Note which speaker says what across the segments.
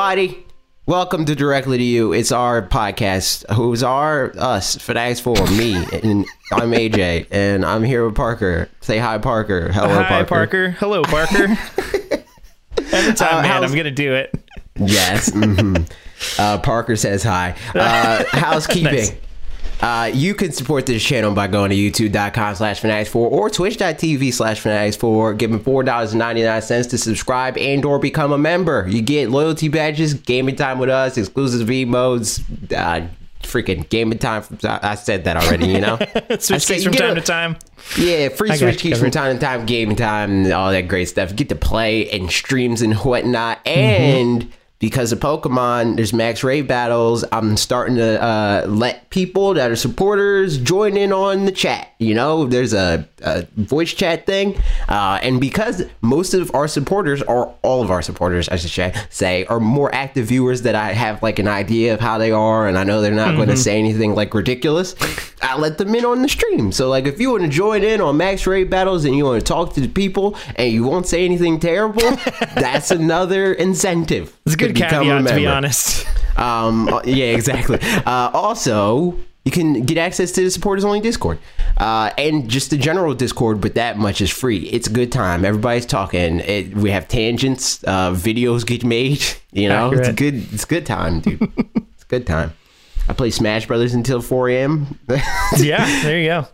Speaker 1: everybody. Welcome to Directly to You. It's our podcast. Who's our us? Fanatics for me, and I'm AJ, and I'm here with Parker. Say hi, Parker. Hello,
Speaker 2: Hi,
Speaker 1: Parker.
Speaker 2: Parker. Hello, Parker. Every time,
Speaker 1: Uh,
Speaker 2: man, I'm gonna do it.
Speaker 1: Yes. hmm Uh, Parker says hi. Uh, housekeeping.
Speaker 2: Nice.
Speaker 1: Uh, you can support this channel by going to youtube.com slash fanatics4 or twitch.tv slash fanatics4 giving $4.99 to subscribe and or become a member you get loyalty badges gaming time with us exclusive v modes uh, freaking gaming time from, I said that already you know
Speaker 2: Switch
Speaker 1: said
Speaker 2: keys from time
Speaker 1: a-
Speaker 2: to time.
Speaker 1: yeah, free
Speaker 2: I
Speaker 1: Switch keys from time to time, gaming time, all that great stuff. You get to play and streams and whatnot.
Speaker 2: Mm-hmm.
Speaker 1: Because of Pokemon, there's max raid battles. I'm starting to uh, let people that are supporters join in on the chat. You know, there's a, a voice chat thing. Uh, and because most of our supporters, or all of our supporters, I should say, say, are more active viewers that I have like an idea of how they are, and I know they're not going
Speaker 2: Mm-hmm.
Speaker 1: to say anything like ridiculous, I let them in on the stream. So, like, if you want to join in on max raid battles and you want to talk to the people and you won't say anything terrible, that's another incentive.
Speaker 2: It's a good caveat, to be honest.
Speaker 1: Um, uh, yeah, exactly. Uh, also, you can get access to the supporters only Discord, uh, and just the general Discord. But that much is free. It's a good time. Everybody's talking. It, we have tangents. Uh, videos get made. You know, it's a good. It's a good time, dude. it's a good time. I play Smash Brothers until 4 a.m.
Speaker 2: yeah, there you go.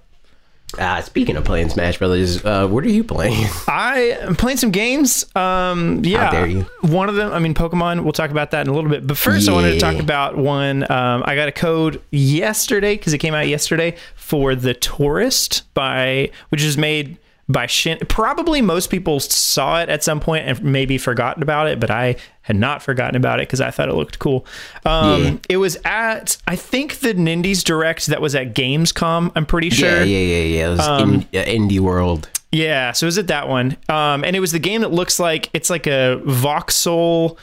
Speaker 1: Uh, speaking of playing Smash Brothers, uh, what are you playing?
Speaker 2: I am playing some games. Um, yeah,
Speaker 1: dare you.
Speaker 2: One of them, I mean, Pokemon. We'll talk about that in a little bit. But first, I wanted to talk about one. Um, I got a code yesterday because it came out yesterday for the Touryst by, which is made by Shin. Probably most people saw it at some point and maybe forgotten about it, but I had not forgotten about it because I thought it looked cool. Um,
Speaker 1: Yeah.
Speaker 2: It was at, I think, the Nindies Direct that was at Gamescom. I'm pretty sure.
Speaker 1: Yeah, yeah, yeah, yeah. It was
Speaker 2: Um,
Speaker 1: in, uh, Indie World.
Speaker 2: Yeah, so is it that one? Um, and it was the game that looks like it's like a voxel,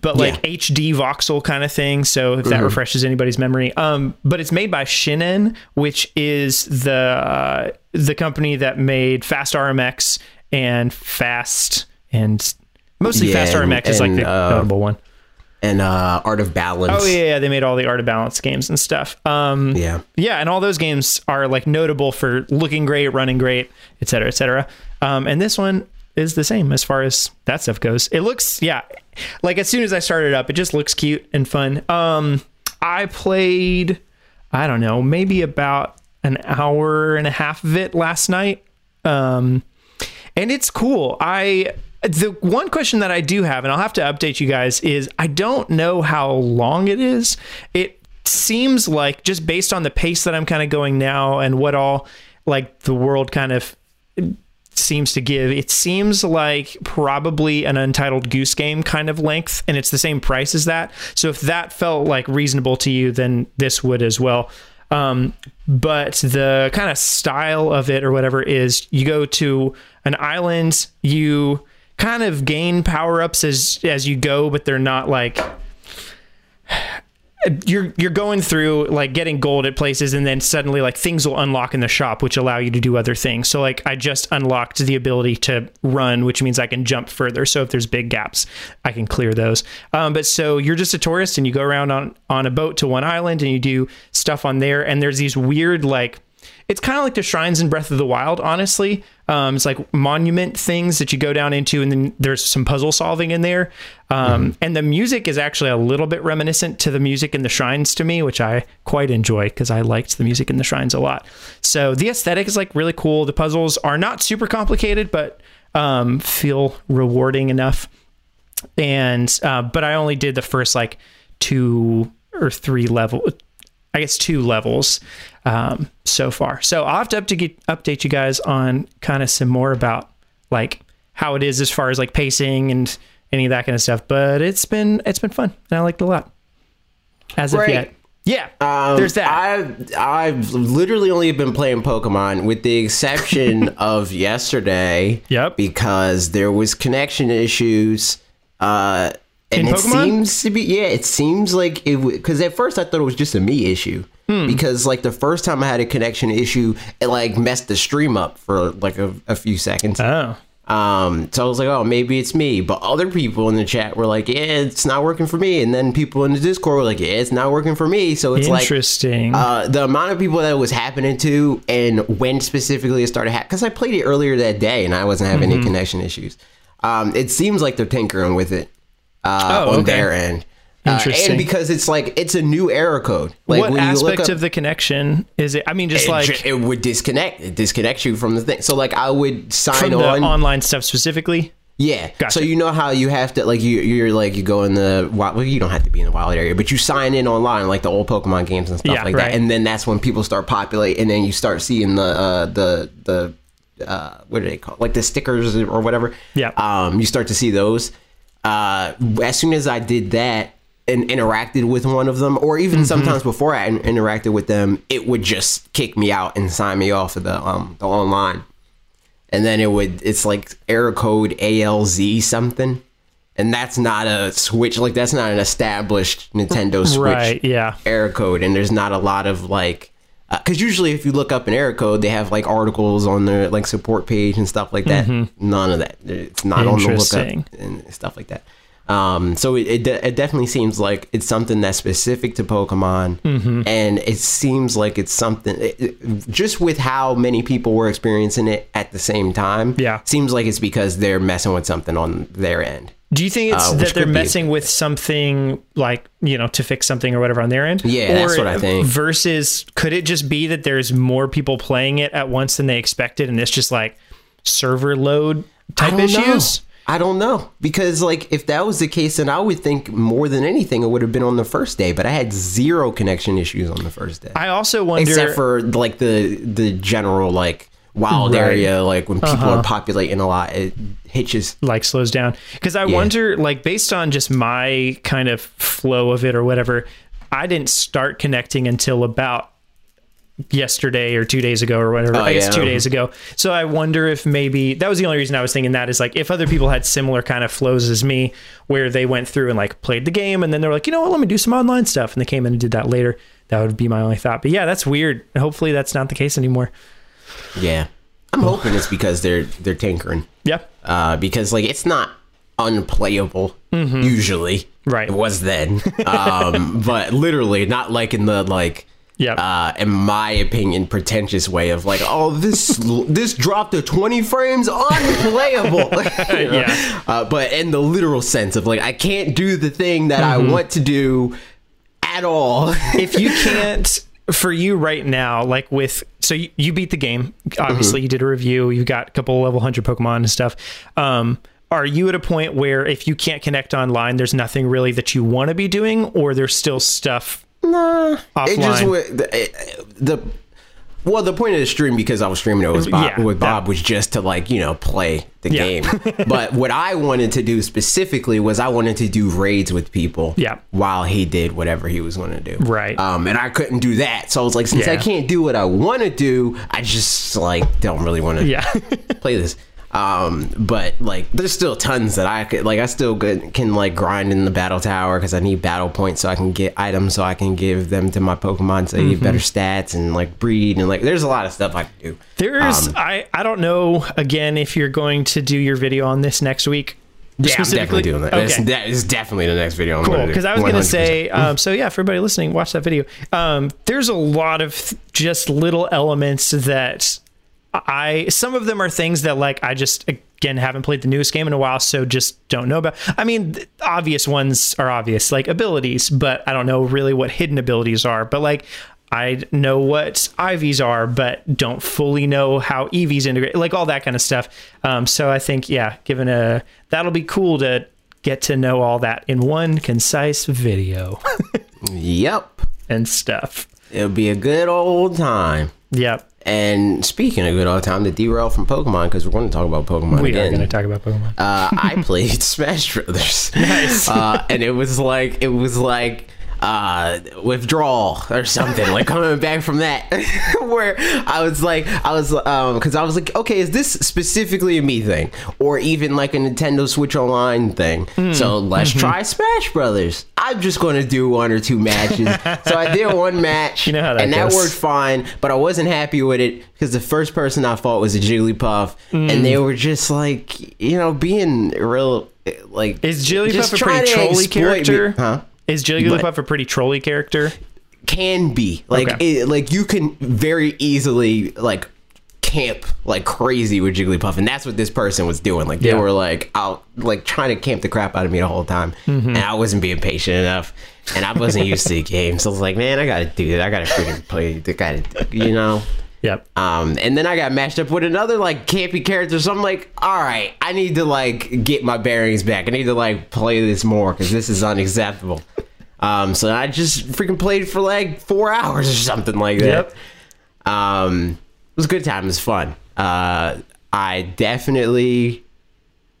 Speaker 2: but like
Speaker 1: Yeah.
Speaker 2: HD voxel kind of thing. So if that refreshes anybody's memory, um, but it's made by Shin'en, which is the uh, the company that made Fast RMX and Fast and mostly
Speaker 1: Yeah,
Speaker 2: Fast
Speaker 1: and-
Speaker 2: RMX is like the
Speaker 1: uh,
Speaker 2: notable one.
Speaker 1: And uh, Art of Balance.
Speaker 2: Oh yeah, yeah, they made all the Art of Balance games and stuff. Um,
Speaker 1: Yeah.
Speaker 2: yeah, and all those games are like notable for looking great, running great, et cetera, et cetera. Um, and this one is the same as far as that stuff goes. It looks, yeah, like as soon as I started up, it just looks cute and fun. Um, I played, I don't know, maybe about an hour and a half of it last night. Um, and it's cool. I the one question that I do have, and I'll have to update you guys, is I don't know how long it is. It seems like just based on the pace that I'm kind of going now and what all like the world kind of seems to give, it seems like probably an untitled goose game kind of length, and it's the same price as that. So if that felt like reasonable to you, then this would as well. Um, but the kind of style of it or whatever is you go to an island, you kind of gain power ups as as you go, but they're not like you're you're going through like getting gold at places and then suddenly like things will unlock in the shop which allow you to do other things. So like i just unlocked the ability to run which means i can jump further. So if there's big gaps i can clear those. Um, but so you're just a tourist and you go around on on a boat to one island and you do stuff on there. And there's these weird like it's kind of like the shrines in Breath of the Wild, honestly. Um, it's like monument things that you go down into, and then there's some puzzle solving in there. Um, And the music is actually a little bit reminiscent to the music in the shrines to me, which I quite enjoy because I liked the music in the shrines a lot. So the aesthetic is like really cool. The puzzles are not super complicated, but um, feel rewarding enough. And uh, but I only did the first like two or three level I guess two levels um, so far. So I'll have to update update you guys on kind of some more about like how it is as far as like pacing and any of that kind of stuff. But it's been it's been fun and I liked it a lot. As of
Speaker 1: Great.
Speaker 2: yet, yeah.
Speaker 1: Um,
Speaker 2: there's that.
Speaker 1: I've I've literally only been playing Pokemon with the exception of yesterday.
Speaker 2: Yep.
Speaker 1: Because there was connection issues. Uh, and
Speaker 2: In
Speaker 1: it
Speaker 2: Pokemon?
Speaker 1: seems to be yeah. It seems like it because at first I thought it was just a me issue.
Speaker 2: Hmm.
Speaker 1: Because like the first time I had a connection issue, it like messed the stream up for like a, a few seconds.
Speaker 2: oh,
Speaker 1: Um, so I was like, oh, maybe it's me. But other people in the chat were like, yeah, it's not working for me. And then people in the Discord were like, yeah, it's not working for me. So it's like
Speaker 2: Interesting.
Speaker 1: uh, the amount of people that it was happening to and when specifically it started happening, because I played it earlier that day and I wasn't having
Speaker 2: Mm-hmm.
Speaker 1: any connection issues. Um, it seems like they're tinkering with it uh,
Speaker 2: Oh,
Speaker 1: on
Speaker 2: okay.
Speaker 1: their end. Uh, and because it's like it's a new error code. Like
Speaker 2: what
Speaker 1: when you look
Speaker 2: aspect
Speaker 1: up-
Speaker 2: of the connection is it? I mean, just
Speaker 1: it,
Speaker 2: like
Speaker 1: it would disconnect. It disconnects you from the thing. So like I would sign on.
Speaker 2: online stuff specifically.
Speaker 1: Yeah.
Speaker 2: Gotcha.
Speaker 1: So you know how you have to like you you're like you go in the wild. Well, you don't have to be in the wild area, but you sign in online like the old Pokemon games and stuff
Speaker 2: Yeah,
Speaker 1: like
Speaker 2: right.
Speaker 1: that, and then that's when people start populating, and then you start seeing the uh, the the uh, what do they call like the stickers or whatever.
Speaker 2: Yeah.
Speaker 1: Um, you start to see those. Uh, as soon as I did that and interacted with one of them, or
Speaker 2: Mm-hmm.
Speaker 1: even sometimes before I in- interacted with them, it would just kick me out and sign me off of the um the online and then it would it's like error code ALZ something. And that's not a Switch, like that's not an established Nintendo Switch
Speaker 2: Right. Yeah.
Speaker 1: error code, and there's not a lot of like, because usually if you look up an error code, they have like articles on their like support page and stuff like that. None of that. It's not on the lookup
Speaker 2: Mm-hmm.
Speaker 1: And stuff like that. Um, so it, it, de- it definitely seems like it's something that's specific to Pokemon,
Speaker 2: Mm-hmm.
Speaker 1: and it seems like it's something it, it- just with how many people were experiencing it at the same time.
Speaker 2: Yeah.
Speaker 1: seems like it's because they're messing with something on their end.
Speaker 2: Do you think it's
Speaker 1: Uh,
Speaker 2: that they're
Speaker 1: be-
Speaker 2: messing with something like you know to fix something or whatever on their end?
Speaker 1: Yeah, that's what I think.
Speaker 2: Versus, could it just be that there's more people playing it at once than they expected, and it's just like server load type
Speaker 1: I don't know. I don't know because like if that was the case, then I would think more than anything it would have been on the first day. But I had zero connection issues on the first day,
Speaker 2: I also wonder.
Speaker 1: except for like the the general like wild
Speaker 2: Right.
Speaker 1: area, like when people
Speaker 2: Uh-huh.
Speaker 1: are populating a lot, it hitches.
Speaker 2: like slows down because i wonder like based on just my kind of flow of it or whatever i didn't start connecting until about yesterday or two days ago or whatever i guess
Speaker 1: yeah.
Speaker 2: two days ago so i wonder if maybe that was the only reason i was thinking that is like if other people had similar kind of flows as me where they went through and like played the game and then they're like you know what let me do some online stuff and they came in and did that later that would be my only thought but yeah that's weird hopefully that's not the case anymore
Speaker 1: Yeah, I'm hoping it's because they're they're tinkering.
Speaker 2: yeah
Speaker 1: uh, because like it's not unplayable usually.
Speaker 2: Mm-hmm. Right.
Speaker 1: It was then, um, but literally not like in the like.
Speaker 2: Yeah.
Speaker 1: Uh, in my opinion, pretentious way of like, oh, this this dropped to 20 frames, unplayable. You know?
Speaker 2: Yeah.
Speaker 1: Uh, but in the literal sense of like, I can't do the thing that
Speaker 2: Mm-hmm.
Speaker 1: I want to do at all.
Speaker 2: if you can't for you right now like with so you, you beat the game obviously you did a review you got a couple level 100 pokemon and stuff um are you at a point where if you can't connect online there's nothing really that you want to be doing or there's still stuff
Speaker 1: Nah,
Speaker 2: Offline.
Speaker 1: it just would the, it- the well the point of the stream because I was streaming it with Bob,
Speaker 2: Yeah,
Speaker 1: with Bob
Speaker 2: that-
Speaker 1: was just to like you know play the
Speaker 2: Yeah.
Speaker 1: game. but what I wanted to do specifically was I wanted to do raids with people.
Speaker 2: Yeah.
Speaker 1: While he did whatever he was going to do.
Speaker 2: Right.
Speaker 1: Um, and I couldn't do that, so I was like, since I can't do what I want to do, I just like don't really want to
Speaker 2: yeah
Speaker 1: play this. Um, but like, there's still tons that I could like. I still could, can like grind in the battle tower because I need battle points so I can get items so I can give them to my Pokemon so they get better
Speaker 2: Mm-hmm.
Speaker 1: stats and like breed and like. There's a lot of stuff I can do.
Speaker 2: there's
Speaker 1: Um,
Speaker 2: i i don't know again if you're going to do your video on this next week
Speaker 1: Yeah, I'm definitely doing that.
Speaker 2: Okay.
Speaker 1: That's, that is definitely the next video. I'm
Speaker 2: Cool, because I was going to say, um, so yeah, for everybody listening, watch that video. Um, there's a lot of th- just little elements that I, some of them are things that like I just again haven't played the newest game in a while, so just don't know about. I mean, obvious ones are obvious, like abilities, but I don't know really what hidden abilities are. But like. I know what IVs are, but don't fully know how EVs integrate, like all that kind of stuff. Um, so I think, yeah, given a that'll be cool to get to know all that in one concise video
Speaker 1: Yep,
Speaker 2: and stuff.
Speaker 1: it'll be a good old time.
Speaker 2: Yep.
Speaker 1: And speaking of good old time, to derail from Pokemon because we're going to talk about Pokemon
Speaker 2: We
Speaker 1: again.
Speaker 2: are going to talk about Pokemon.
Speaker 1: uh, I played Smash Brothers.
Speaker 2: Nice.
Speaker 1: Uh, and it was like it was like uh withdrawal or something like coming back from that where i was like i was um because i was like okay is this specifically a me thing or even like a nintendo switch online thing
Speaker 2: Hmm.
Speaker 1: so let's
Speaker 2: Mm-hmm.
Speaker 1: try smash brothers i'm just gonna do one or two matches so i did one match
Speaker 2: You know that
Speaker 1: and that worked fine but i wasn't happy with it because the first person i fought was a jigglypuff
Speaker 2: Hmm.
Speaker 1: and they were just like you know being real like
Speaker 2: Is Jigglypuff a pretty
Speaker 1: to
Speaker 2: trolly
Speaker 1: exploit me-
Speaker 2: character?
Speaker 1: huh
Speaker 2: Is Jigglypuff a pretty trolly character?
Speaker 1: can be like
Speaker 2: Okay.
Speaker 1: it, like you can very easily like camp like crazy with Jigglypuff, and that's what this person was doing. Like they
Speaker 2: Yeah.
Speaker 1: were like out like trying to camp the crap out of me the whole time,
Speaker 2: Mm-hmm.
Speaker 1: and I wasn't being patient enough, and I wasn't used to the game. So I was like, man, I gotta do it. I gotta freaking play. I gotta, you know.
Speaker 2: Yep.
Speaker 1: Um, and then I got matched up with another like campy character. So I'm like, all right, I need to like get my bearings back. I need to like play this more because this is unacceptable. Um, so I just freaking played for like four hours or something like that.
Speaker 2: Yep.
Speaker 1: Um, it was a good time. It was fun. Uh, I definitely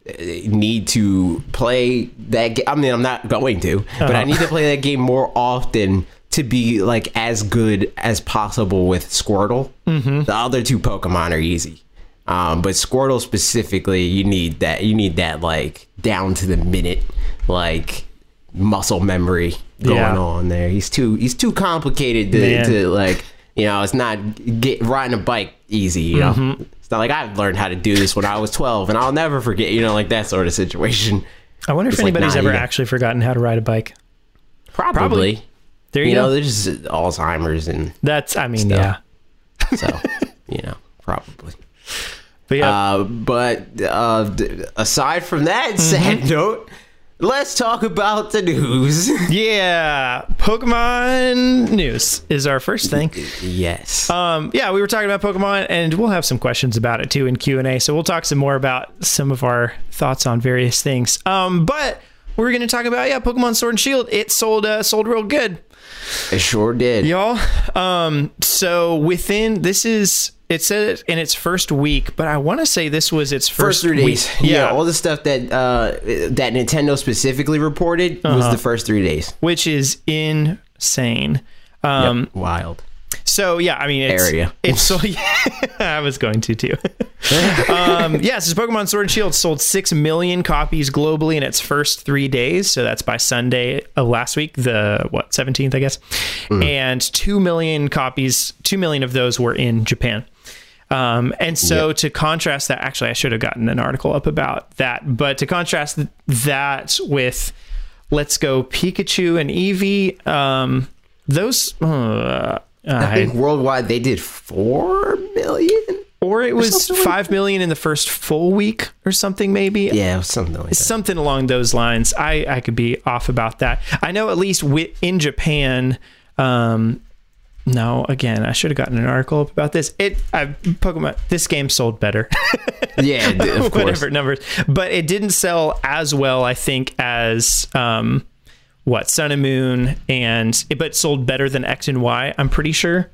Speaker 1: uh, need to play that game. I mean, I'm not going to, but I need to play that game more often to be like as good as possible with Squirtle. Mm-hmm. The other two Pokemon are easy. Um, but Squirtle specifically, you need that. You need that like down to the minute, like muscle memory going
Speaker 2: Yeah.
Speaker 1: on there. He's too he's too complicated to, to like you know. It's not get riding a bike easy. You know,
Speaker 2: Mm-hmm.
Speaker 1: it's not like I've learned how to do this when I was twelve, and I'll never forget. You know, like that sort of situation.
Speaker 2: I wonder if
Speaker 1: It's like,
Speaker 2: anybody's
Speaker 1: nah,
Speaker 2: ever
Speaker 1: you
Speaker 2: actually forgotten how to ride a bike.
Speaker 1: Probably.
Speaker 2: There you,
Speaker 1: You know, there's just Alzheimer's, and
Speaker 2: That's. I mean,
Speaker 1: Stuff.
Speaker 2: yeah.
Speaker 1: so you know, probably.
Speaker 2: But yeah.
Speaker 1: Uh, but uh, aside from that
Speaker 2: Mm-hmm.
Speaker 1: sad note, let's talk about the news.
Speaker 2: yeah. Pokemon news is our first thing.
Speaker 1: yes.
Speaker 2: Um, yeah, we were talking about Pokemon, and we'll have some questions about it too in Q and A. So we'll talk some more about some of our thoughts on various things. Um, but we're going to talk about yeah, Pokemon Sword and Shield. It sold uh, sold real good,
Speaker 1: it sure did.
Speaker 2: y'all. Um, so within this is it said it in its first week, but I want to say this was its
Speaker 1: First
Speaker 2: first,
Speaker 1: three days.
Speaker 2: Week.
Speaker 1: Yeah. all the stuff that uh, that Nintendo specifically reported was
Speaker 2: Uh-huh.
Speaker 1: the first three days.
Speaker 2: which is insane. Um,
Speaker 1: Wild.
Speaker 2: So yeah, I mean, it's,
Speaker 1: Area.
Speaker 2: It's so I was going to too. um, yeah, so Pokemon Sword and Shield sold six million copies globally in its first three days. So that's by Sunday of last week, the what seventeenth, I guess. And two million copies, two million of those were in Japan. Um, and so to contrast that, actually, I should have gotten an article up about that. But to contrast that with Let's Go Pikachu and Eevee, um, those. Uh,
Speaker 1: I
Speaker 2: I,
Speaker 1: think worldwide they did four million.
Speaker 2: or it was
Speaker 1: like
Speaker 2: five million in the first full week or something, maybe.
Speaker 1: Yeah, something like that.
Speaker 2: Something along those lines. I, I could be off about that. I know at least in Japan. Um, no, again, I should have gotten an article about this. It I, Pokemon. This game sold better.
Speaker 1: Yeah, of course.
Speaker 2: whatever numbers, but it didn't sell as well, I think, as um, what Sun and Moon, and it, but sold better than X and Y. I'm pretty sure.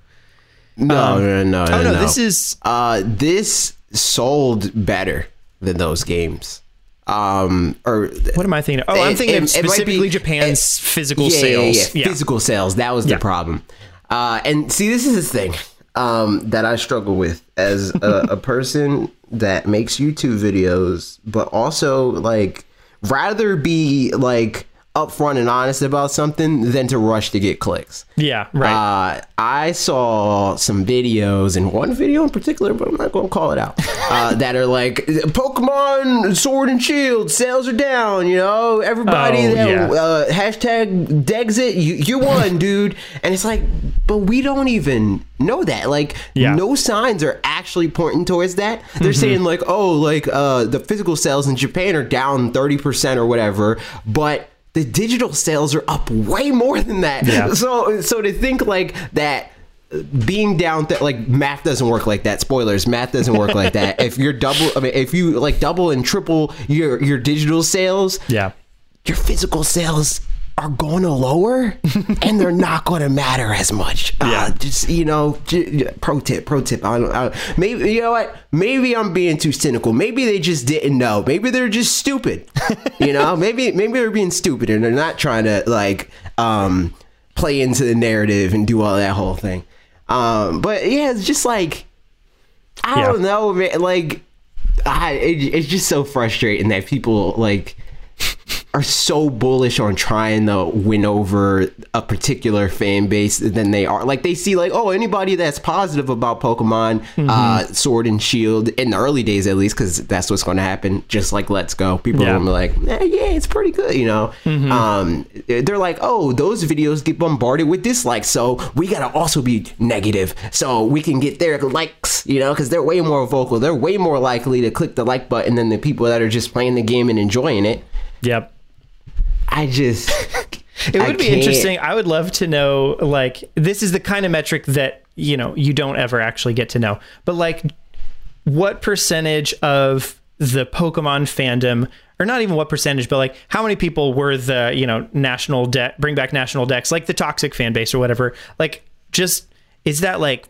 Speaker 1: No, no, no, no,
Speaker 2: Oh no,
Speaker 1: no.
Speaker 2: this is
Speaker 1: uh, this sold better than those games. Um, or
Speaker 2: what am I thinking? Oh, I'm thinking
Speaker 1: it-
Speaker 2: of
Speaker 1: it be-
Speaker 2: specifically Japan's physical
Speaker 1: yeah,
Speaker 2: sales.
Speaker 1: Yeah, yeah. Physical sales. That was the
Speaker 2: Yeah.
Speaker 1: problem. Uh, and see, this is the thing um, that I struggle with as a, a person that makes YouTube videos, but also like rather be like upfront and honest about something than to rush to get clicks.
Speaker 2: yeah, right.
Speaker 1: Uh, I saw some videos, and one video in particular, but I'm not going to call it out, uh, that are like Pokemon Sword and Shield sales are down. You know, everybody
Speaker 2: Oh,
Speaker 1: that
Speaker 2: yeah.
Speaker 1: uh, hashtag Dexit, you, you won, dude. And it's like, but we don't even know that. Like,
Speaker 2: Yeah. Mm-hmm.
Speaker 1: no signs are actually pointing towards that. They're saying like, oh, like uh, the physical sales in Japan are down thirty percent or whatever, but the digital sales are up way more than that.
Speaker 2: Yeah.
Speaker 1: So so to think like that being down th- like math doesn't work like that. Spoilers, math doesn't work like that. If you're double I mean if you like double and triple your your digital sales,
Speaker 2: yeah.
Speaker 1: your physical sales are going to lower and they're not going to matter as much.
Speaker 2: Yeah.
Speaker 1: Uh, just, you know, j- pro tip, pro tip. I don't, I don't, maybe, you know what? Maybe I'm being too cynical. Maybe they just didn't know. Maybe they're just stupid. you know, maybe, maybe they're being stupid and they're not trying to like, um, play into the narrative and do all that whole thing. Um, but yeah, it's just like I
Speaker 2: Yeah.
Speaker 1: don't know, man. Like, I it, it's just so frustrating that people like are so bullish on trying to win over a particular fan base than they are. Like they see like, oh, anybody that's positive about Pokemon
Speaker 2: Mm-hmm.
Speaker 1: uh, Sword and Shield in the early days at least, because that's what's going to happen. Just like Let's Go, people
Speaker 2: Yeah.
Speaker 1: are gonna be like, eh, yeah, it's pretty good, you know.
Speaker 2: Mm-hmm.
Speaker 1: Um, they're like, oh, those videos get bombarded with dislikes, so we gotta also be negative, so we can get their likes, you know, because they're way more vocal. They're way more likely to click the like button than the people that are just playing the game and enjoying it.
Speaker 2: Yep.
Speaker 1: I just
Speaker 2: It would be interesting. I would love to know like this is the kind of metric that, you know, you don't ever actually get to know. But like what percentage of the Pokemon fandom or not even what percentage, but like how many people were the, you know, national dex bring back national dex, like the toxic fan base or whatever. Like just is that like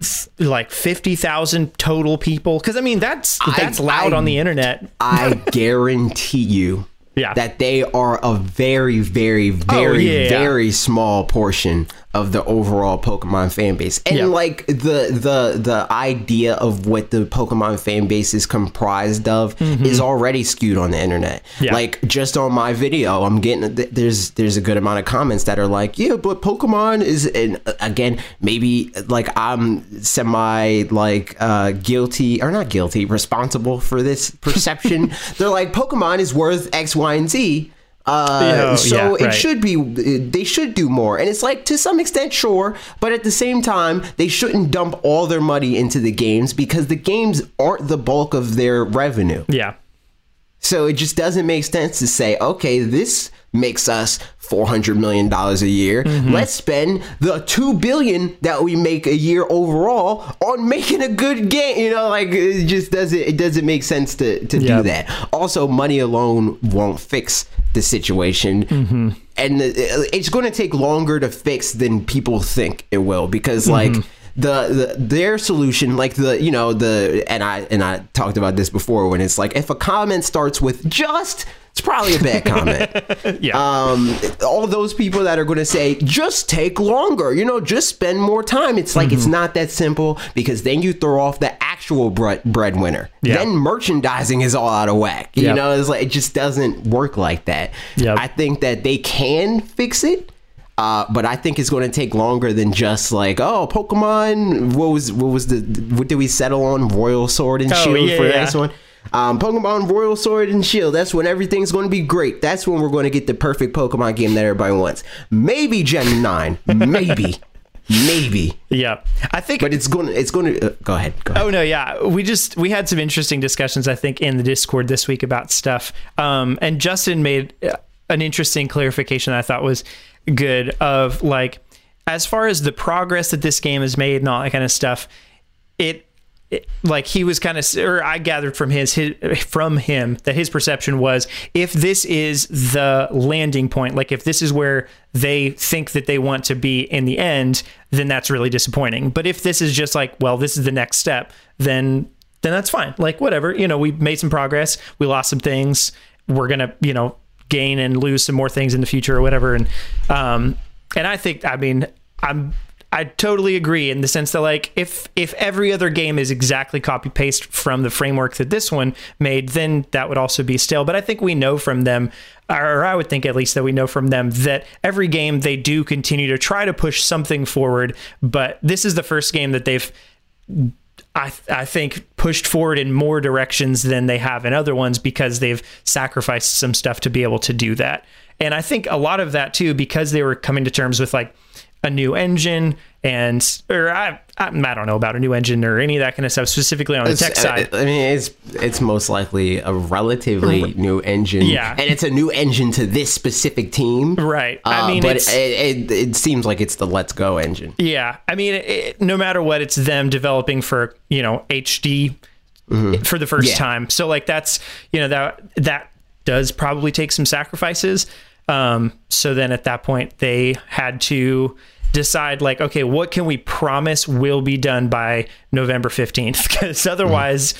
Speaker 2: f- like 50,000 total people cuz I mean that's that's loud
Speaker 1: I-
Speaker 2: on the internet.
Speaker 1: I guarantee you
Speaker 2: Yeah.
Speaker 1: that they are a very, very, oh, very,
Speaker 2: yeah.
Speaker 1: very small portion of the overall Pokemon fan base. And
Speaker 2: Yeah.
Speaker 1: like the the the idea of what the Pokemon fan base is comprised of is already skewed on the internet.
Speaker 2: Mm-hmm. Yeah.
Speaker 1: Like just on my video, I'm getting there's there's a good amount of comments that are like, yeah, but Pokemon is and uh, again maybe like I'm semi like uh guilty or not guilty, responsible for this perception. They're like Pokemon is worth X, Y, and Z. Uh,
Speaker 2: Oh,
Speaker 1: so
Speaker 2: yeah,
Speaker 1: it
Speaker 2: right.
Speaker 1: should be they should do more and it's like to some extent sure but at the same time they shouldn't dump all their money into the games because the games aren't the bulk of their revenue
Speaker 2: Yeah.
Speaker 1: so it just doesn't make sense to say, okay, this makes us four hundred million dollars a year.
Speaker 2: Mm-hmm.
Speaker 1: Let's spend the two billion that we make a year overall on making a good game. You know, like it just doesn't it doesn't make sense to to
Speaker 2: Yep.
Speaker 1: do that. Also, money alone won't fix the situation.
Speaker 2: Mm-hmm.
Speaker 1: And it's going to take longer to fix than people think it will because like
Speaker 2: Mm-hmm.
Speaker 1: the, the their solution like the you know the and i and i talked about this before when it's like if a comment starts with just it's probably a bad comment
Speaker 2: Yeah.
Speaker 1: um all those people that are going to say just take longer you know just spend more time it's like it's
Speaker 2: Mm-hmm.
Speaker 1: not that simple because then you throw off the actual bread breadwinner
Speaker 2: Yeah.
Speaker 1: then merchandising is all out of whack you
Speaker 2: Yep.
Speaker 1: know it's like it just doesn't work like that
Speaker 2: Yep.
Speaker 1: i think that they can fix it uh, but I think it's going to take longer than just like, oh, Pokemon. What was what was the what did we settle on? Royal Sword and
Speaker 2: Oh,
Speaker 1: Shield
Speaker 2: yeah,
Speaker 1: for
Speaker 2: yeah.
Speaker 1: next one. Um, Pokemon Royal Sword and Shield. That's when everything's going to be great. That's when we're going to get the perfect Pokemon game that everybody wants. Maybe Gen Nine. Maybe. Maybe.
Speaker 2: yeah. I think
Speaker 1: But it's going. to It's going to. Uh, go ahead. Go ahead.
Speaker 2: Oh no, yeah. We just we had some interesting discussions I think in the Discord this week about stuff. Um and Justin made uh, an interesting clarification that I thought was good of like as far as the progress that this game has made and all that kind of stuff, it, it like he was kind of or I gathered from his, his from him that his perception was if this is the landing point, like if this is where they think that they want to be in the end, then that's really disappointing. But if this is just like, well, this is the next step, then then that's fine. Like whatever, you know, we made some progress, we lost some things, we're gonna, you know, gain and lose some more things in the future or whatever. And um and I think I mean I'm I totally agree in the sense that like if if every other game is exactly copy paste from the framework that this one made, then that would also be stale. But I think we know from them, or I would think at least that we know from them that every game they do continue to try to push something forward. But this is the first game that they've I, I think pushed forward in more directions than they have in other ones because they've sacrificed some stuff to be able to do that. And I think a lot of that too, because they were coming to terms with like a new engine and, or I, I, I don't know about a new engine or any of that kind of stuff, specifically on the tech side.
Speaker 1: I mean, it's it's most likely a relatively new engine.
Speaker 2: Yeah.
Speaker 1: and it's a new engine to this specific team.
Speaker 2: Right. I
Speaker 1: Uh,
Speaker 2: mean,
Speaker 1: but it, it it seems like it's the Let's Go engine.
Speaker 2: Yeah, I mean, it, no matter what, it's them developing for you know HD for the first
Speaker 1: Yeah.
Speaker 2: time. So like that's you know that that does probably take some sacrifices. Um, so then at that point they had to decide like, okay, what can we promise will be done by November fifteenth? Because otherwise.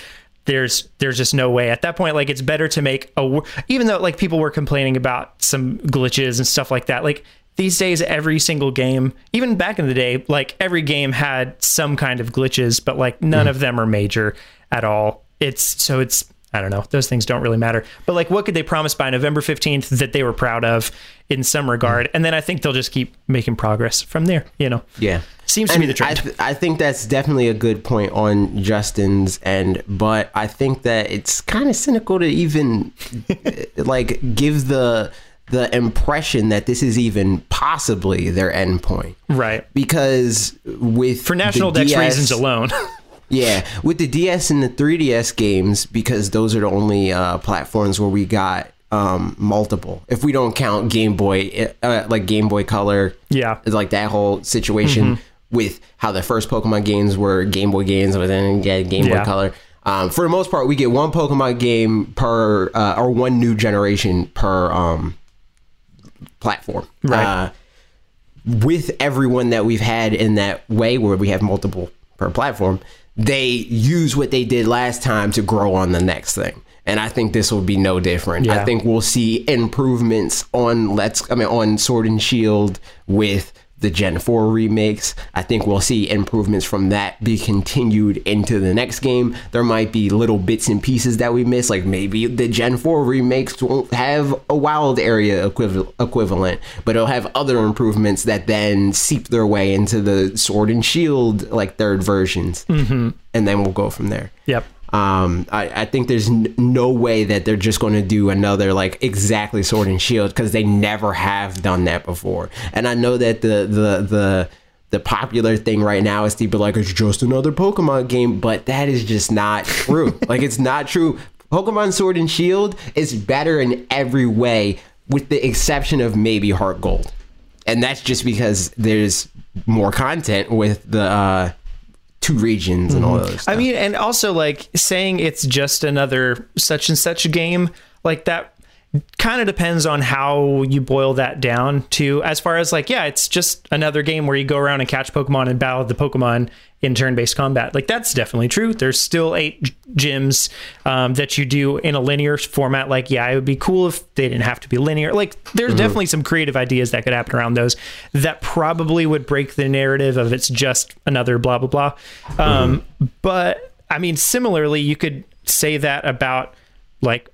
Speaker 2: There's there's just no way at that point. Like it's better to make a even though like people were complaining about some glitches and stuff like that. Like these days every single game, even back in the day, like every game had some kind of glitches, but like none
Speaker 1: Mm-hmm.
Speaker 2: of them are major at all. It's so it's I don't know. Those things don't really matter. But like what could they promise by November 15th that they were proud of in some regard?
Speaker 1: Mm-hmm.
Speaker 2: And then I think they'll just keep making progress from there, you know.
Speaker 1: Yeah.
Speaker 2: Seems to
Speaker 1: And
Speaker 2: be the trend.
Speaker 1: I, th- I think that's definitely a good point on Justin's end, but I think that it's kind of cynical to even like give the the impression that this is even possibly their endpoint.
Speaker 2: right.
Speaker 1: Because with
Speaker 2: For national dex
Speaker 1: DS
Speaker 2: reasons alone.
Speaker 1: Yeah, with the DS and the 3DS games, because those are the only uh, platforms where we got um, multiple. If we don't count Game Boy, uh, like Game Boy Color,
Speaker 2: yeah.
Speaker 1: like that whole situation
Speaker 2: Mm-hmm.
Speaker 1: with how the first Pokemon games were Game Boy games, but then get Game
Speaker 2: Yeah.
Speaker 1: Boy Color. Um, for the most part, we get one Pokemon game per, uh, or one new generation per um, platform.
Speaker 2: Right.
Speaker 1: Uh, with everyone that we've had in that way, where we have multiple per platform, they use what they did last time to grow on the next thing. And I think this will be no different. I think we'll see improvements on Let's I mean on Sword and Shield with the Gen 4 remakes. I think we'll see improvements from that be continued into the next game. There might be little bits and pieces that we miss, like maybe the Gen 4 remakes won't have a wild area equivalent, but it'll have other improvements that then seep their way into the Sword and Shield like third versions. Mm-hmm. And then we'll go from there.
Speaker 2: Yep.
Speaker 1: Um, I, I think there's n- no way that they're just going to do another like exactly Sword and Shield because they never have done that before. And I know that the the the the popular thing right now is to be like it's just another Pokemon game, but that is just not true. like it's not true. Pokemon Sword and Shield is better in every way, with the exception of maybe Heart Gold, and that's just because there's more content with the uh, two regions and all those. Mhm.
Speaker 2: I mean, and also like saying it's just another such and such game, like that kind of depends on how you boil that down to as far as like, yeah, it's just another game where you go around and catch Pokemon and battle the Pokemon in turn-based combat. Like that's definitely true. There's still eight gyms um, that you do in a linear format. Like, yeah, it would be cool if they didn't have to be linear. Like, there's definitely some creative ideas that could happen around those that probably would break the narrative of it's just another blah blah blah. Um, But I mean, similarly, you could say that about like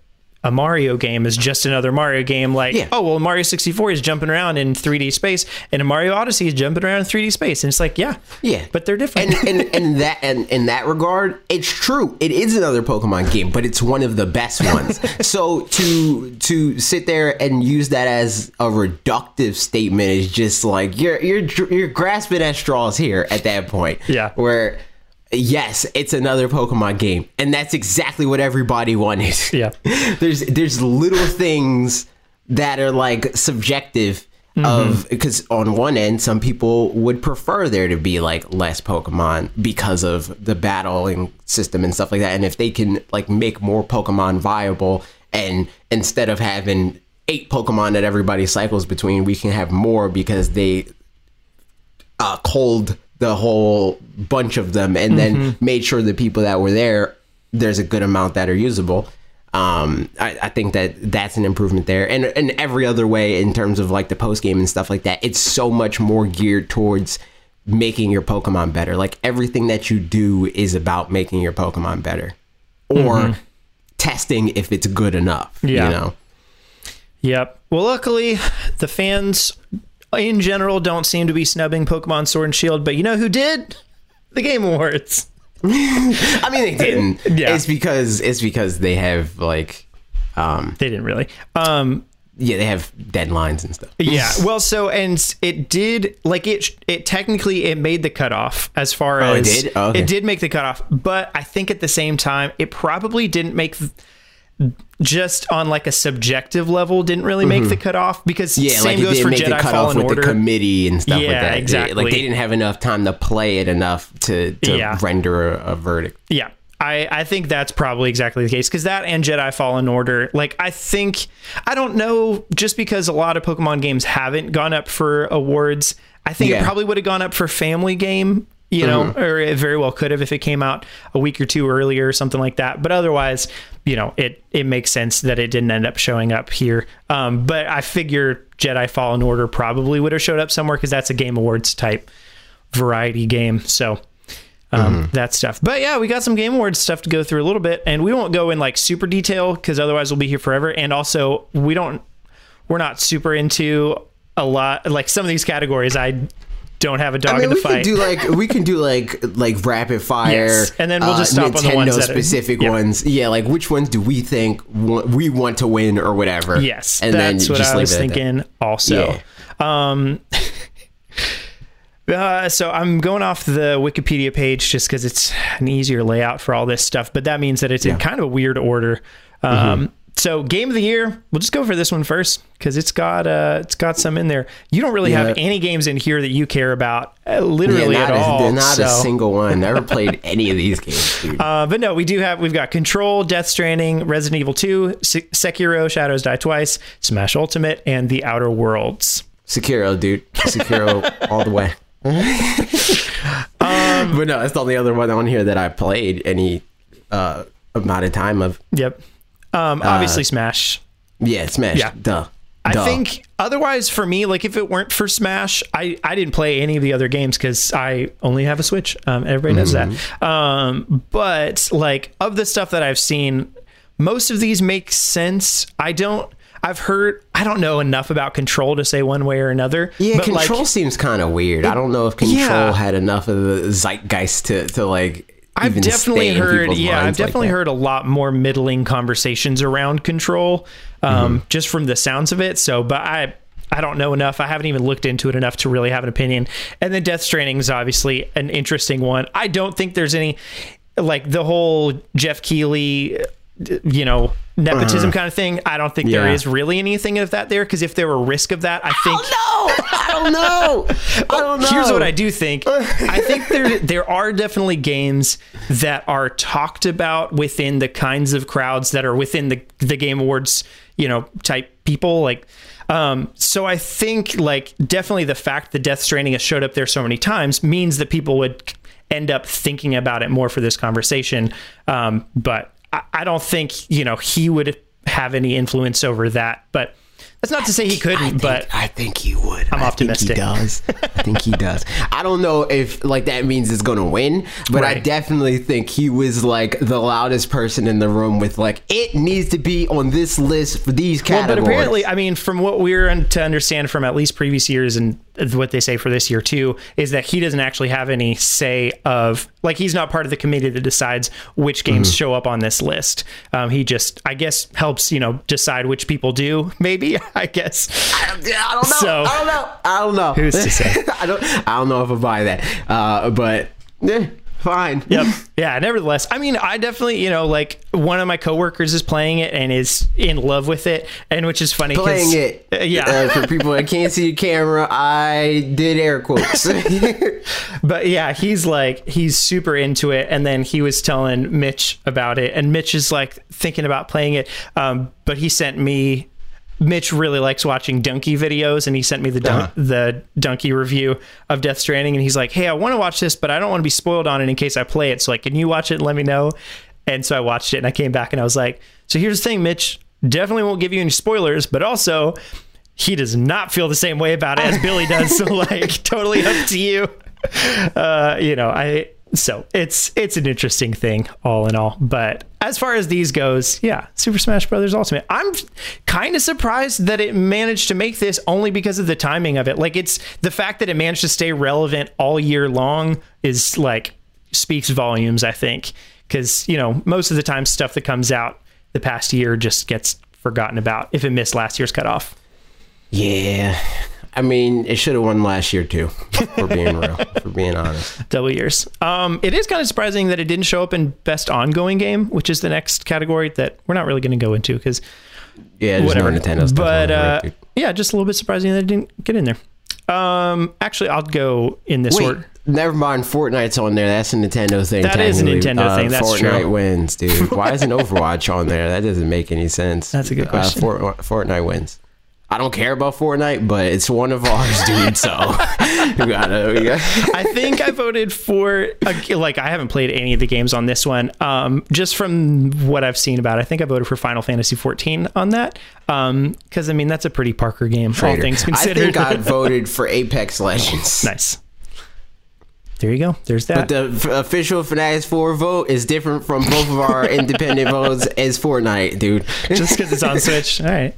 Speaker 2: a Mario game is just another Mario game. Like,
Speaker 1: Yeah.
Speaker 2: oh well, Mario 64 is jumping around in 3D space, and a Mario Odyssey is jumping around in 3D space, and it's like, yeah,
Speaker 1: Yeah,
Speaker 2: but they're different.
Speaker 1: And and, and that and in that regard, it's true. It is another Pokemon game, but it's one of the best ones. so to to sit there and use that as a reductive statement is just like you're you're you're grasping at straws here at that point.
Speaker 2: Yeah.
Speaker 1: Where yes, it's another Pokemon game, and that's exactly what everybody wanted.
Speaker 2: Yeah.
Speaker 1: there's there's little things that are like subjective of because on one end some people would prefer there to be like less pokemon because of the battling system and stuff like that and if they can like make more pokemon viable and instead of having eight pokemon that everybody cycles between we can have more because they uh, culled the whole bunch of them and then made sure the people that were there there's a good amount that are usable. Um, I, I think that that's an improvement there. And and every other way in terms of like the post game and stuff like that it's so much more geared towards making your pokemon better. Like everything that you do is about making your pokemon better or testing if it's good enough
Speaker 2: Yeah.
Speaker 1: you know?
Speaker 2: Yep. Well, luckily, the fans in general don't seem to be snubbing Pokemon Sword and Shield, but you know who did? The Game Awards.
Speaker 1: i mean they didn't
Speaker 2: Yeah.
Speaker 1: it's because it's because they have like um
Speaker 2: They didn't really. Um,
Speaker 1: yeah they have deadlines and stuff
Speaker 2: yeah. Well, so and it did like it. It technically it made the cutoff as far
Speaker 1: Oh, it
Speaker 2: as
Speaker 1: did? Oh, okay.
Speaker 2: it did make the cutoff, but I think at the same time it probably didn't make. Just on like a subjective level, didn't really make the cutoff because
Speaker 1: Mm-hmm. Yeah,
Speaker 2: same
Speaker 1: like
Speaker 2: goes for Jedi Fallen
Speaker 1: with
Speaker 2: Order.
Speaker 1: the committee and stuff like
Speaker 2: Yeah,
Speaker 1: that. They-
Speaker 2: exactly.
Speaker 1: like they didn't have enough time to play it enough to, to
Speaker 2: Yeah.
Speaker 1: render a, a verdict.
Speaker 2: Yeah. I, I think that's probably exactly the case because that and Jedi Fallen Order, like, I think, I don't know, just because a lot of Pokemon games haven't gone up for awards, I think it probably would have gone up for Family Game you know, or it very well could have if it came out a week or two earlier or something like that. But otherwise, you know, it it makes sense that it didn't end up showing up here. Um, but I figure Jedi Fallen Order probably would have showed up somewhere because that's a Game Awards type variety game. So um, that stuff. But yeah, we got some Game Awards stuff to go through a little bit, and we won't go in like super detail because otherwise we'll be here forever. And also, we don't, we're not super into a lot like some of these categories. I don't have a dog
Speaker 1: I mean,
Speaker 2: in the
Speaker 1: we can
Speaker 2: fight.
Speaker 1: do like we can do like like rapid fire,
Speaker 2: Yes, and then we'll just stop on the
Speaker 1: Nintendo
Speaker 2: ones that are-
Speaker 1: specific
Speaker 2: yeah.
Speaker 1: ones. Yeah, like which ones do we think we want to win or whatever?
Speaker 2: yes,
Speaker 1: and
Speaker 2: that's
Speaker 1: then
Speaker 2: what I was
Speaker 1: it at that.
Speaker 2: thinking. Also, um. Uh, so I'm going off the Wikipedia page just because it's an easier layout for all this stuff, but that means that it's in kind of a weird order. Um,
Speaker 1: Mm-hmm.
Speaker 2: So game of the year, we'll just go for this one first because it's got uh, it's got some in there. You don't really have any games in here that you care about, uh,
Speaker 1: Yeah,
Speaker 2: literally
Speaker 1: not,
Speaker 2: at
Speaker 1: a,
Speaker 2: all.
Speaker 1: not a single one. Never played any of these games, dude.
Speaker 2: Uh, but no, we do have we've got Control, Death Stranding, Resident Evil 2, Se- Sekiro, Shadows Die Twice, Smash Ultimate, and The Outer Worlds.
Speaker 1: Sekiro, dude. Sekiro all the way.
Speaker 2: Um,
Speaker 1: but no, that's the only other one on here that I played any uh, amount of time of.
Speaker 2: Yep. Um, obviously Smash.
Speaker 1: Yeah, Smash.
Speaker 2: Yeah.
Speaker 1: Duh.
Speaker 2: I
Speaker 1: Duh.
Speaker 2: think otherwise for me, like if it weren't for Smash, I, I didn't play any of the other games because I only have a Switch. Um, everybody knows
Speaker 1: Mm-hmm.
Speaker 2: that. Um, but like of the stuff that I've seen, most of these make sense. I don't. I've heard. I don't know enough about Control to say one way or another.
Speaker 1: Yeah,
Speaker 2: but like,
Speaker 1: Control seems kind of weird. I don't know if Control
Speaker 2: Yeah.
Speaker 1: had enough of the zeitgeist to, to like.
Speaker 2: I've definitely heard, yeah, I've
Speaker 1: minds like
Speaker 2: definitely heard a lot more middling conversations around control, um,
Speaker 1: Mm-hmm.
Speaker 2: just from the sounds of it. So, but I, I don't know enough. I haven't even looked into it enough to really have an opinion. And then Death Stranding is obviously an interesting one. I don't think there's any, like the whole Geoff Keighley, you know, nepotism kind of thing. I don't think there.
Speaker 1: Yeah.
Speaker 2: is really anything of that there because if there were risk of that, I think.
Speaker 1: I don't know. I don't know.
Speaker 2: Here's what I do think. I think there there are definitely games that are talked about within the kinds of crowds that are within the the game awards, you know, type people like um so I think like definitely the fact that Death Stranding has showed up there so many times means that people would end up thinking about it more for this conversation. Um but I, I don't think, you know, he would have any influence over that, but that's not to say he couldn't,
Speaker 1: think,
Speaker 2: but
Speaker 1: I think he would. I'm
Speaker 2: optimistic.
Speaker 1: Think he does. I think he does. I don't know if like that means it's gonna win, but I definitely think he was like the loudest person in the room with like it needs to be on this list for these
Speaker 2: Well,
Speaker 1: categories.
Speaker 2: but apparently, I mean, from what we're to understand from at least previous years and what they say for this year too, is that he doesn't actually have any say of like he's not part of the committee that decides which games
Speaker 1: Mm-hmm.
Speaker 2: show up on this list. Um, he just, I guess, helps you know decide which people do. Maybe I guess.
Speaker 1: I don't know.
Speaker 2: So-
Speaker 1: I don't know. I don't know.
Speaker 2: Who's to say?
Speaker 1: I don't. I don't know if I buy that. Uh, but eh, fine.
Speaker 2: Yep. Yeah. Nevertheless, I mean, I definitely, you know, like one of my coworkers is playing it and is in love with it, and which is funny.
Speaker 1: Playing it.
Speaker 2: Uh, yeah.
Speaker 1: Uh, for people that can't see the camera, I did air quotes.
Speaker 2: But yeah, he's like he's super into it, and then he was telling Mitch about it, and Mitch is like thinking about playing it. Um, but he sent me. Mitch really likes watching donkey videos, and he sent me the dun-
Speaker 1: Uh-huh.
Speaker 2: the donkey review of Death Stranding, and he's like, "Hey, I want to watch this, but I don't want to be spoiled on it in case I play it. So like, can you watch it and let me know?" And so I watched it, and I came back, and I was like, "So here's the thing, Mitch. Definitely won't give you any spoilers, but also." He does not feel the same way about it as Billy does. So, like, totally up to you uh, you know, I so it's it's an interesting thing all in all. But as far as these goes, yeah, Super Smash Brothers Ultimate. I'm kind of surprised that it managed to make this only because of the timing of it. Like it's the fact that it managed to stay relevant all year long is like speaks volumes, I think. Cuz, you know, most of the time stuff that comes out the past year just gets forgotten about if it missed last year's cutoff.
Speaker 1: yeah. I mean, it should have won last year too. For being real, for being honest.
Speaker 2: double years. Um, it is kind of surprising that it didn't show up in best ongoing game, which is the next category that we're not really going to go into because
Speaker 1: Yeah, there's
Speaker 2: whatever.
Speaker 1: no Nintendo stuff.
Speaker 2: but uh,
Speaker 1: record.
Speaker 2: yeah, just a little bit surprising that it didn't get in there. Um, actually, I'll go in this
Speaker 1: Wait,
Speaker 2: order.
Speaker 1: never mind. Fortnite's on there. That's a Nintendo thing.
Speaker 2: That is a. Nintendo thing, that's
Speaker 1: Fortnite
Speaker 2: true.
Speaker 1: wins, dude. Why isn't Overwatch on there? That doesn't make any sense.
Speaker 2: That's a good question.
Speaker 1: Uh, Fort, Fortnite wins. I don't care about Fortnite, but it's one of ours, dude. So we gotta, we gotta.
Speaker 2: I think I voted for uh, like I haven't played any of the games on this one. Um, just from what I've seen about, it, I think I voted for Final Fantasy 14 on that. Um, because I mean that's a pretty Parker game, all things considered.
Speaker 1: I think I voted for Apex Legends.
Speaker 2: nice. There you go. There's that.
Speaker 1: But the f- official Fanatics 4 vote is different from both of our independent votes as Fortnite, dude.
Speaker 2: just because it's on Switch. All right,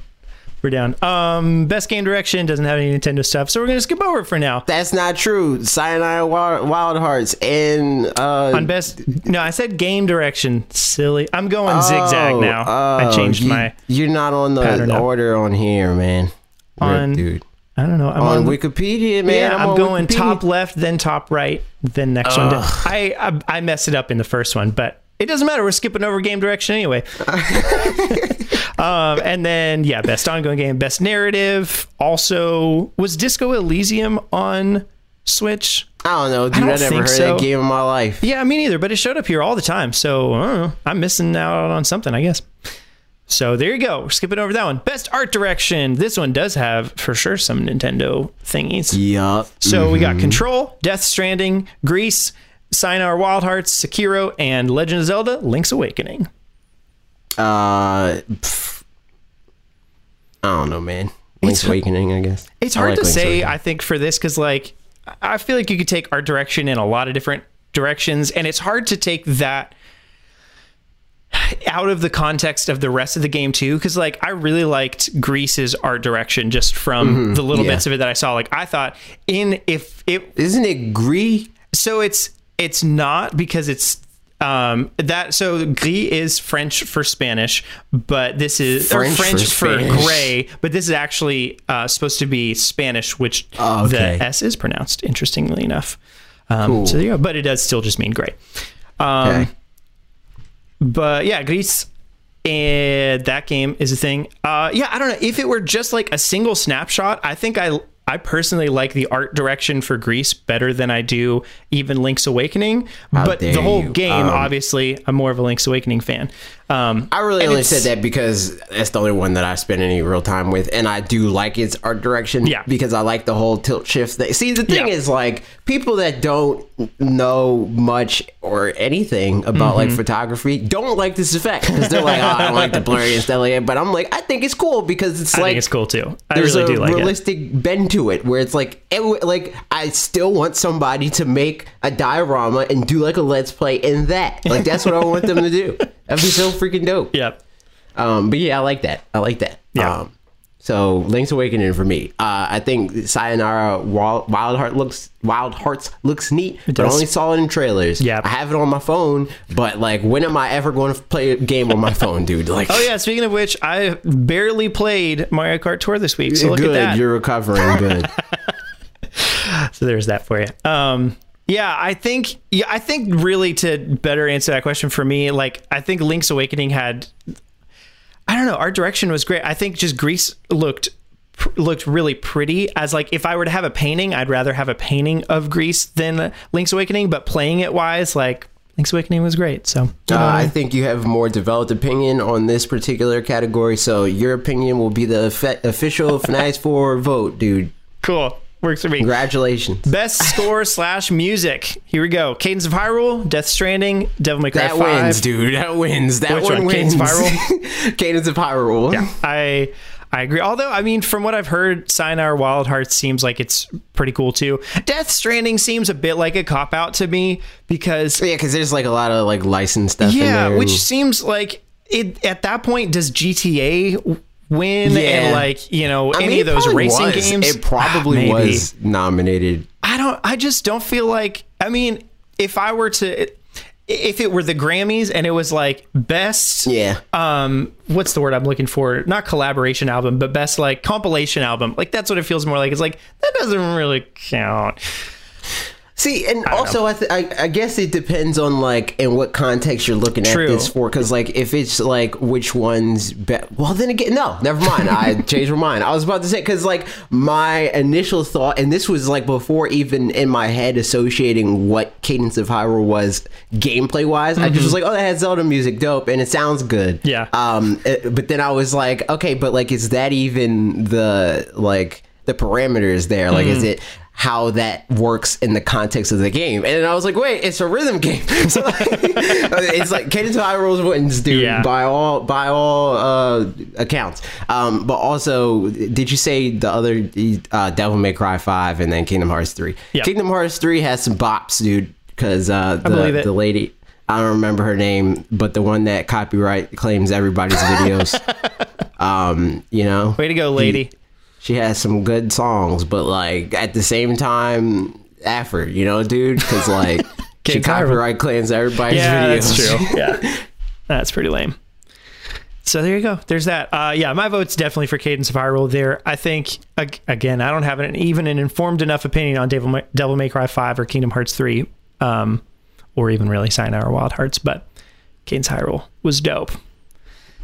Speaker 2: we're down. Um, best game direction doesn't have any Nintendo stuff, so we're gonna skip over it for now.
Speaker 1: That's not true. Sayonara Wild, Wild Hearts and uh,
Speaker 2: On best, no, I said game direction. Silly. I'm going zigzag now. Oh, I
Speaker 1: oh,
Speaker 2: changed
Speaker 1: you,
Speaker 2: my.
Speaker 1: You're not on the
Speaker 2: pattern up.
Speaker 1: order on here, man. Rip,
Speaker 2: On-
Speaker 1: dude.
Speaker 2: I don't know. I'm
Speaker 1: On
Speaker 2: on.
Speaker 1: Wikipedia, man.
Speaker 2: yeah, I'm,
Speaker 1: on
Speaker 2: going
Speaker 1: Wikipedia.
Speaker 2: top left, then top right, then next one down. I, I I messed it up in the first one, but it doesn't matter. We're skipping over game direction anyway. um, and then yeah, best ongoing game, best narrative. Also, was Disco Elysium on Switch?
Speaker 1: I don't know, dude. I,
Speaker 2: don't
Speaker 1: never heard
Speaker 2: so.
Speaker 1: that game in my life.
Speaker 2: Yeah, me neither. But it showed up here all the time, so I don't know. I'm missing out on something, I guess. So there you go. We're skipping over that one. Best art direction. This one does have for sure some Nintendo thingies.
Speaker 1: Yup.
Speaker 2: So we got Control, Death Stranding, Gris, Sayonara Wild Hearts, Sekiro, and Legend of Zelda: Link's Awakening.
Speaker 1: Uh, pff, I don't know, man. Link's
Speaker 2: It's-
Speaker 1: Awakening, I guess.
Speaker 2: It's hard
Speaker 1: like
Speaker 2: to
Speaker 1: Link's
Speaker 2: say.
Speaker 1: Awakening.
Speaker 2: I think for this because like I feel like you could take art direction in a lot of different directions, and it's hard to take that out of the context of the rest of the game too because like i really liked Gris's art direction just from the little
Speaker 1: yeah.
Speaker 2: bits of it that i saw like i thought in if it
Speaker 1: Isn't it Gree?
Speaker 2: so it's it's not because it's um that so gris is french for spanish but this is or
Speaker 1: French for
Speaker 2: french for, gray but this is actually uh supposed to be spanish which
Speaker 1: Oh, okay.
Speaker 2: the s is pronounced interestingly enough um
Speaker 1: Cool.
Speaker 2: so there you go but it does still just mean gray um
Speaker 1: Okay.
Speaker 2: but yeah, Gris and that game is a thing. Uh, yeah, I don't know if it were just like a single snapshot. I think I I personally like the art direction for Gris better than I do even Link's Awakening. but the whole
Speaker 1: you.
Speaker 2: game,
Speaker 1: Um,
Speaker 2: obviously, I'm more of a Link's Awakening fan. Um,
Speaker 1: I really only said that because that's the only one that I spend any real time with, and I do like its art direction.
Speaker 2: Yeah.
Speaker 1: because I like the whole tilt shift thing. See, the thing
Speaker 2: Yeah.
Speaker 1: is, like people that don't know much or anything about like
Speaker 2: Mm-hmm.
Speaker 1: photography don't like this effect because they're like, oh, I don't like the blurry and stuff like that. But I'm like, I think it's cool because it's
Speaker 2: I
Speaker 1: like
Speaker 2: think it's cool too. I
Speaker 1: there's
Speaker 2: really
Speaker 1: a
Speaker 2: do like it.
Speaker 1: realistic bend to it where it's like it, like I still want somebody to make a diorama and do like a let's play in that. Like that's what I want them to do. That'd be so freaking dope.
Speaker 2: Yep.
Speaker 1: Um, but yeah, I like that. I like that.
Speaker 2: Yeah.
Speaker 1: Um, so Link's Awakening for me. Uh, I think Sayonara Wild, Wild Heart looks Wild Hearts looks neat, but I only saw it in trailers.
Speaker 2: Yeah.
Speaker 1: I have it on my phone, but like, when am I ever going to play a game on my phone, dude? Like,
Speaker 2: Oh yeah. Speaking of which, I barely played Mario Kart Tour this week. So look
Speaker 1: good.
Speaker 2: at that.
Speaker 1: You're recovering. Good.
Speaker 2: So there's that for you. Um, yeah, I think yeah, I think really to better answer that question for me, like I think Link's Awakening had I don't know, our direction was great. I think just Gris looked pr- looked really pretty as like if I were to have a painting, I'd rather have a painting of Gris than Link's Awakening, but playing it wise like Link's Awakening was great. So
Speaker 1: Uh, I think you have more developed opinion on this particular category, so your opinion will be the offe- official Fanatics 4 vote, dude.
Speaker 2: cool. Works for me.
Speaker 1: Congratulations.
Speaker 2: Best score slash music. Here we go. Cadence of Hyrule, Death Stranding, Devil May Cry
Speaker 1: That
Speaker 2: 5.
Speaker 1: wins, dude. That wins. That
Speaker 2: Which
Speaker 1: one,
Speaker 2: one?
Speaker 1: wins.
Speaker 2: Cadence of Hyrule.
Speaker 1: Cadence of Hyrule.
Speaker 2: Yeah, I I agree. Although I mean, from what I've heard, Sayonara Wild Hearts seems like it's pretty cool too. Death Stranding seems a bit like a cop out to me because
Speaker 1: Yeah, because there's like a lot of like licensed stuff in
Speaker 2: yeah, which seems like it at that point does GTA win
Speaker 1: Yeah.
Speaker 2: and like you know
Speaker 1: I
Speaker 2: any
Speaker 1: mean,
Speaker 2: of those racing
Speaker 1: was.
Speaker 2: games?
Speaker 1: It probably
Speaker 2: Maybe.
Speaker 1: was nominated.
Speaker 2: I don't. I just don't feel like. I mean, if I were to. If it were the Grammys and it was like best
Speaker 1: Yeah.
Speaker 2: um what's the word i'm looking for not collaboration album but best like compilation album like that's what it feels more like it's like that doesn't really count
Speaker 1: See, and also I, th- I I guess it depends on like in what context you're looking
Speaker 2: True.
Speaker 1: at this for. Because like if it's like which one's better, well, then again, no, never mind. I changed my mind. I was about to say because like my initial thought, and this was like before even in my head associating what Cadence of Hyrule was gameplay wise. I just was like, oh, that has Zelda music, dope, and it sounds good.
Speaker 2: Mm-hmm. Yeah.
Speaker 1: Um, it- but then I was like, okay, but like, is that even the like the parameters there? Like, is it how that works in the context of the game? And I was like, wait, it's a rhythm game. so like, it's like Cadence of Hyrule's wins, dude,
Speaker 2: Yeah.
Speaker 1: by all by all uh, accounts. Um, but also, did you say the other uh, Devil May Cry five and then Kingdom Hearts three?
Speaker 2: Yeah.
Speaker 1: Kingdom Hearts three has some bops, dude, because uh, the the lady. I don't remember her name, but the one that copyright claims everybody's videos. um, you know,
Speaker 2: Way to go, lady.
Speaker 1: She has some good songs, but like at the same time, effort, you know, dude, because like she copyright claims everybody's
Speaker 2: yeah,
Speaker 1: videos.
Speaker 2: that's true. Yeah, that's pretty lame. So there you go. There's that. Uh, yeah, my vote's definitely for Cadence of Hyrule. There, I think ag- again, I don't have an, even an informed enough opinion on Devil May, Devil May Cry Five or Kingdom Hearts Three, um, or even really Sayonara Wild Hearts. But Cadence Hyrule was dope.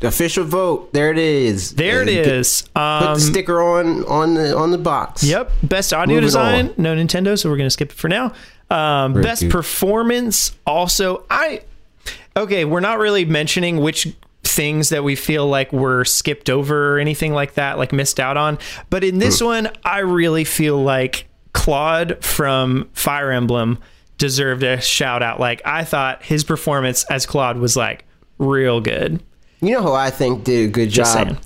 Speaker 1: The official vote, there it is.
Speaker 2: There it
Speaker 1: Uh, get-
Speaker 2: is.
Speaker 1: Put
Speaker 2: Um,
Speaker 1: the sticker on on the on the box.
Speaker 2: Yep. Best audio
Speaker 1: Moving
Speaker 2: design, no Nintendo, so we're gonna skip it for now. Um,
Speaker 1: Right,
Speaker 2: best
Speaker 1: dude.
Speaker 2: performance, also I. Okay, we're not really mentioning which things that we feel like were skipped over or anything like that, like missed out on. But in this one, I really feel like Claude from Fire Emblem deserved a shout out. Like I thought his performance as Claude was like real good.
Speaker 1: You know who I think did a good
Speaker 2: Just
Speaker 1: job?
Speaker 2: saying.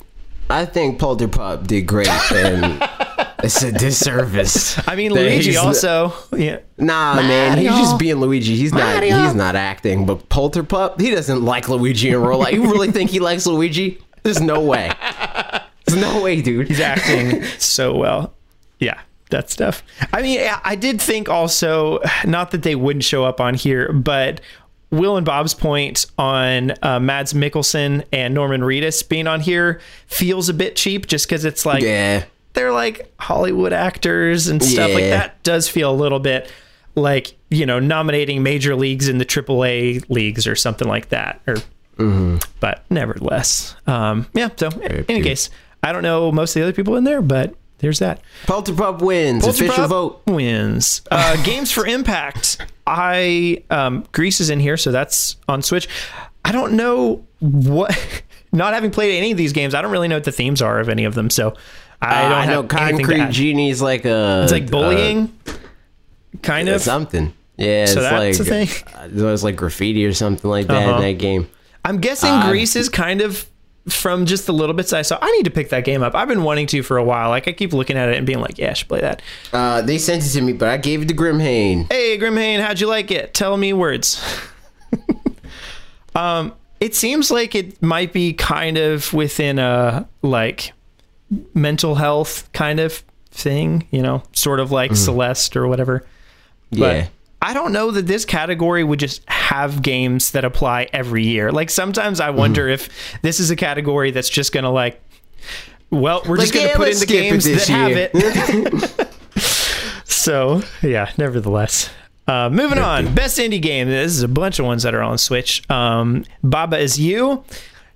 Speaker 1: I think Polterpup did great, and it's a disservice.
Speaker 2: I mean,
Speaker 1: that
Speaker 2: Luigi
Speaker 1: he's-
Speaker 2: also. Yeah.
Speaker 1: Nah, man, he's just being Luigi. He's not.
Speaker 2: Mario.
Speaker 1: He's not acting. But Polterpup, he doesn't like Luigi in real life. You really think he likes Luigi? There's no way. There's no way, dude.
Speaker 2: He's acting so well. Yeah, that stuff. I mean, I- I did think also, not that they wouldn't show up on here, but Will and Bob's point on uh, Mads Mikkelsen and Norman Reedus being on here feels a bit cheap just because it's like
Speaker 1: Yeah.
Speaker 2: they're like Hollywood actors and stuff like that. Does feel a little bit like you know nominating major leagues in the AAA leagues or something like that. Or, but nevertheless, um, yeah. So in any case, I don't know most of the other people in there, but there's that.
Speaker 1: Polterpup wins. Official vote.
Speaker 2: wins. Uh, games for Impact. I um, Gris is in here, so that's on Switch. I don't know what. Not having played any of these games, I don't really know what the themes are of any of them. So I don't
Speaker 1: Uh, I know Concrete. Genie's like a.
Speaker 2: It's like bullying, kind
Speaker 1: uh,
Speaker 2: of.
Speaker 1: something. Yeah,
Speaker 2: So
Speaker 1: it's
Speaker 2: that's
Speaker 1: like
Speaker 2: a thing?
Speaker 1: uh, it was like graffiti or something like that
Speaker 2: Uh-huh.
Speaker 1: in that game.
Speaker 2: I'm guessing
Speaker 1: Uh,
Speaker 2: Gris is kind of from just the little bits I saw. I need to pick that game up. I've been wanting to for a while. Like I keep looking at it and being like, yeah, I should play that.
Speaker 1: Uh, they sent it to me, but I gave it to Grimhane.
Speaker 2: Hey, Grimhane, how'd you like it? Tell me words. um, it seems like it might be kind of within a like mental health kind of thing, you know, sort of like Celeste or whatever. But
Speaker 1: Yeah.
Speaker 2: I don't know that this category would just have games that apply every year. Like sometimes I wonder if this is a category that's just going to like well, we're just going to
Speaker 1: yeah,
Speaker 2: put in the games that
Speaker 1: this
Speaker 2: have
Speaker 1: year.
Speaker 2: it. So yeah, nevertheless. Uh, moving on, best indie game. This is a bunch of ones that are on Switch. Um, Baba is You,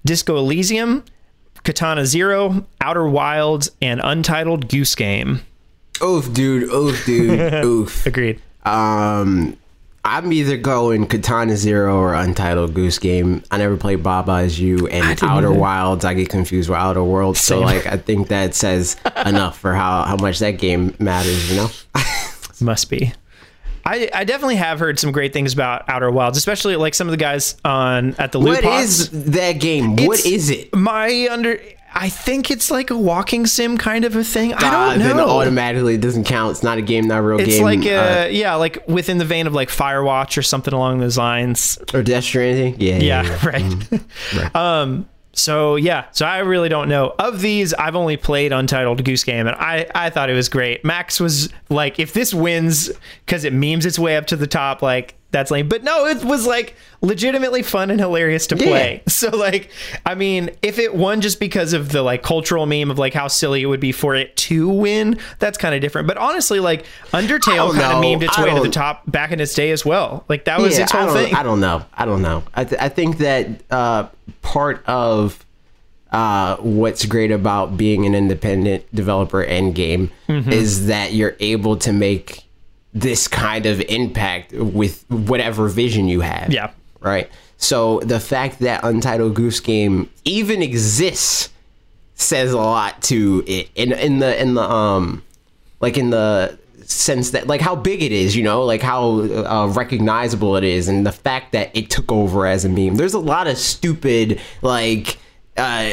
Speaker 2: Disco Elysium, Katana Zero, Outer Wilds, and Untitled Goose Game.
Speaker 1: Oof, dude. Oof, dude. Oof.
Speaker 2: Agreed.
Speaker 1: Um, I'm either going Katana Zero or Untitled Goose Game. I never played Baba Is You and Outer. Wilds. I get confused with Outer Worlds. So like, I think that says enough for how how much that game matters. You know.
Speaker 2: Must be. I, I definitely have heard some great things about Outer Wilds, especially like some of the guys on at the Loop.
Speaker 1: What is that game? what
Speaker 2: It's-
Speaker 1: is it?
Speaker 2: my under? I think it's like a walking sim kind of a thing. I
Speaker 1: Uh,
Speaker 2: don't
Speaker 1: then
Speaker 2: know.
Speaker 1: automatically it doesn't count. It's not a game, not a real
Speaker 2: It's
Speaker 1: game.
Speaker 2: It's like
Speaker 1: uh,
Speaker 2: uh, yeah, like within the vein of like Firewatch or something along those lines.
Speaker 1: or Death Stranding. Yeah,
Speaker 2: Yeah,
Speaker 1: yeah.
Speaker 2: right. um, so yeah, so I really don't know. Of these, I've only played Untitled Goose Game, and I I thought it was great. Max was like, if this wins because it memes its way up to the top, like that's lame. But no, it was like legitimately fun and hilarious to play. So like, I mean, if it won just because of the like cultural meme of like how silly it would be for it to win, that's kind of different. But honestly, like Undertale kind of memed its
Speaker 1: I
Speaker 2: way to the top back in its day as well. Like that was its whole
Speaker 1: don't,
Speaker 2: thing.
Speaker 1: I don't know. I don't know. I, th- I think that uh, part of uh, what's great about being an independent developer end game
Speaker 2: Mm-hmm.
Speaker 1: is that you're able to make this kind of impact with whatever vision you have.
Speaker 2: Yeah.
Speaker 1: Right. So the fact that Untitled Goose Game even exists says a lot to it in in the in the um like in the sense that like how big it is you know like how uh, recognizable it is and the fact that it took over as a meme there's a lot of stupid like uh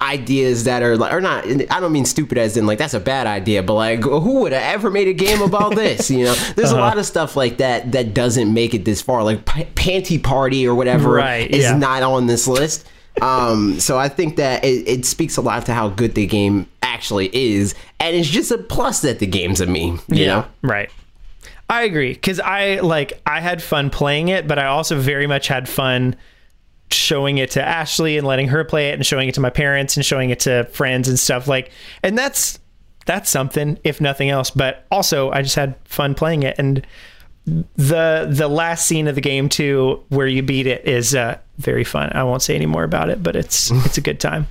Speaker 1: ideas that are like or not i don't mean stupid as in like that's a bad idea but like who would have ever made a game about this you know there's a lot of stuff like that that doesn't make it this far like P- panty party or whatever
Speaker 2: Right,
Speaker 1: is
Speaker 2: yeah.
Speaker 1: not on this list um so i think that it, it speaks a lot to how good the game actually is and it's just a plus that the game's a meme you know
Speaker 2: Right. I agree cuz I like I had fun playing it, but I also very much had fun showing it to Ashley and letting her play it and showing it to my parents and showing it to friends and stuff like and that's that's something if nothing else, but also I just had fun playing it and the the last scene of the game too where you beat it is uh very fun. I won't say any more about it, but it's it's a good time.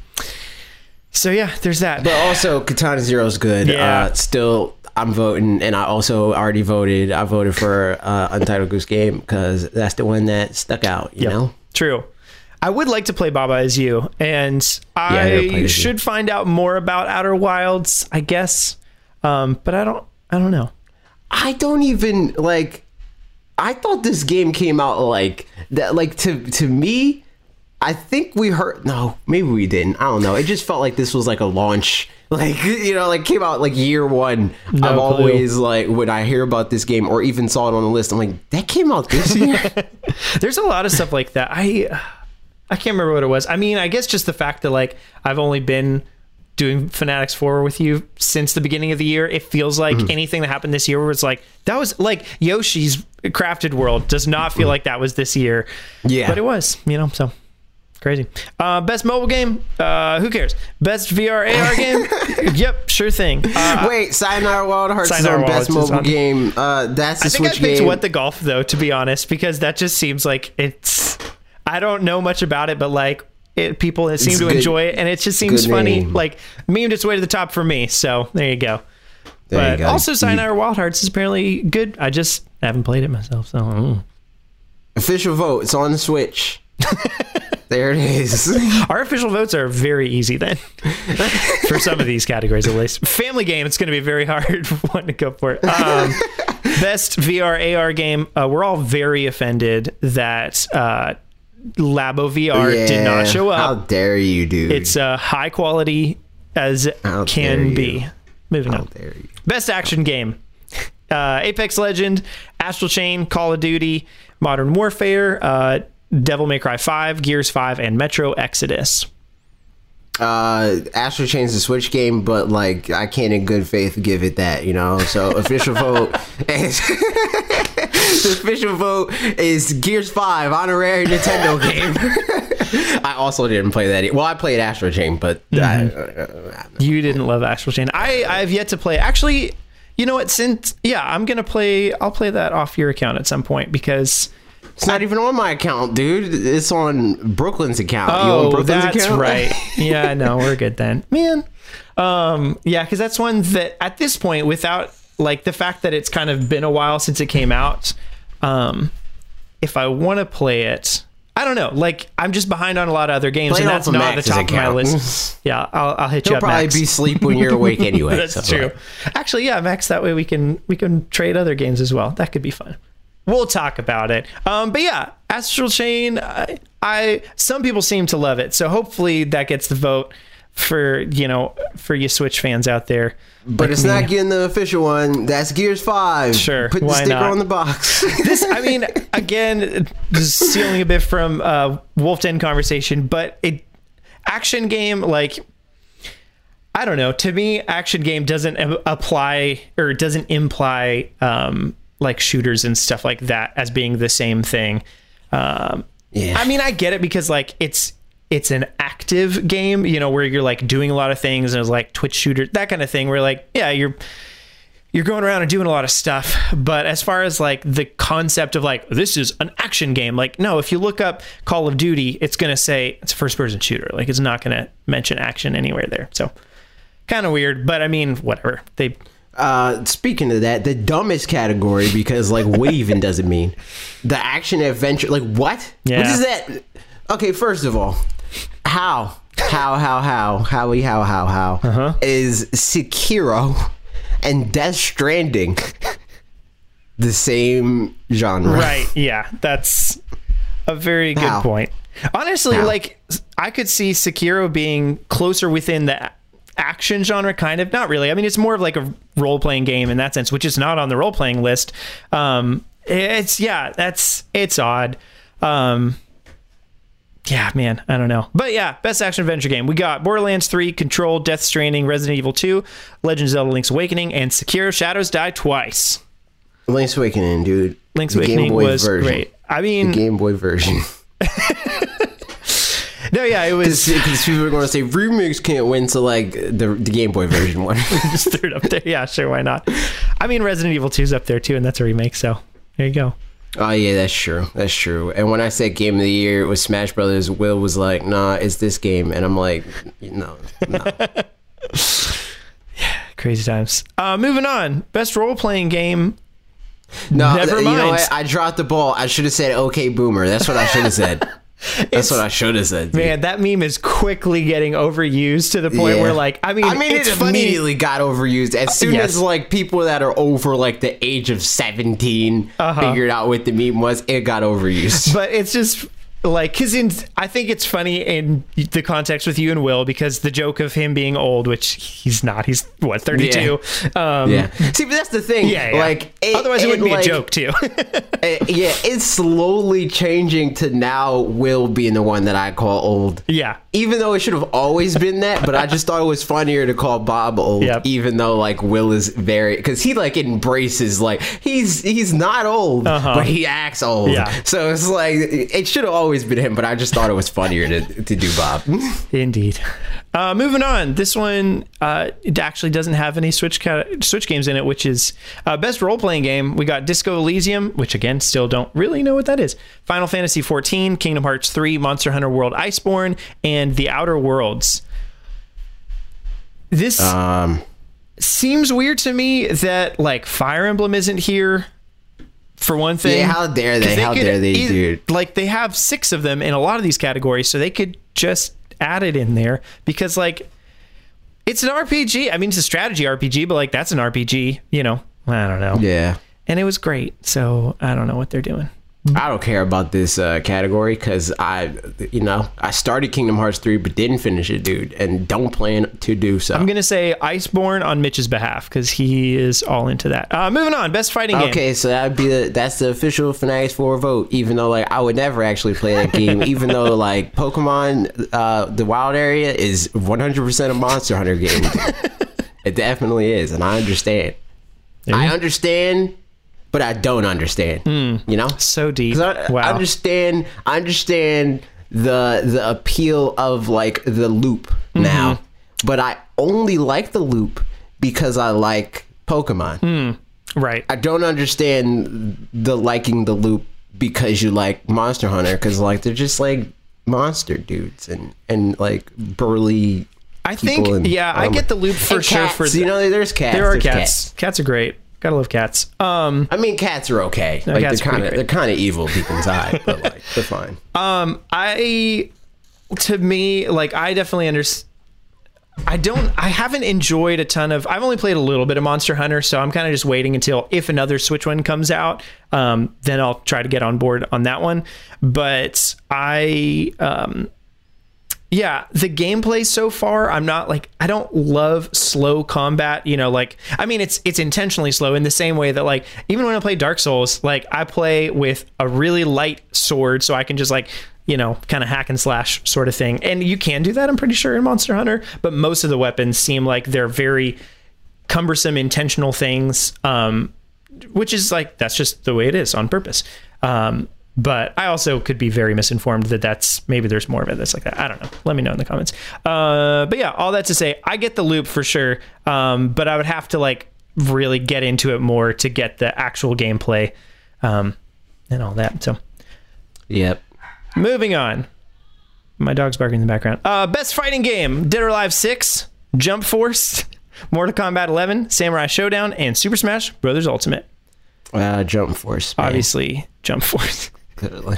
Speaker 2: So yeah, there's that.
Speaker 1: but also katana Zero is good
Speaker 2: Yeah.
Speaker 1: uh still i'm voting and i also already voted i voted for uh untitled goose game because that's the one that stuck out you know
Speaker 2: True. I would like to play Baba Is You, and
Speaker 1: I
Speaker 2: I
Speaker 1: as you.
Speaker 2: should find out more about Outer Wilds, I guess. Um, but I don't. I don't know.
Speaker 1: I don't even like. I thought this game came out like that. Like to to me, I think we heard. No, maybe we didn't. I don't know. It just felt like this was like a launch. Like you know, like came out like year one. I've
Speaker 2: clue.
Speaker 1: always like when I hear about this game or even saw it on the list, I'm like, that came out this year.
Speaker 2: There's a lot of stuff like that. I I can't remember what it was. I mean, I guess just the fact that like I've only been doing Fanatics 4 with you since the beginning of the year, it feels like
Speaker 1: Mm-hmm.
Speaker 2: anything that happened this year was like that was like Yoshi's Crafted World does not feel like that was this year.
Speaker 1: Mm-hmm. Yeah.
Speaker 2: But it was, you know, so crazy. Uh, best mobile game? Uh, who cares? Best VR AR game? yep, sure thing. Uh,
Speaker 1: Wait, Sayonara Wild Hearts is
Speaker 2: Sayonara
Speaker 1: on best
Speaker 2: Wild is
Speaker 1: mobile
Speaker 2: on-
Speaker 1: game. Uh, that's the
Speaker 2: I think I picked
Speaker 1: game.
Speaker 2: What the Golf though, to be honest, because that just seems like it's. I don't know much about it, but like it, people seem
Speaker 1: It's
Speaker 2: to
Speaker 1: good-
Speaker 2: enjoy it, and it just seems funny.
Speaker 1: name.
Speaker 2: Like memed its way to the top for me. So there you go.
Speaker 1: There you
Speaker 2: but
Speaker 1: go.
Speaker 2: also,
Speaker 1: You-
Speaker 2: Sayonara Wild Hearts is apparently good. I just haven't played it myself, so mm.
Speaker 1: official vote. It's on the Switch. there it is.
Speaker 2: our official votes are very easy then. for some of these categories, at least. Family game, it's going to be a very hard one to go for. Um, best VR AR game. Uh, we're all very offended that uh, Labo VR did not show up.
Speaker 1: How dare you, dude?
Speaker 2: It's uh, high quality as
Speaker 1: How
Speaker 2: can be. Moving
Speaker 1: how
Speaker 2: on. Best action game. Uh, Apex Legend, Astral Chain, Call of Duty, Modern Warfare, uh, Devil May Cry 5, Gears 5, and Metro Exodus.
Speaker 1: uh Astral Chain's a Switch game, but like I can't in good faith give it that, you know. So official vote the official vote is Gears Five honorary Nintendo game. I also didn't play that. e- Well, I played Astral Chain, but
Speaker 2: Mm-hmm.
Speaker 1: I,
Speaker 2: You didn't love Astral Chain. I I've yet to play. Actually, you know what? Since yeah, I'm gonna play. I'll play that off your account at some point because
Speaker 1: it's not even on my account, dude. It's on Brooklyn's account.
Speaker 2: oh,
Speaker 1: Brooklyn's
Speaker 2: that's
Speaker 1: account?
Speaker 2: right. Yeah, no, we're good then, man. Um, yeah, because that's one that at this point, without like the fact that it's kind of been a while since it came out, um, if I want to play it. I don't know. Like I'm just behind on a lot of other games,
Speaker 1: Play
Speaker 2: and that's not the top of my list. Yeah, I'll, I'll hit you
Speaker 1: You'll
Speaker 2: up.
Speaker 1: probably
Speaker 2: Max.
Speaker 1: be asleep when you're awake anyway.
Speaker 2: That's
Speaker 1: so,
Speaker 2: true. Actually, yeah, Max. That way we can we can trade other games as well. That could be fun. We'll talk about it. Um, but yeah, Astral Chain. I, I some people seem to love it, so hopefully that gets the vote for you know for you Switch fans out there.
Speaker 1: But
Speaker 2: like
Speaker 1: it's
Speaker 2: me.
Speaker 1: not getting the official one. That's Gears Five.
Speaker 2: Sure,
Speaker 1: Put the sticker
Speaker 2: not?
Speaker 1: on the box.
Speaker 2: this i mean again just stealing a bit from uh wolf den conversation but it action game like i don't know to me action game doesn't apply or doesn't imply um like shooters and stuff like that as being the same thing. Um,
Speaker 1: Yeah.
Speaker 2: I mean, I get it because like it's it's an active game, you know, where you're like doing a lot of things and it's like Twitch shooter, that kind of thing. Where like, yeah, you're you're going around and doing a lot of stuff. But as far as like the concept of like this is an action game, like no, if you look up Call of Duty, it's gonna say it's a first person shooter. Like it's not gonna mention action anywhere there. So kind of weird, but I mean, whatever. They
Speaker 1: Uh, speaking of that, the dumbest category because like what even does it mean? The action adventure, like what? What
Speaker 2: Yeah.
Speaker 1: is that? Okay, first of all, how, how, how, how, howie, how, how, how
Speaker 2: Uh-huh.
Speaker 1: is Sekiro and Death Stranding the same genre?
Speaker 2: Right. Yeah. That's a very good
Speaker 1: How?
Speaker 2: point. Honestly,
Speaker 1: How?
Speaker 2: like I could see Sekiro being closer within the action genre, kind of. Not really. I mean, it's more of like a role playing game in that sense, which is not on the role playing list. Um, it's yeah, that's it's odd. Um, yeah, man, I don't know. But yeah, best action adventure game. We got Borderlands 3, Control, Death Stranding, Resident Evil 2, Legend of Zelda Link's Awakening, and Sekiro Shadows Die Twice.
Speaker 1: Link's Awakening, dude.
Speaker 2: Link's
Speaker 1: The Game
Speaker 2: Awakening
Speaker 1: Boy
Speaker 2: was
Speaker 1: version.
Speaker 2: great. I mean,
Speaker 1: Game Boy version.
Speaker 2: no, yeah, it was
Speaker 1: Because people were going to say remakes can't win, so like the the Game Boy version one.
Speaker 2: just threw it up there. Yeah, sure, why not? I mean, Resident Evil 2's up there too, and that's a remake, so there you go.
Speaker 1: Oh yeah, that's true. That's true. And when I said game of the year with Smash Brothers, Will was like, "Nah, it's this game," and I'm like, "No, no."
Speaker 2: yeah, Crazy times. Uh, moving on. Best role playing game.
Speaker 1: no
Speaker 2: Never
Speaker 1: you know
Speaker 2: mind.
Speaker 1: I dropped the ball. I should have said, "Okay, Boomer." That's what I should have said. That's what I should have said. dude.
Speaker 2: Man, that meme is quickly getting overused to the point
Speaker 1: Yeah.
Speaker 2: where, like, I mean,
Speaker 1: I mean,
Speaker 2: it's
Speaker 1: it
Speaker 2: funny.
Speaker 1: immediately got overused as soon
Speaker 2: yes.
Speaker 1: as like people that are over like the age of 17
Speaker 2: Uh-huh.
Speaker 1: figured out what the meme was. It got overused.
Speaker 2: but it's just like because in I think it's funny in the context with you and Will because the joke of him being old, which he's not. He's what thirty two. Um,
Speaker 1: yeah. See, but that's the thing.
Speaker 2: Yeah, yeah.
Speaker 1: Like,
Speaker 2: otherwise it, wouldn't be a joke too.
Speaker 1: Uh, yeah, it's slowly changing to now Will being the one that I call old.
Speaker 2: yeah,
Speaker 1: Even though it should have always been that, but I just thought it was funnier to call Bob old.
Speaker 2: Yep.
Speaker 1: Even though like Will is very because he like embraces like he's he's not old,
Speaker 2: Uh-huh.
Speaker 1: but he acts old.
Speaker 2: Yeah.
Speaker 1: So it's like it should have always been him, but I just thought it was funnier to to do Bob.
Speaker 2: indeed. Uh, moving on, this one uh, it actually doesn't have any Switch ca- Switch games in it, which is uh, best role playing game. We got Disco Elysium, which again still don't really know what that is. Final Fantasy 14, Kingdom Hearts 3, Monster Hunter World Iceborne, and The Outer Worlds. This
Speaker 1: Um,
Speaker 2: seems weird to me that like Fire Emblem isn't here. For one thing,
Speaker 1: yeah, how dare they? How
Speaker 2: could
Speaker 1: dare they, dude?
Speaker 2: Like they have six of them in a lot of these categories, so they could just add it in there because like it's an RPG. I mean, it's a strategy RPG, but like that's an RPG. You know, I don't know.
Speaker 1: Yeah.
Speaker 2: And it was great, so I don't know what they're doing.
Speaker 1: I don't care about this uh, category because I, you know, I started Kingdom Hearts 3 but didn't finish it, dude, and don't plan to do so.
Speaker 2: I'm gonna say Iceborne on Mitch's behalf because he is all into that. Uh, moving on, best fighting game.
Speaker 1: Okay, so that'd be the that's the official Fanatics 4 vote. Even though like I would never actually play that game, even though like Pokemon, uh, the Wild Area is 100% a Monster Hunter game. it definitely is, and I understand. I understand, but I don't understand. You know,
Speaker 2: So deep.
Speaker 1: I,
Speaker 2: wow.
Speaker 1: I understand. I understand the the appeal of like the loop
Speaker 2: Mm-hmm.
Speaker 1: now, but I only like the loop because I like Pokemon.
Speaker 2: Hmm. right.
Speaker 1: I don't understand the liking the loop because you like Monster Hunter because like they're just like monster dudes and and like burly.
Speaker 2: I think
Speaker 1: and
Speaker 2: yeah, I get the loop for sure.
Speaker 1: cats,
Speaker 2: For
Speaker 1: you know, there's cats.
Speaker 2: there are
Speaker 1: there's
Speaker 2: cats. cats. are great. Gotta love cats. Um,
Speaker 1: I mean, cats are okay. Like
Speaker 2: cats
Speaker 1: they're kind of they're kind of evil deep inside, but like they're fine.
Speaker 2: um, I to me like I definitely understand. I don't. I haven't enjoyed a ton of. I've only played a little bit of Monster Hunter, so I'm kind of just waiting until if another Switch one comes out, um, then I'll try to get on board on that one. But I, um, yeah, the gameplay so far, I'm not like I don't love slow combat. You know, like I mean, it's it's intentionally slow in the same way that like even when I play Dark Souls, like I play with a really light sword, so I can just like you know kind of hack and slash sort of thing. And you can do that, I'm pretty sure in Monster Hunter, but most of the weapons seem like they're very cumbersome intentional things um which is like that's just the way it is on purpose. Um, but I also could be very misinformed that that's maybe there's more of it that's like that. I don't know. Let me know in the comments. Uh, but yeah, all that to say, I get the loop for sure. Um, but I would have to like really get into it more to get the actual gameplay um, and all that. So
Speaker 1: Yep.
Speaker 2: moving on. My dog's barking in the background. Uh, best fighting game: Dead or Alive Six, Jump Force, Mortal Kombat 11, Samurai Shodown, and Super Smash Brothers Ultimate.
Speaker 1: Uh, jump force. Man.
Speaker 2: Obviously, Jump Force.
Speaker 1: Clearly.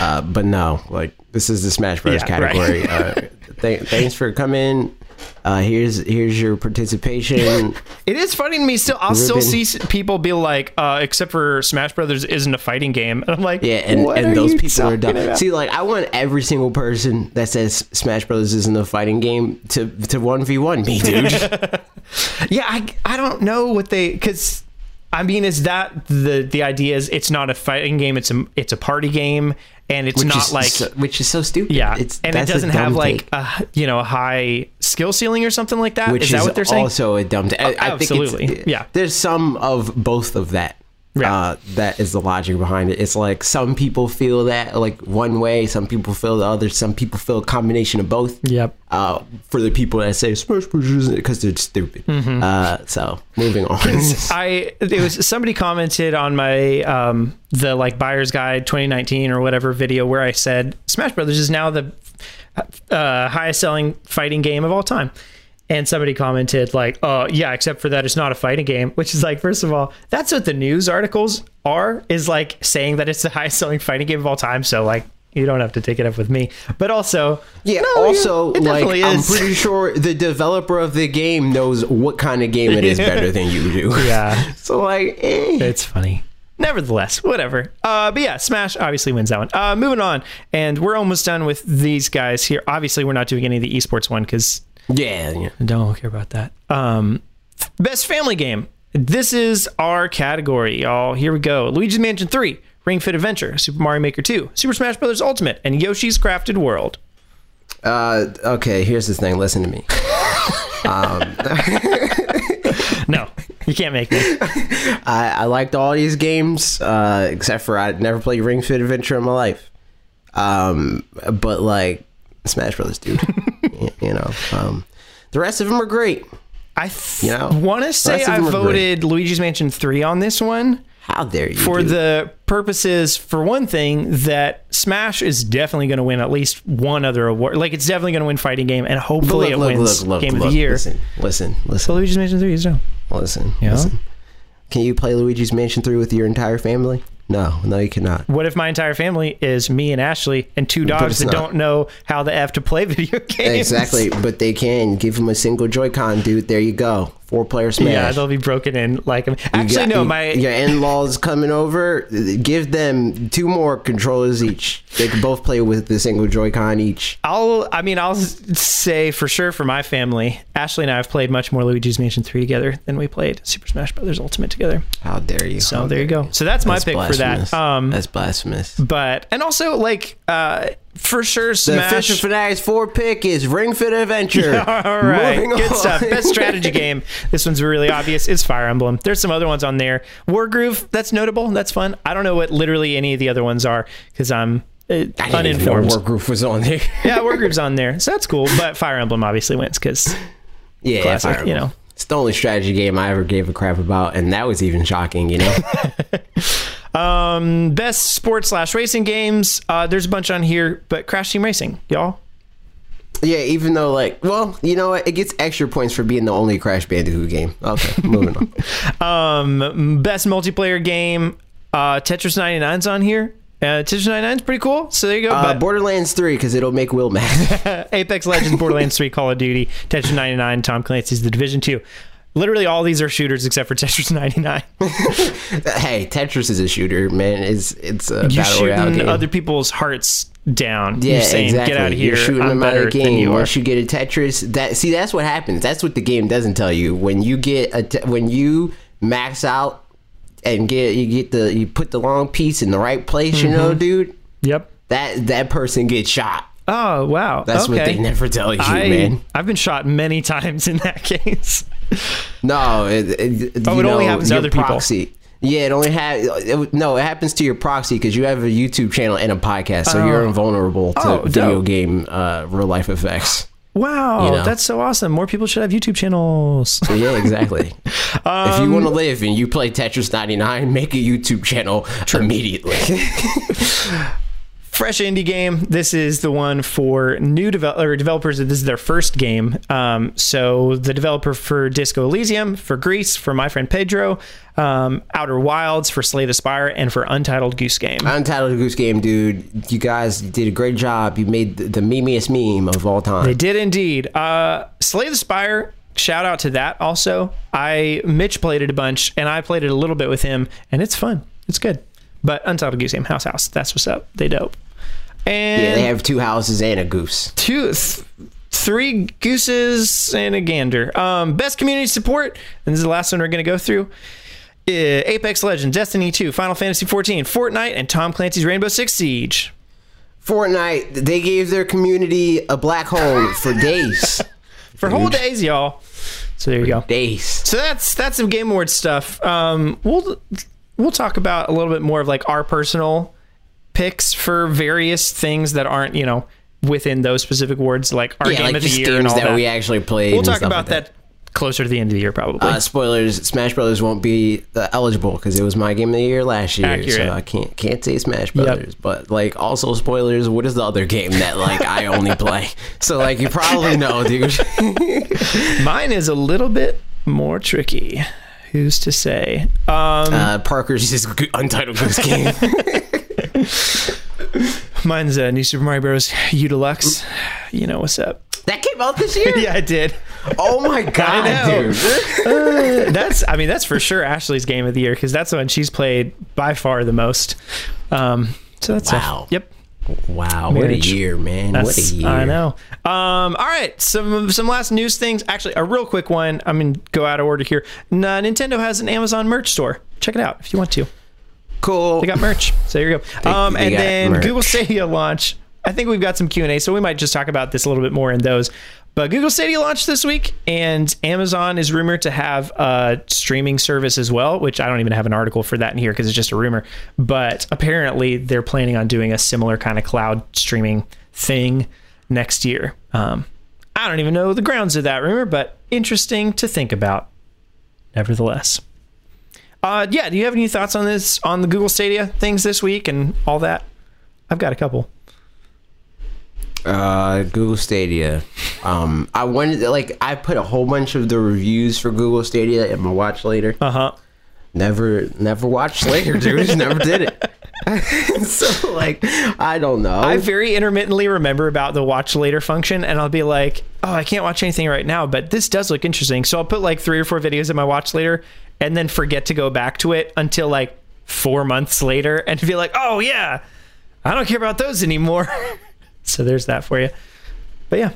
Speaker 1: Uh, but no, like this is the Smash Bros.
Speaker 2: Yeah, right.
Speaker 1: category. uh, th- thanks for coming. Uh, here's here's your participation.
Speaker 2: It is funny to me still. I'll still see people be like, uh, except for Smash Brothers isn't a fighting game. And I'm like,
Speaker 1: Yeah, and, and those people are dumb.
Speaker 2: about?
Speaker 1: See, like I want every single person that says Smash Bros. isn't a fighting game to to one v one me, dude.
Speaker 2: Yeah, I, I don't know what they because I mean, is that the the idea is it's not a fighting game, it's a it's a party game, and it's
Speaker 1: which
Speaker 2: not like
Speaker 1: so, which is so stupid.
Speaker 2: yeah,
Speaker 1: it's
Speaker 2: and it doesn't have like a you know a high skill ceiling or something like that.
Speaker 1: which
Speaker 2: is that what they're saying? Oh,
Speaker 1: also a dumb. T- I, I think
Speaker 2: absolutely.
Speaker 1: it's,
Speaker 2: Yeah.
Speaker 1: There's some of both of that.
Speaker 2: Yeah.
Speaker 1: Uh, that is the logic behind it. It's like some people feel that like one way, some people feel the other, some people feel a combination of both.
Speaker 2: Yep.
Speaker 1: Uh, for the people that say Smash Bros. isn't because they're stupid.
Speaker 2: Mm-hmm.
Speaker 1: Uh, so moving on.
Speaker 2: I it was somebody commented on my um the like buyer's guide 2019 or whatever video where I said Smash Brothers is now the uh, highest selling fighting game of all time. And somebody commented like, "Oh yeah, except for that, it's not a fighting game." Which is like, first of all, that's what the news articles are is like saying that it's the highest selling fighting game of all time. So like, you don't have to take it up with me. But also,
Speaker 1: Yeah.
Speaker 2: no,
Speaker 1: also,
Speaker 2: it
Speaker 1: like I'm
Speaker 2: is.
Speaker 1: pretty sure the developer of the game knows what kind of game it is better than you do.
Speaker 2: yeah,
Speaker 1: So like, eh.
Speaker 2: It's funny. Nevertheless, whatever. Uh, but yeah, Smash obviously wins that one. Uh, moving on, and we're almost done with these guys here. Obviously, we're not doing any of the esports one because
Speaker 1: yeah, yeah.
Speaker 2: Don't care about that. Um, best family game. This is our category, y'all. Here we go. Luigi's Mansion 3, Ring Fit Adventure, Super Mario Maker 2, Super Smash Bros. Ultimate, and Yoshi's Crafted World.
Speaker 1: Uh, okay, here's the thing. Listen to me.
Speaker 2: um, No, you can't make me.
Speaker 1: I, I liked all these games, uh, except for I never played Ring Fit Adventure in my life. Um, but like Smash Brothers, dude. You, know, um, the rest of them are great.
Speaker 2: I th-
Speaker 1: You know,
Speaker 2: want to say I voted Luigi's Mansion 3 on this one.
Speaker 1: How dare you?
Speaker 2: for
Speaker 1: dude.
Speaker 2: the purposes for one thing that smash is definitely going to win at least one other award like it's definitely going to win fighting game and
Speaker 1: But
Speaker 2: hopefully it wins game of the year
Speaker 1: Listen, listen, listen,
Speaker 2: so luigi's mansion 3 is down
Speaker 1: listen,
Speaker 2: Yeah?
Speaker 1: listen. Can you play Luigi's Mansion 3 with your entire family? No, no, you cannot.
Speaker 2: what if my entire family is me and ashley and two dogs that
Speaker 1: not.
Speaker 2: don't know how the f to play video games
Speaker 1: Exactly, but they can give them a single Joy-Con, dude. There you go, four-player Smash.
Speaker 2: yeah they'll be broken in like actually
Speaker 1: got-
Speaker 2: no my
Speaker 1: your in-laws coming over. Give them two more controllers each. They can both play with the single Joy-Con each.
Speaker 2: I'll, I mean, I'll say for sure for my family, Ashley and I have played much more Luigi's Mansion 3 together than we played Super Smash Brothers Ultimate together.
Speaker 1: How dare you?
Speaker 2: So
Speaker 1: How
Speaker 2: there you go. So that's my pick for that. Um,
Speaker 1: That's blasphemous.
Speaker 2: but and also like uh for sure
Speaker 1: The
Speaker 2: smash.
Speaker 1: Official Fanatics 4 pick is Ring Fit Adventure.
Speaker 2: all right.
Speaker 1: Moving
Speaker 2: good
Speaker 1: on.
Speaker 2: stuff. Best strategy game. This one's really obvious. It's fire emblem. There's some other ones on there. Wargroove that's notable. That's fun. I don't know what literally any of the other ones are because i'm uh,
Speaker 1: I didn't even know
Speaker 2: uninformed.
Speaker 1: Wargroove was on there.
Speaker 2: yeah wargroove's on there. So that's cool but fire emblem obviously wins because
Speaker 1: yeah,
Speaker 2: Classic, you know.
Speaker 1: It's the only strategy game I ever gave a crap about, and that was even shocking, you know?
Speaker 2: Um best sports slash racing games uh there's a bunch on here but crash team racing y'all
Speaker 1: yeah, even though, like, well, you know what? It gets extra points for being the only Crash Bandicoot game. Okay, moving on.
Speaker 2: Um, best multiplayer game, uh, Tetris 99's on here. Uh, Tetris 99's pretty cool. So there you go.
Speaker 1: Uh, Borderlands 3, because it'll make Will mad.
Speaker 2: Apex Legends, Borderlands 3, Call of Duty, Tetris 99, Tom Clancy's The Division 2. Literally all these are shooters except for Tetris 99.
Speaker 1: hey, Tetris is a shooter, man. It's it's a
Speaker 2: You're
Speaker 1: battle royale
Speaker 2: shooting
Speaker 1: game.
Speaker 2: other people's hearts down.
Speaker 1: yeah,
Speaker 2: You're saying,
Speaker 1: exactly.
Speaker 2: get out of here.
Speaker 1: You're shooting
Speaker 2: I'm
Speaker 1: them out
Speaker 2: better
Speaker 1: of the
Speaker 2: than
Speaker 1: game.
Speaker 2: you.
Speaker 1: Once you get a Tetris, that see that's what happens. That's what the game doesn't tell you. When you get a te- when you max out and get you get the you put the long piece in the right place, you
Speaker 2: Mm-hmm.
Speaker 1: know, dude.
Speaker 2: Yep.
Speaker 1: That that person gets shot.
Speaker 2: Oh, wow.
Speaker 1: That's
Speaker 2: okay.
Speaker 1: what they never tell you,
Speaker 2: I,
Speaker 1: man.
Speaker 2: I've been shot many times in that case.
Speaker 1: No, it, it,
Speaker 2: Oh, it only
Speaker 1: know,
Speaker 2: happens to
Speaker 1: your
Speaker 2: other people.
Speaker 1: proxy. Yeah, it only ha- it, no, it happens to your proxy because you have a YouTube channel and a podcast, so you're invulnerable to
Speaker 2: Oh,
Speaker 1: video
Speaker 2: dope.
Speaker 1: game uh, real life effects.
Speaker 2: Wow,
Speaker 1: You know.
Speaker 2: that's so awesome. More people should have YouTube channels.
Speaker 1: Yeah, exactly. if
Speaker 2: Um,
Speaker 1: you want to live and you play Tetris 99, make a YouTube channel immediately.
Speaker 2: fresh indie game. This is the one for new develop- or developers. This is their first game. Um, so the developer for Disco Elysium, for Gris, for My Friend Pedro, um, Outer Wilds, for Slay the Spire, and for Untitled Goose Game.
Speaker 1: Untitled Goose Game, dude. You guys did a great job. You made the, the memeiest meme of all time.
Speaker 2: They did indeed. Uh, Slay the Spire. Shout out to that. Also, I Mitch played it a bunch, and I played it a little bit with him, and it's fun. It's good. But Untitled Goose Game, House House. That's what's up. They dope. And
Speaker 1: yeah, they have two houses and a goose.
Speaker 2: two, th- three gooses and a gander. Um, best community support, and this is the last one we're going to go through. Uh, Apex Legends, Destiny 2, Final Fantasy 14, Fortnite, and Tom Clancy's Rainbow Six Siege.
Speaker 1: Fortnite, they gave their community a black hole for days.
Speaker 2: For whole days, y'all. So there you go.
Speaker 1: days.
Speaker 2: So that's that's some Game Awards stuff. Um, we'll we'll talk about a little bit more of like our personal picks for various things that aren't you know within those specific words like our
Speaker 1: Yeah,
Speaker 2: game
Speaker 1: like
Speaker 2: of the year and all
Speaker 1: that,
Speaker 2: that.
Speaker 1: we actually played.
Speaker 2: we'll talk about
Speaker 1: like
Speaker 2: that. closer to the end of the year, probably.
Speaker 1: Uh, spoilers: Smash Brothers won't be uh, eligible because it was my game of the year last year,
Speaker 2: Accurate.
Speaker 1: so I can't can't say Smash Brothers. But like, also spoilers: what is the other game that like I only play? So like, you probably know, dude.
Speaker 2: Mine is a little bit more tricky. Who's to say? Um,
Speaker 1: Uh, Parker's just Untitled Goose Game.
Speaker 2: mine's uh, New Super Mario Bros. U Deluxe. You know what's up?
Speaker 1: that came out this year.
Speaker 2: Yeah, I did.
Speaker 1: Oh my god, dude!
Speaker 2: That's, I mean, that's for sure Ashley's game of the year because that's the one she's played by far the most. Um, so that's
Speaker 1: Wow.
Speaker 2: yep.
Speaker 1: Wow,
Speaker 2: Marriage.
Speaker 1: what a year, man! what a year!
Speaker 2: I know. Um, all right, some some last news things. Actually, a real quick one. I'm gonna go out of order here. N- Nintendo has an Amazon merch store. Check it out if you want to.
Speaker 1: Cool.
Speaker 2: They got merch. So there you go. Um, and then
Speaker 1: merch.
Speaker 2: Google Stadia launch. I think we've got some Q and A, so we might just talk about this a little bit more in those. But Google Stadia launched this week, and Amazon is rumored to have a streaming service as well, which I don't even have an article for that in here because it's just a rumor. But apparently, they're planning on doing a similar kind of cloud streaming thing next year. Um, I don't even know the grounds of that rumor, but interesting to think about, nevertheless. Uh, yeah, do you have any thoughts on this, on the Google Stadia things this week and all that? I've got a couple.
Speaker 1: Uh, Google Stadia. Um, I wanted like I put a whole bunch of the reviews for Google Stadia in my watch later.
Speaker 2: Uh huh.
Speaker 1: Never, never watched later, dude. never did it. so like, I don't know.
Speaker 2: I very intermittently remember about the watch later function, and I'll be like, oh, I can't watch anything right now, but this does look interesting. So I'll put like three or four videos in my watch later and then forget to go back to it until like four months later and be like, oh, yeah, I don't care about those anymore. so there's that for you. But yeah.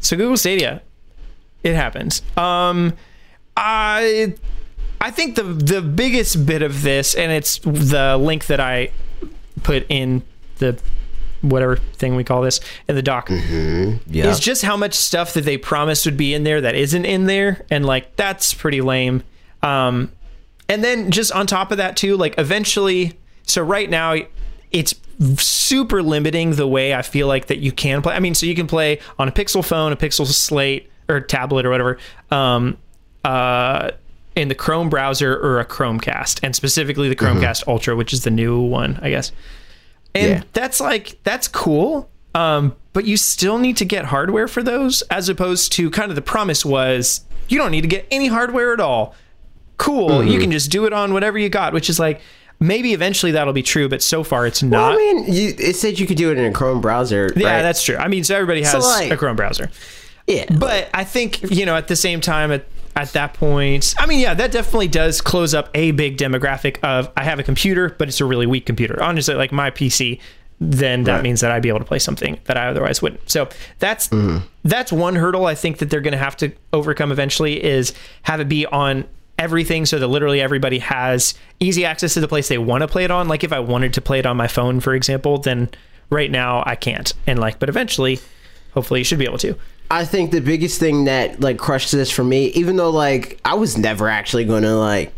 Speaker 2: So Google Stadia, it happens. Um, I I think the the biggest bit of this, and it's the link that I put in the whatever thing we call this in the doc,
Speaker 1: yeah.
Speaker 2: is just how much stuff that they promised would be in there that isn't in there, and like that's pretty lame. Um, and then just on top of that too, like eventually, so right now it's super limiting the way I feel like that you can play. I mean, so you can play on a Pixel phone, a Pixel slate, or tablet or whatever. Um, uh, in the Chrome browser or a Chromecast, and specifically the Chromecast Ultra, which is the new one, I guess. And
Speaker 1: Yeah.
Speaker 2: that's like that's cool. Um, but you still need to get hardware for those, as opposed to kind of the promise was you don't need to get any hardware at all. Cool, you can just do it on whatever you got, which is like maybe eventually that'll be true, but so far it's
Speaker 1: Well,
Speaker 2: not.
Speaker 1: I mean, you, it said you could do it in a Chrome browser.
Speaker 2: yeah,
Speaker 1: right?
Speaker 2: that's true. I mean, so everybody has
Speaker 1: like-
Speaker 2: a Chrome browser.
Speaker 1: yeah.
Speaker 2: But I think, you know, at the same time, at, at that point, I mean, yeah, that definitely does close up a big demographic of I have a computer, but it's a really weak computer. Honestly, like my PC, then that
Speaker 1: Right.
Speaker 2: means that I'd be able to play something that I otherwise wouldn't. So that's mm-hmm. that's one hurdle I think that they're going to have to overcome eventually is have it be on everything so that literally everybody has easy access to the place they want to play it on. Like if I wanted to play it on my phone, for example, then right now I can't. And like, but eventually, hopefully, you should be able to.
Speaker 1: I think the biggest thing that like crushed this for me, even though like I was never actually gonna like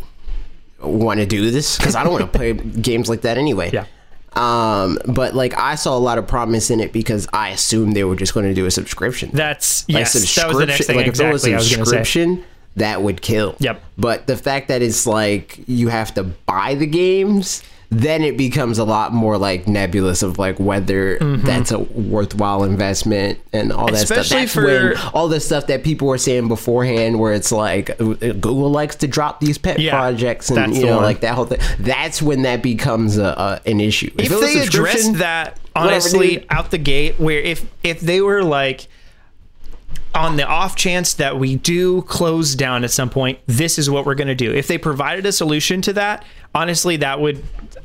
Speaker 1: want to do this because I don't want to play games like that anyway.
Speaker 2: Yeah.
Speaker 1: Um, but like I saw a lot of promise in it because I assumed they were just going to do a subscription.
Speaker 2: That's
Speaker 1: Like
Speaker 2: yes. That was the next thing
Speaker 1: like if it was
Speaker 2: exactly I was say.
Speaker 1: subscription, that would kill.
Speaker 2: Yep.
Speaker 1: But the fact that it's like you have to buy the games, then it becomes a lot more like nebulous of like whether that's a worthwhile investment and all that stuff.
Speaker 2: Mm-hmm. Especially
Speaker 1: That's
Speaker 2: for-
Speaker 1: when all the stuff that people were saying beforehand, where it's like uh, Google likes to drop these pet
Speaker 2: Yeah,
Speaker 1: projects and you know
Speaker 2: one.
Speaker 1: like that whole thing. That's when that becomes a, a an issue.
Speaker 2: if
Speaker 1: was
Speaker 2: they addressed that honestly out the gate where if if they were like on the off chance that we do close down at some point this is what we're going to do if they provided a solution to that honestly that would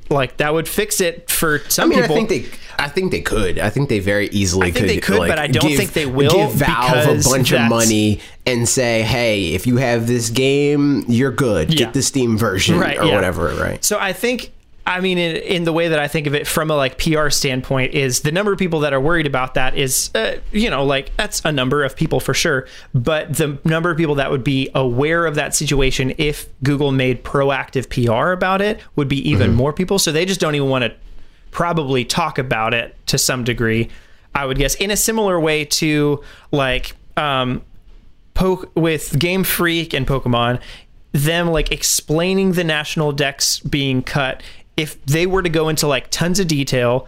Speaker 2: like that would fix it for
Speaker 1: I
Speaker 2: some
Speaker 1: mean,
Speaker 2: people
Speaker 1: I think they, I think they could. I think they very easily
Speaker 2: I think
Speaker 1: could.
Speaker 2: they could,
Speaker 1: like,
Speaker 2: but I don't
Speaker 1: give-
Speaker 2: think they will
Speaker 1: Give Valve a bunch of money and say, "Hey, if you have this game, you're good.
Speaker 2: Yeah.
Speaker 1: Get the Steam version
Speaker 2: Right,
Speaker 1: or
Speaker 2: yeah.
Speaker 1: whatever." Right?
Speaker 2: So I think, I mean, in, in the way that I think of it from a like PR standpoint, is the number of people that are worried about that is, uh, you know, like that's a number of people for sure. But the number of people that would be aware of that situation if Google made proactive PR about it would be even more people. So they just don't even want to probably talk about it to some degree. I would guess in a similar way to like um, poke with Game Freak and Pokemon, them like explaining the national dex being cut. If they were to go into like tons of detail,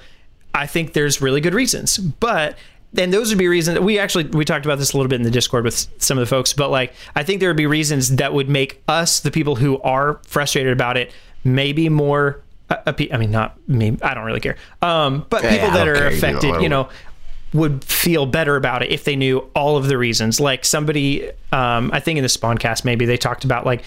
Speaker 2: I think there's really good reasons. But then those would be reasons that we actually we talked about this a little bit in the Discord with some of the folks. But like I think there would be reasons that would make us the people who are frustrated about it maybe more. Uh, I mean, not me. I don't really care. Um, but
Speaker 1: Yeah,
Speaker 2: people that are
Speaker 1: care. You know,
Speaker 2: affected, you know, would feel better about it if they knew all of the reasons. Like somebody, um, I think in the Spawncast, maybe they talked about like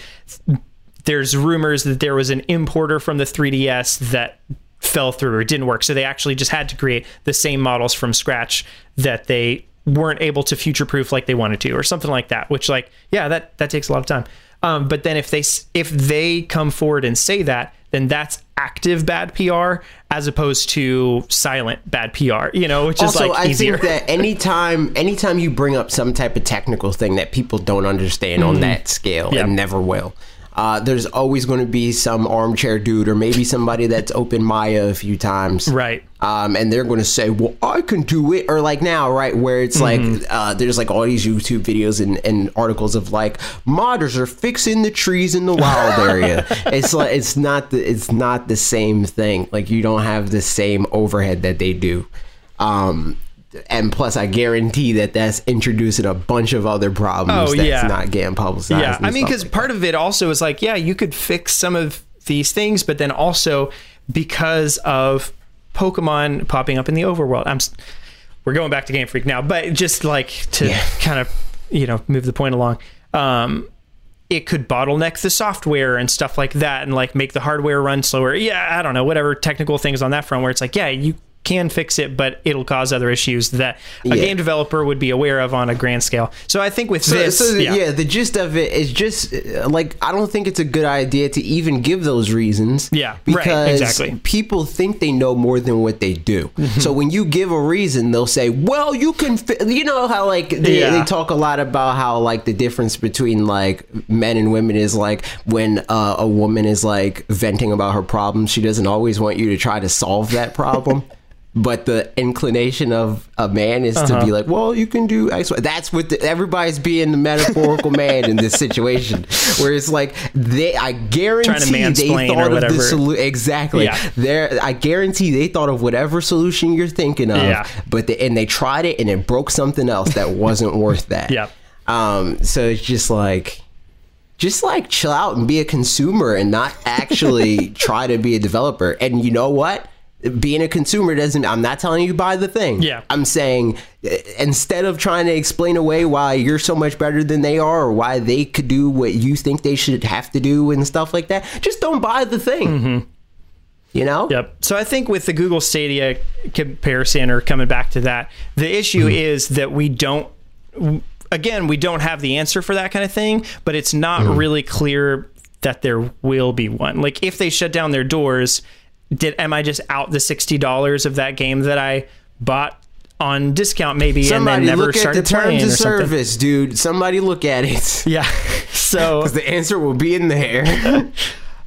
Speaker 2: there's rumors that there was an importer from the 3DS that fell through or didn't work. So they actually just had to create the same models from scratch that they weren't able to future proof like they wanted to or something like that, which like, yeah, that, that takes a lot of time. Um, but then if they, if they come forward and say that, then that's active bad PR as opposed to silent bad PR, you know, which is
Speaker 1: also,
Speaker 2: like
Speaker 1: I
Speaker 2: easier.
Speaker 1: think that anytime, anytime you bring up some type of technical thing that people don't understand on that scale
Speaker 2: Mm-hmm. Yeah.
Speaker 1: and never will. Uh, there's always going to be some armchair dude or maybe somebody that's opened Maya a few times.
Speaker 2: Right.
Speaker 1: um, and they're going to say, "Well, I can do it," or like now, right, where it's
Speaker 2: Mm-hmm.
Speaker 1: like uh, there's like all these YouTube videos and, and articles of like modders are fixing the trees in the wild area. it's like it's not the it's not the same thing. Like you don't have the same overhead that they do. Um, and plus, I guarantee that that's introducing a bunch of other problems
Speaker 2: Oh,
Speaker 1: that's
Speaker 2: yeah.
Speaker 1: not getting publicized.
Speaker 2: Yeah, I mean, because
Speaker 1: like
Speaker 2: part of it also is like, yeah, you could fix some of these things, but then also because of Pokemon popping up in the overworld, I'm. We're going back to Game Freak now, but just like to
Speaker 1: Yeah.
Speaker 2: kind of, you know, move the point along. Um, it could bottleneck the software and stuff like that, and like make the hardware run slower. Yeah, I don't know, whatever technical things on that front where it's like, yeah, you can fix it, but it'll cause other issues that a
Speaker 1: Yeah.
Speaker 2: game developer would be aware of on a grand scale. So I think with
Speaker 1: So,
Speaker 2: this,
Speaker 1: so the-
Speaker 2: yeah.
Speaker 1: yeah. the gist of it is just like I don't think it's a good idea to even give those reasons.
Speaker 2: Yeah, right, exactly.
Speaker 1: people think they know more than what they do.
Speaker 2: Mm-hmm.
Speaker 1: So when you give a reason, they'll say, "Well, you can." Fi-. You know how like they,
Speaker 2: Yeah.
Speaker 1: they talk a lot about how like the difference between like men and women is like when uh, a woman is like venting about her problems, she doesn't always want you to try to solve that problem. But the inclination of a man is
Speaker 2: Uh-huh.
Speaker 1: to be like, well, you can do X. Y." That's what the, everybody's being the metaphorical man in this situation, where it's like they, I guarantee they thought of the solution exactly.
Speaker 2: Yeah.
Speaker 1: There, I guarantee they thought of whatever solution you're thinking of,
Speaker 2: Yeah.
Speaker 1: but they, and they tried it and it broke something else that wasn't worth that.
Speaker 2: Yeah.
Speaker 1: Um. So it's just like. Just like chill out and be a consumer and not actually try to be a developer. And you know what? Being a consumer doesn't. I'm not telling you buy the thing.
Speaker 2: Yeah.
Speaker 1: I'm saying uh, instead of trying to explain away why you're so much better than they are or why they could do what you think they should have to do and stuff like that, just don't buy the thing. Mm-hmm. You know?
Speaker 2: Yep. So I think with the Google Stadia comparison or coming back to that, the issue mm-hmm. is that we don't again, we don't have the answer for that kind of thing, but it's not mm-hmm. really clear that there will be one. Like if they shut down their doors, did am I just out the $60 of that game that I bought on discount maybe
Speaker 1: Somebody
Speaker 2: and then never
Speaker 1: look at
Speaker 2: started
Speaker 1: the terms
Speaker 2: playing
Speaker 1: of
Speaker 2: or something.
Speaker 1: service, dude. Somebody look at it.
Speaker 2: Yeah. So
Speaker 1: The answer will be in there.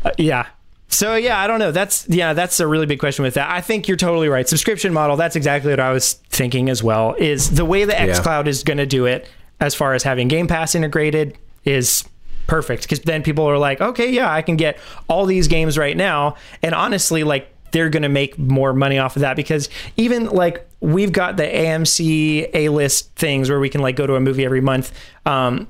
Speaker 2: Uh, yeah. So yeah, I don't know. That's yeah, that's a really big question with that. I think you're totally right. Subscription model, that's exactly what I was thinking as well. Is the way the xCloud is going to do it as far as having Game Pass integrated is perfect because then people are like, okay, yeah, I can get all these games right now, and honestly, like they're going to make more money off of that because even like we've got the AMC A list things where we can like go to a movie every month. Um,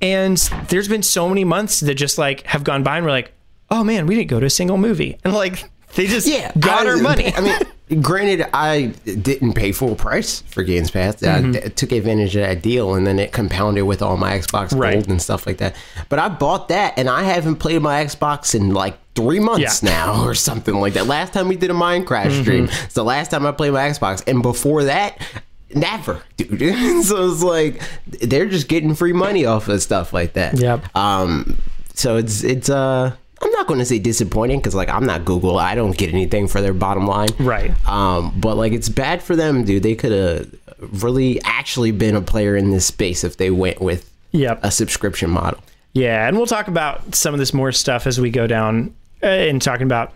Speaker 2: and there's been so many months that just like have gone by and we're like, oh man, we didn't go to a single movie. And like they just got our money.
Speaker 1: I mean, granted, I didn't pay full price for Games Pass.
Speaker 2: Mm-hmm.
Speaker 1: I d- took advantage of that deal, and then it compounded with all my Xbox Gold
Speaker 2: Right.
Speaker 1: and stuff like that. But I bought that, and I haven't played my Xbox in like three months
Speaker 2: Yeah. Mm-hmm.
Speaker 1: now, or something like that. Last time we did a Minecraft stream, it's the last time I played my Xbox, and before that. Never, dude. so it's like they're just getting free money off of stuff like that.
Speaker 2: Yep.
Speaker 1: Um, so it's it's uh, I'm not going to say disappointing because like I'm not Google. I don't get anything for their bottom line.
Speaker 2: Right.
Speaker 1: Um, but like it's bad for them, dude. They could have really actually been a player in this space if they went with
Speaker 2: Yep.
Speaker 1: a subscription model.
Speaker 2: Yeah, and we'll talk about some of this more stuff as we go down uh, and talking about.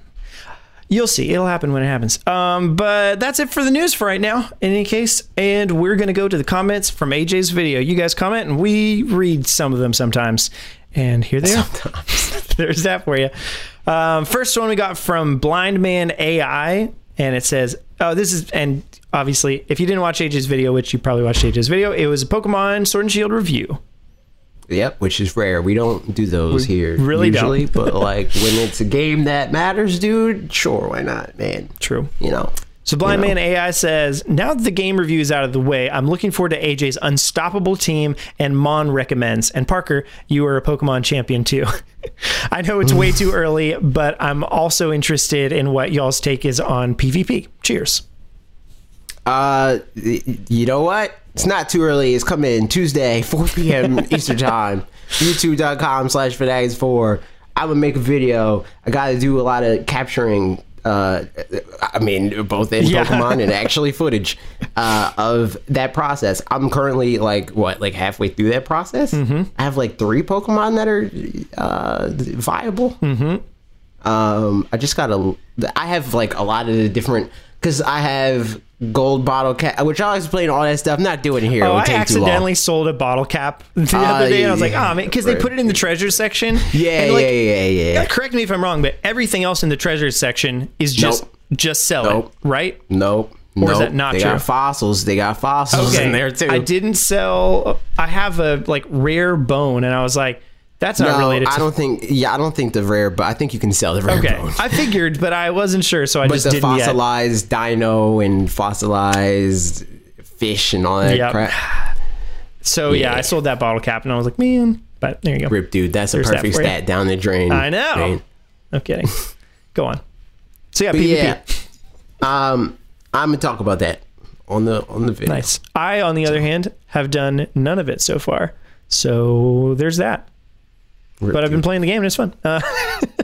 Speaker 2: You'll see. It'll happen when it happens. Um, but that's it for the news for right now, in any case. And we're going to go to the comments from AJ's video. You guys comment, and we read some of them sometimes. And here they are. There's that for you. Um, first one we got from Blind Man AI, and it says, "Oh, this is." And obviously, if you didn't watch AJ's video, which you probably watched AJ's video, it was a Pokemon Sword and Shield review.
Speaker 1: Yep, which is rare. We don't do those here
Speaker 2: really
Speaker 1: usually, but like when it's a game that matters, dude, sure, why not, man?
Speaker 2: True.
Speaker 1: You know.
Speaker 2: So Blind
Speaker 1: You know.
Speaker 2: Man AI says, now that the game review is out of the way, I'm looking forward to AJ's unstoppable team and Mon recommends. And Parker, you are a Pokemon champion too. I know it's way too early, but I'm also interested in what y'all's take is on PvP. Cheers.
Speaker 1: Uh, you know what? It's not too early. It's coming Tuesday, 4 p.m. Eastern time. YouTube.com slash fanatics 4 I'm gonna make a video. I gotta do a lot of capturing. Uh, I mean, both in
Speaker 2: Yeah.
Speaker 1: Pokemon and actually footage uh, of that process. I'm currently like what, like halfway through that process. Mm-hmm. I have like three Pokemon that are uh, viable. Mm-hmm. Um, I just got a. I have like a lot of the different because I have gold bottle cap, which I always explain all that stuff. I'm not doing it here.
Speaker 2: Oh,
Speaker 1: would
Speaker 2: I
Speaker 1: take too long.
Speaker 2: accidentally sold a bottle cap the
Speaker 1: Ah,
Speaker 2: other day, and I was like, oh man, because they put it in the treasures section.
Speaker 1: Yeah,
Speaker 2: like,
Speaker 1: yeah, yeah, yeah.
Speaker 2: uh, Correct me if I'm wrong, but everything else in the treasures section is just
Speaker 1: Nope.
Speaker 2: just sell
Speaker 1: Nope.
Speaker 2: it, right?
Speaker 1: Nope.
Speaker 2: Or is
Speaker 1: nope.
Speaker 2: that not
Speaker 1: they
Speaker 2: true?
Speaker 1: got fossils. They got fossils in there too.
Speaker 2: I didn't sell. I have a like rare bone, and I was like, that's not
Speaker 1: No,
Speaker 2: related.
Speaker 1: I don't think. Yeah, I don't think the rare, but I think you can sell the rare
Speaker 2: Okay,
Speaker 1: bone.
Speaker 2: I figured, but I wasn't sure, so I
Speaker 1: But
Speaker 2: just
Speaker 1: the
Speaker 2: didn't yet.
Speaker 1: fossilized dino and fossilized fish and all that
Speaker 2: Yep.
Speaker 1: crap.
Speaker 2: So yeah.
Speaker 1: Yeah.
Speaker 2: I sold that bottle cap, and I was like, man. But there you go.
Speaker 1: Rip, dude. That's a
Speaker 2: There's that
Speaker 1: perfect
Speaker 2: you.
Speaker 1: stat down the drain.
Speaker 2: I know.
Speaker 1: man.
Speaker 2: No kidding. Go on. So yeah, PvP.
Speaker 1: yeah, um, I'm gonna talk about that on the on the video.
Speaker 2: Nice. I, on the other hand, have done none of it so far. So there's that.
Speaker 1: Rip,
Speaker 2: But I've been playing the game and it's fun. Uh,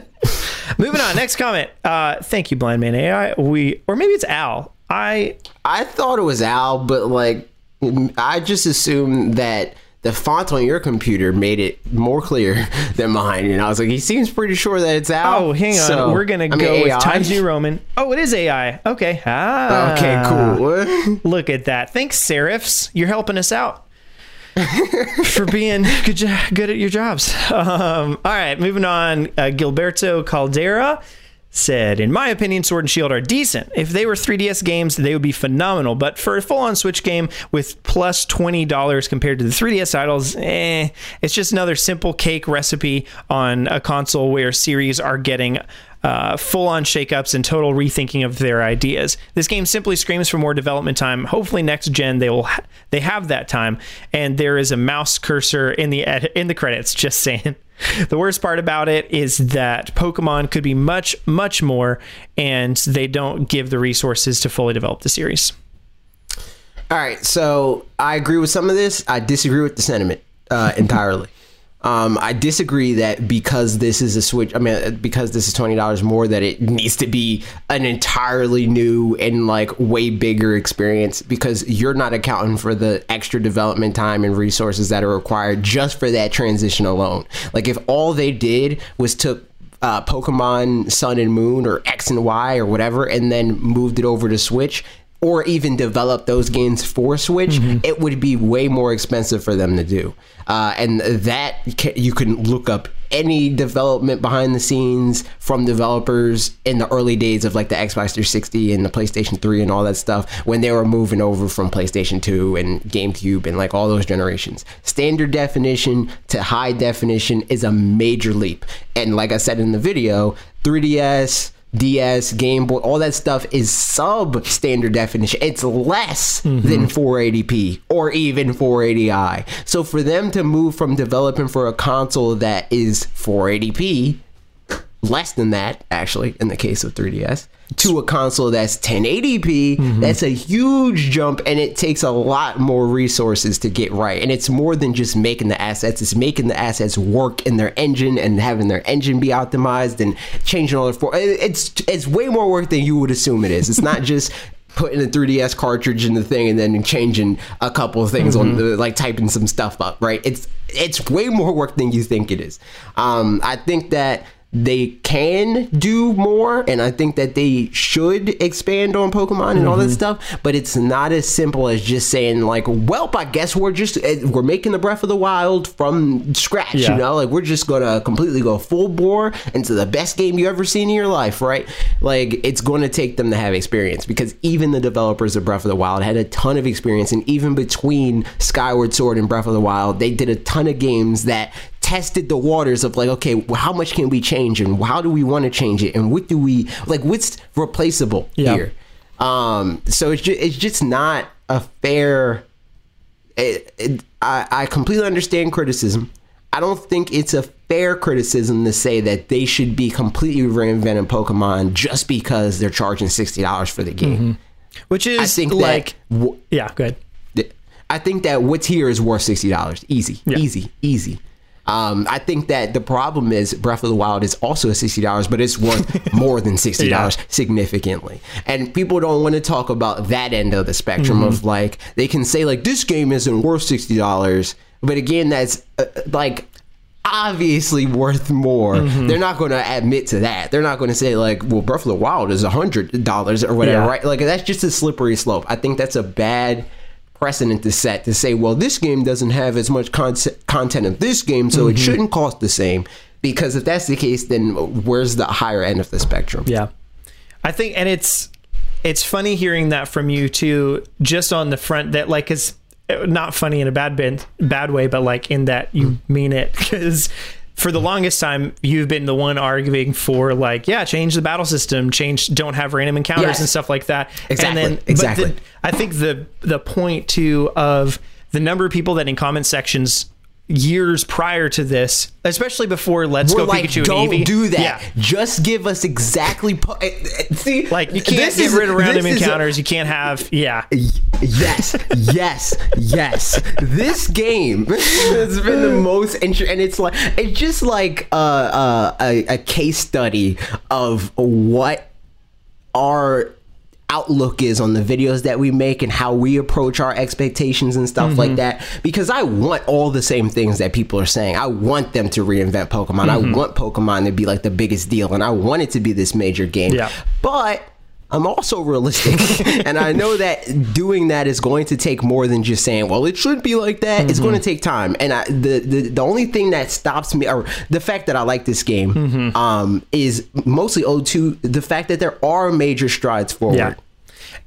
Speaker 2: moving on. Next comment. Uh, thank you, Blind Man AI. We or maybe it's Al. I
Speaker 1: I thought it was Al, but like I just assumed that the font on your computer made it more clear than mine, and I was like, he seems pretty sure that it's Al.
Speaker 2: Oh, hang on.
Speaker 1: So,
Speaker 2: We're gonna
Speaker 1: I mean,
Speaker 2: go
Speaker 1: AI?
Speaker 2: with Times New Roman. Oh, it is AI. Okay. Ah.
Speaker 1: Okay, cool.
Speaker 2: Look at that. Thanks, Serifs. You're helping us out. for being good, jo- good at your jobs. Um, all right, moving on. Uh, Gilberto Caldera said, "In my opinion, Sword and Shield are decent. If they were 3DS games, they would be phenomenal. But for a full-on Switch game with plus twenty dollars compared to the 3DS titles, eh, it's just another simple cake recipe on a console where series are getting." Uh, full-on shakeups and total rethinking of their ideas. This game simply screams for more development time. Hopefully, next gen they will ha- they have that time, and there is a mouse cursor in the ed- in the credits. Just saying. The worst part about it is that Pokemon could be much much more, and they don't give the resources to fully develop the series.
Speaker 1: All right, so I agree with some of this. I disagree with the sentiment uh, entirely. Um, I disagree that because this is a Switch, I mean, because this is twenty dollars more, that it needs to be an entirely new and like way bigger experience. Because you're not accounting for the extra development time and resources that are required just for that transition alone. Like if all they did was took uh, Pokemon Sun and Moon or X and Y or whatever, and then moved it over to Switch, or even develop those games for Switch, it would be way more expensive for them to do. Uh, and that you can look up any development behind the scenes from developers in the early days of like the Xbox 360 and the PlayStation 3 and all that stuff when they were moving over from PlayStation 2 and GameCube and like all those generations. Standard definition to high definition is a major leap. And like I said in the video, 3DS, DS, Game Boy, all that stuff is sub standard definition. It's less mm-hmm. than 480p or even 480i. So for them to move from developing for a console that is 480p, less than that actually in the case of 3DS, to a console that's 1080p, that's a huge jump and it takes a lot more resources to get right. And it's more than just making the assets, it's making the assets work in their engine and having their engine be optimized and changing all the for it's it's way more work than you would assume it is. It's not just putting a 3ds cartridge in the thing and then changing a couple of things on the like typing some stuff up right? It's it's way more work than you think it is. Um i think that they can do more and i think that they should expand on pokemon and all that stuff but it's not as simple as just saying like welp i guess we're just eh, we're making the breath of the wild from scratch
Speaker 2: Yeah.
Speaker 1: you know? Like we're just gonna completely go full bore into the best game you ever seen in your life right? Like it's to take them to have experience because even the developers of breath of the wild had a ton of experience and even between skyward sword and breath of the wild they did a ton of games that tested the waters of like okay well, how much can we change and how do we want to change it and what do we like what's replaceable
Speaker 2: Yeah.
Speaker 1: here um so it's just, it's just not a fair it, it, I, I completely understand criticism. I don't think it's a fair criticism to say that they should be completely reinventing Pokemon just because they're charging sixty dollars for the game. Mm-hmm.
Speaker 2: Which is
Speaker 1: I think
Speaker 2: like
Speaker 1: that w-
Speaker 2: yeah, good.
Speaker 1: I think that what's here is worth sixty dollars. Easy,
Speaker 2: Yeah.
Speaker 1: easy, easy. Um, I think that the problem is Breath of the Wild is also sixty dollars, but it's worth more than sixty dollars significantly. And people don't want to talk about that end of the spectrum of like they can say like this game isn't worth sixty dollars, but again, that's uh, like obviously worth more. They're not going to admit to that. They're not going to say like, well, Breath of the Wild is a hundred dollars or whatever,
Speaker 2: Yeah.
Speaker 1: right? Like that's just a slippery slope. I think that's a bad precedent to set to say, well, this game doesn't have as much con- content of this game, so it mm-hmm. shouldn't cost the same. Because if that's the case, then where's the higher end of the spectrum?
Speaker 2: Yeah. I think and it's it's funny hearing that from you too just on the front that like it's not funny in a bad bad, bad way but like in that you mm. mean it cuz for the longest time you've been the one arguing for like yeah change the battle system change don't have random encounters
Speaker 1: Yes.
Speaker 2: and stuff like that
Speaker 1: Exactly,
Speaker 2: and then but
Speaker 1: exactly.
Speaker 2: the- I think the the point too of the number of people that in comment sections years prior to this especially before let's
Speaker 1: We're
Speaker 2: go
Speaker 1: like,
Speaker 2: Pikachu
Speaker 1: don't
Speaker 2: and Eevee
Speaker 1: do that.
Speaker 2: yeah
Speaker 1: Just give us exactly. Po- eh, eh, see,
Speaker 2: like you can't get
Speaker 1: is-
Speaker 2: rid of random
Speaker 1: is a-
Speaker 2: encounters. you can't have yeah.
Speaker 1: yes, yes, yes. This game has been the most interesting, and it's like it's just like uh, uh, a, a case study of what our outlook is on the videos that we make and how we approach our expectations and stuff like mm-hmm. that because I want all the same things that people are saying. I want them to reinvent Pokemon. I mm-hmm. want Pokemon to be like the biggest deal and I want it to be this major game.
Speaker 2: Yeah.
Speaker 1: But I'm also realistic and I know that doing that is going to take more than just saying, well, it should be like that. It's going to take time. And I, the, the the only thing that stops me or the fact that I like this game um, is mostly owed to the fact that there are major strides forward
Speaker 2: Yeah.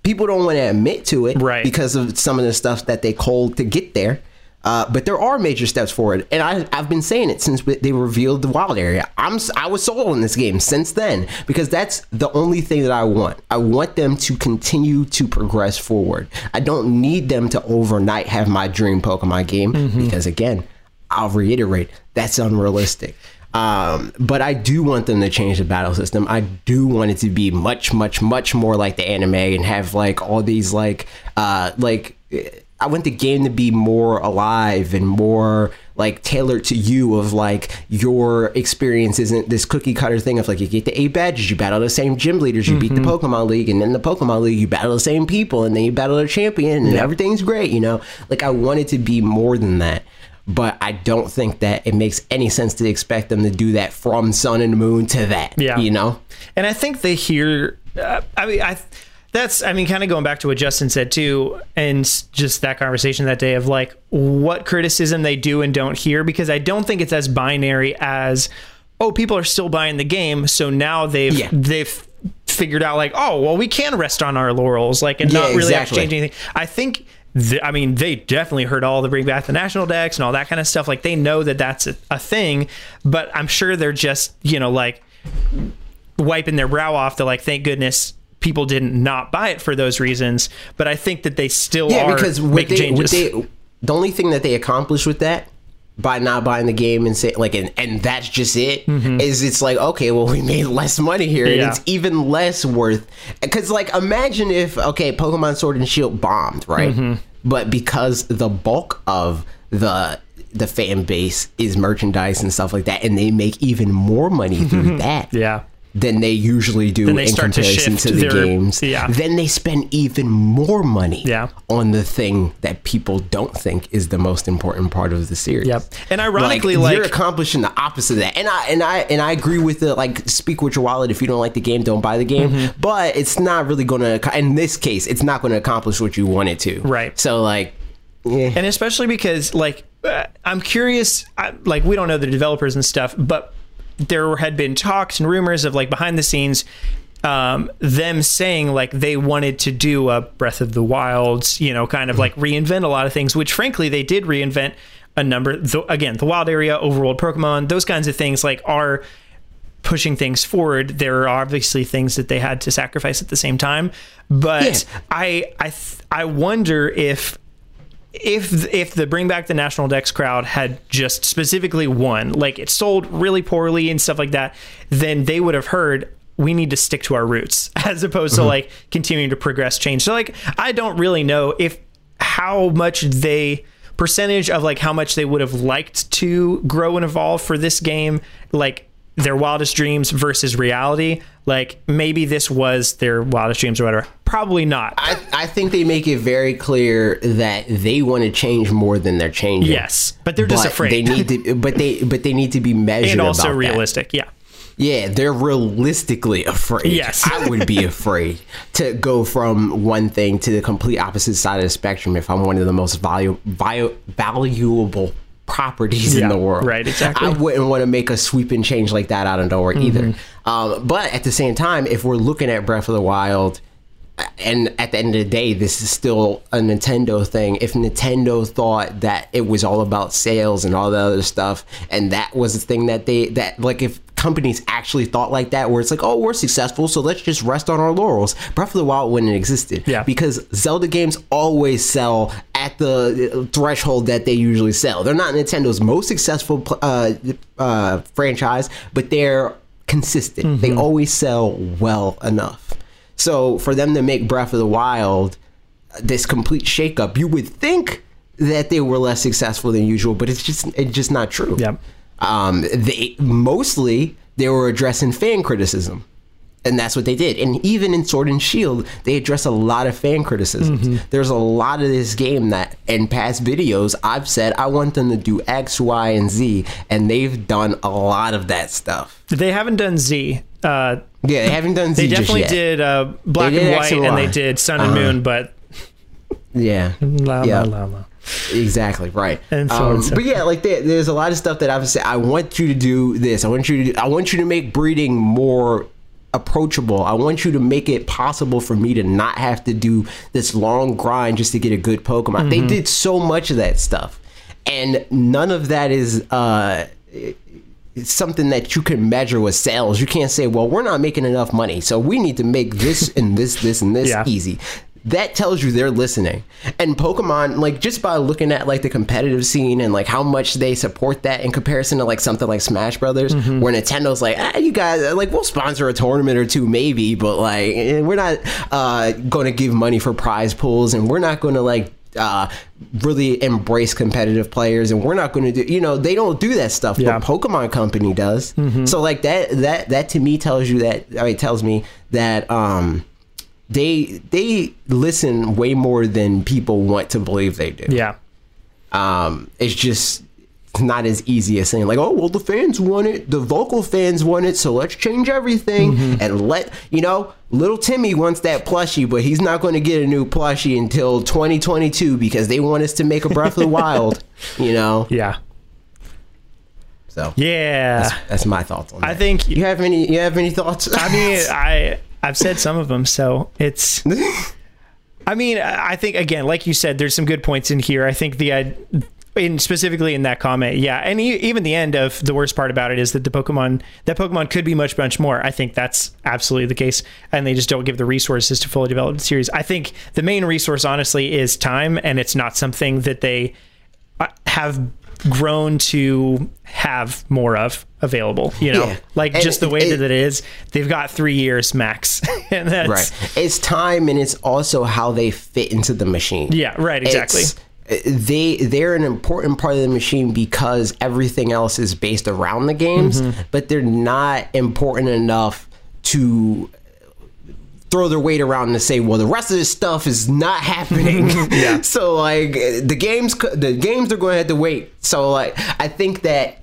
Speaker 1: people don't want to admit to it
Speaker 2: Right.
Speaker 1: because of some of the stuff that they called to get there. Uh, but there are major steps forward, and I, I've been saying it since they revealed the wild area. I'm I was sold on this game since then because that's the only thing that I want. I want them to continue to progress forward. I don't need them to overnight have my dream Pokemon game because again, I'll reiterate that's unrealistic. Um, but I do want them to change the battle system. I do want it to be much, much, much more like the anime and have like all these like, uh, like I want the game to be more alive and more like tailored to you of like your experience isn't this cookie cutter thing of like you get the eight badges, you battle the same gym leaders, you beat the Pokemon League, and then the Pokemon League you battle the same people, and then you battle a champion, and everything's great. You know, like I want it to be more than that. But I don't think that it makes any sense to expect them to do that from Sun and Moon to that.
Speaker 2: Yeah.
Speaker 1: You know?
Speaker 2: And I think they hear. Uh, I mean, I that's. I mean, kind of going back to what Justin said too, and just that conversation that day of like what criticism they do and don't hear, because I don't think it's as binary as, oh, people are still buying the game, so now they've
Speaker 1: Yeah.
Speaker 2: they've figured out like, oh, well, we can rest on our laurels, like, and
Speaker 1: Yeah,
Speaker 2: not really have to
Speaker 1: exactly.
Speaker 2: change anything. I think. th- I mean, they definitely heard all the bring back the national dex and all that kind of stuff. Like, they know that that's a, a thing, but I'm sure they're just, you know, like wiping their brow off to like thank goodness people didn't not buy it for those reasons but i think that they still
Speaker 1: Yeah,
Speaker 2: are
Speaker 1: because
Speaker 2: making
Speaker 1: they,
Speaker 2: changes.
Speaker 1: they, the only thing that they accomplished with that by not buying the game and say like and, and that's just it is it's like okay well we made less money here and
Speaker 2: Mm-hmm.
Speaker 1: It's even less worth because like imagine if okay pokemon sword and shield bombed right?
Speaker 2: Mm-hmm.
Speaker 1: but because the bulk of the the fan base is merchandise and stuff like that and they make even more money through that
Speaker 2: yeah
Speaker 1: than they usually do
Speaker 2: they
Speaker 1: in
Speaker 2: to
Speaker 1: comparison
Speaker 2: shift
Speaker 1: to, the
Speaker 2: their-
Speaker 1: games.
Speaker 2: yeah.
Speaker 1: Then they spend even more money
Speaker 2: Yeah.
Speaker 1: on the thing that people don't think is the most important part of the series.
Speaker 2: Yep. And ironically,
Speaker 1: like,
Speaker 2: like,
Speaker 1: you're accomplishing the opposite of that. And I and I and I agree with the like speak with your wallet. If you don't like the game, don't buy the game.
Speaker 2: Mm-hmm.
Speaker 1: But it's not really gonna in this case, it's not gonna accomplish what you want it to.
Speaker 2: Right.
Speaker 1: So like yeah.
Speaker 2: and especially because like uh, i'm curious I, like we don't know the developers and stuff but there had been talks and rumors of like behind the scenes um, them saying like they wanted to do a breath of the wilds you know kind of like reinvent a lot of things which frankly they did reinvent a number the, again the wild area overworld pokemon those kinds of things like are pushing things forward. There are obviously things that they had to sacrifice at the same time. But
Speaker 1: Yeah.
Speaker 2: i i th- i wonder if if if the bring back the national dex crowd had just specifically won like it sold really poorly and stuff like that then they would have heard we need to stick to our roots as opposed to mm-hmm. like continuing to progress change. So like i don't really know if how much they percentage of like how much they would have liked to grow and evolve for this game like their wildest dreams versus reality like maybe this was their wildest dreams or whatever probably not
Speaker 1: I, I think they make it very clear that they want to change more than they're changing.
Speaker 2: yes but they're just
Speaker 1: But
Speaker 2: afraid
Speaker 1: They need to, but they, but they need to be measured
Speaker 2: and also
Speaker 1: about that.
Speaker 2: realistic. Yeah.
Speaker 1: Yeah, they're realistically afraid.
Speaker 2: Yes.
Speaker 1: I would be afraid to go from one thing to the complete opposite side of the spectrum if I'm one of the most valu- valu- valuable properties
Speaker 2: Yeah,
Speaker 1: in the world.
Speaker 2: right, exactly.
Speaker 1: I wouldn't want to make a sweeping change like that out of nowhere either.
Speaker 2: Mm-hmm.
Speaker 1: Um, but at the same time, if we're looking at Breath of the Wild, and at the end of the day, this is still a Nintendo thing. If Nintendo thought that it was all about sales and all the other stuff, and that was the thing that they that like if companies actually thought like that, where it's like, oh, we're successful, so let's just rest on our laurels. Breath of the Wild wouldn't have existed,
Speaker 2: Yeah.
Speaker 1: because Zelda games always sell at the threshold that they usually sell. They're not Nintendo's most successful uh, uh, franchise, but they're consistent. They always sell well enough. So for them to make Breath of the Wild this complete shakeup, you would think that they were less successful than usual, but it's just it's just not true.
Speaker 2: Yep.
Speaker 1: Um, they mostly they were addressing fan criticism. And that's what they did. And even in Sword and Shield, they address a lot of fan criticisms.
Speaker 2: Mm-hmm.
Speaker 1: There's a lot of this game that in past videos I've said I want them to do X, Y, and Z, and they've done a lot of that stuff.
Speaker 2: They haven't done Z. Uh,
Speaker 1: Yeah, they haven't done Z
Speaker 2: they definitely did uh, Black
Speaker 1: did
Speaker 2: and White,
Speaker 1: and
Speaker 2: and they did Sun and
Speaker 1: Uh-huh.
Speaker 2: Moon, but
Speaker 1: Yeah.
Speaker 2: la,
Speaker 1: Yeah.
Speaker 2: la, la, la.
Speaker 1: Exactly right.
Speaker 2: And so
Speaker 1: um,
Speaker 2: and so.
Speaker 1: but yeah, like there, there's a lot of stuff that I've said. I want you to do this. I want you to. Do, I want you to make breeding more approachable. I want you to make it possible for me to not have to do this long grind just to get a good Pokemon. They did so much of that stuff, and none of that is. uh it's something that you can measure with sales. You can't say, "Well, we're not making enough money, so we need to make this and this, this, and this
Speaker 2: Yeah.
Speaker 1: easy." That tells you they're listening. And Pokemon, like just by looking at like the competitive scene and like how much they support that in comparison to like something like Smash Brothers,
Speaker 2: Mm-hmm.
Speaker 1: where Nintendo's like, ah, you guys, like we'll sponsor a tournament or two maybe, but like eh, we're not uh, going to give money for prize pools, and we're not going to like uh, really embrace competitive players, and we're not going to do. You know, they don't do that stuff.
Speaker 2: Yeah.
Speaker 1: But Pokemon Company does. So like that that that to me tells you that. I mean, tells me that um, they they listen way more than people want to believe they do.
Speaker 2: Yeah.
Speaker 1: Um, it's just not as easy as saying like, oh well, the fans want it, the vocal fans want it, so let's change everything mm-hmm. and let you know. Little Timmy wants that plushie, but he's not going to get a new plushie until 2022 because they want us to make a Breath of the Wild. You know,
Speaker 2: Yeah.
Speaker 1: so
Speaker 2: Yeah.
Speaker 1: that's my thoughts on that.
Speaker 2: I think
Speaker 1: you have any. You have any thoughts?
Speaker 2: I mean, I I've said some of them, so it's. I mean, I think again, like you said, there's some good points in here. I think the, in specifically in that comment, yeah, and e- even the end of the worst part about it is that the Pokemon that Pokemon could be much much more. I think that's absolutely the case, and they just don't give the resources to fully develop the series. I think the main resource, honestly, is time, and it's not something that they uh, have grown to have more of available you know
Speaker 1: Yeah.
Speaker 2: like
Speaker 1: And
Speaker 2: just the way
Speaker 1: it-
Speaker 2: that it is they've got three years max and that's
Speaker 1: right. It's time, and it's also how they fit into the machine.
Speaker 2: yeah right exactly
Speaker 1: It's- they they're an important part of the machine because everything else is based around the games,
Speaker 2: Mm-hmm.
Speaker 1: but they're not important enough to throw their weight around and say, well, the rest of this stuff is not happening.
Speaker 2: Yeah.
Speaker 1: So like the games, the games are going to have to wait. So like I think that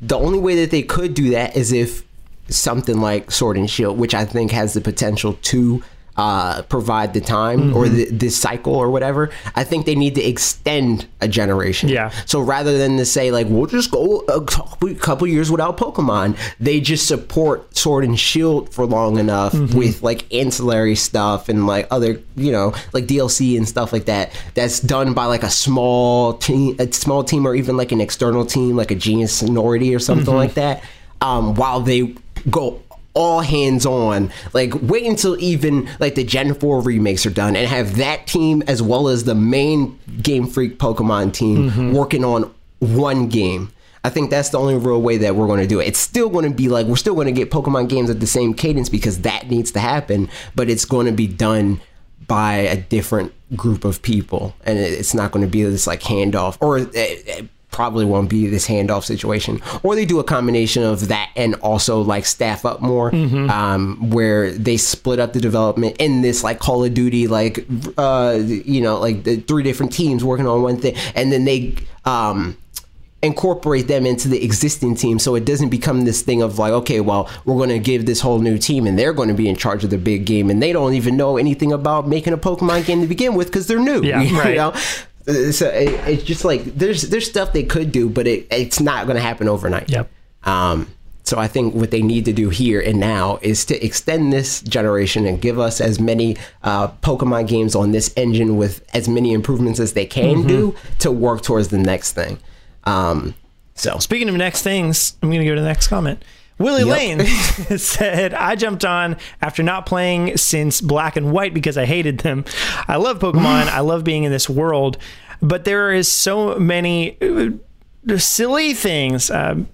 Speaker 1: the only way that they could do that is if something like Sword and Shield, which I think has the potential to uh, provide the time or
Speaker 2: Mm-hmm.
Speaker 1: the, this cycle or whatever. I think they need to extend a generation.
Speaker 2: Yeah.
Speaker 1: So rather than to say like we'll just go a couple, couple years without Pokemon, they just support Sword and Shield for long enough
Speaker 2: Mm-hmm.
Speaker 1: with like ancillary stuff and like other you know like DLC and stuff like that. That's done by like a small team, a small team, or even like an external team, like a Genius Sonority or something
Speaker 2: Mm-hmm.
Speaker 1: like that. Um, while they go all hands on. Like wait until even like the Gen 4 remakes are done and have that team as well as the main Game Freak Pokemon team mm-hmm. working on one game. I think that's the only real way that we're going to do it. It's still going to be like we're still going to get Pokemon games at the same cadence because that needs to happen, but it's going to be done by a different group of people and it's not going to be this like handoff or it, it probably won't be this handoff situation. Or they do a combination of that and also like staff up more um, where they split up the development in this like call of duty like uh, you know like the three different teams working on one thing and then they um, incorporate them into the existing team. So it doesn't become this thing of like okay well we're going to give this whole new team and they're going to be in charge of the big game and they don't even know anything about making a pokemon game to begin with because they're new
Speaker 2: Yeah,
Speaker 1: you
Speaker 2: right.
Speaker 1: know so it, it's just like there's there's stuff they could do but it, it's not going to happen overnight
Speaker 2: Yep.
Speaker 1: um so I think what they need to do here and now is to extend this generation and give us as many uh, Pokemon games on this engine with as many improvements as they can
Speaker 2: Mm-hmm.
Speaker 1: do to work towards the next thing. Um, so
Speaker 2: Speaking of next things, I'm going to go to the next comment. Willie
Speaker 1: Yep.
Speaker 2: Lane said, I jumped on after not playing since Black and White because I hated them. I love Pokemon. I love being in this world, but there is so many uh, silly things. Um,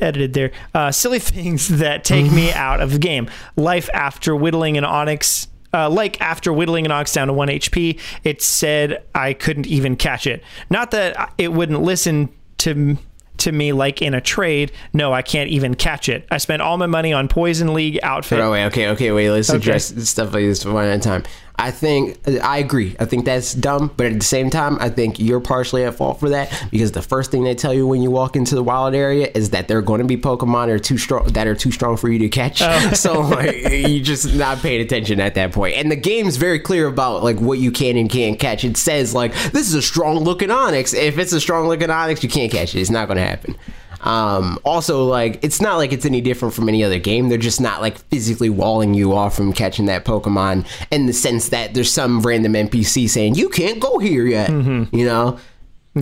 Speaker 2: edited there uh, silly things that take me out of the game life after whittling an Onix uh, like after whittling an ox down to 1 HP, it said I couldn't even catch it. Not that it wouldn't listen to to me like in a trade. No, I can't even catch it. I spent all my money on Poison League outfit.
Speaker 1: Oh wait, okay, okay, wait. Let's address stuff like this one at a time. I think I agree. I think that's dumb, but at the same time, I think you're partially at fault for that because the first thing they tell you when you walk into the wild area is that they're going to be Pokemon that are too strong that are too strong for you to catch. Oh. so like, you just not paying attention at that point. And the game's very clear about like what you can and can't catch. It says like this is a strong looking Onix. If it's a strong looking Onix, you can't catch it. It's not going to happen. Um, also, like it's not like it's any different from any other game. They're just not like physically walling you off from catching that Pokemon in the sense that there's some random NPC saying you can't go here yet. You know,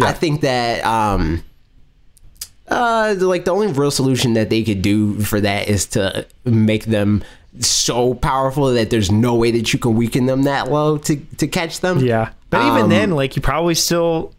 Speaker 1: I think that um, uh, like the only real solution that they could do for that is to make them so powerful that there's no way that you can weaken them that low to to catch them.
Speaker 2: Yeah, but even
Speaker 1: Um,
Speaker 2: then, like you probably still.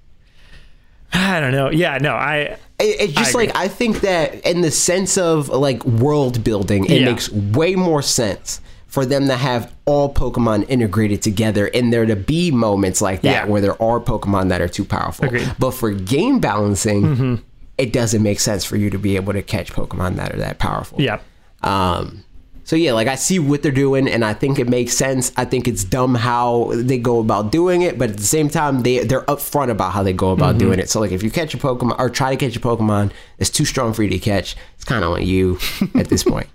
Speaker 2: I don't know. Yeah, no, I.
Speaker 1: It- It's just
Speaker 2: agree.
Speaker 1: like I think that in the sense of like world building, it
Speaker 2: Yeah.
Speaker 1: makes way more sense for them to have all Pokemon integrated together and there to be moments like that
Speaker 2: Yeah.
Speaker 1: where there are Pokemon that are too powerful.
Speaker 2: Agreed.
Speaker 1: But for game balancing,
Speaker 2: Mm-hmm.
Speaker 1: it doesn't make sense for you to be able to catch Pokemon that are that powerful.
Speaker 2: Yeah.
Speaker 1: Um, so yeah, like I see what they're doing, and I think it makes sense. I think it's dumb how they go about doing it, but at the same time, they they're upfront about how they go about
Speaker 2: Mm-hmm.
Speaker 1: doing it. So like, if you catch a Pokemon or try to catch a Pokemon that's too strong for you to catch, it's kind of on you at this point.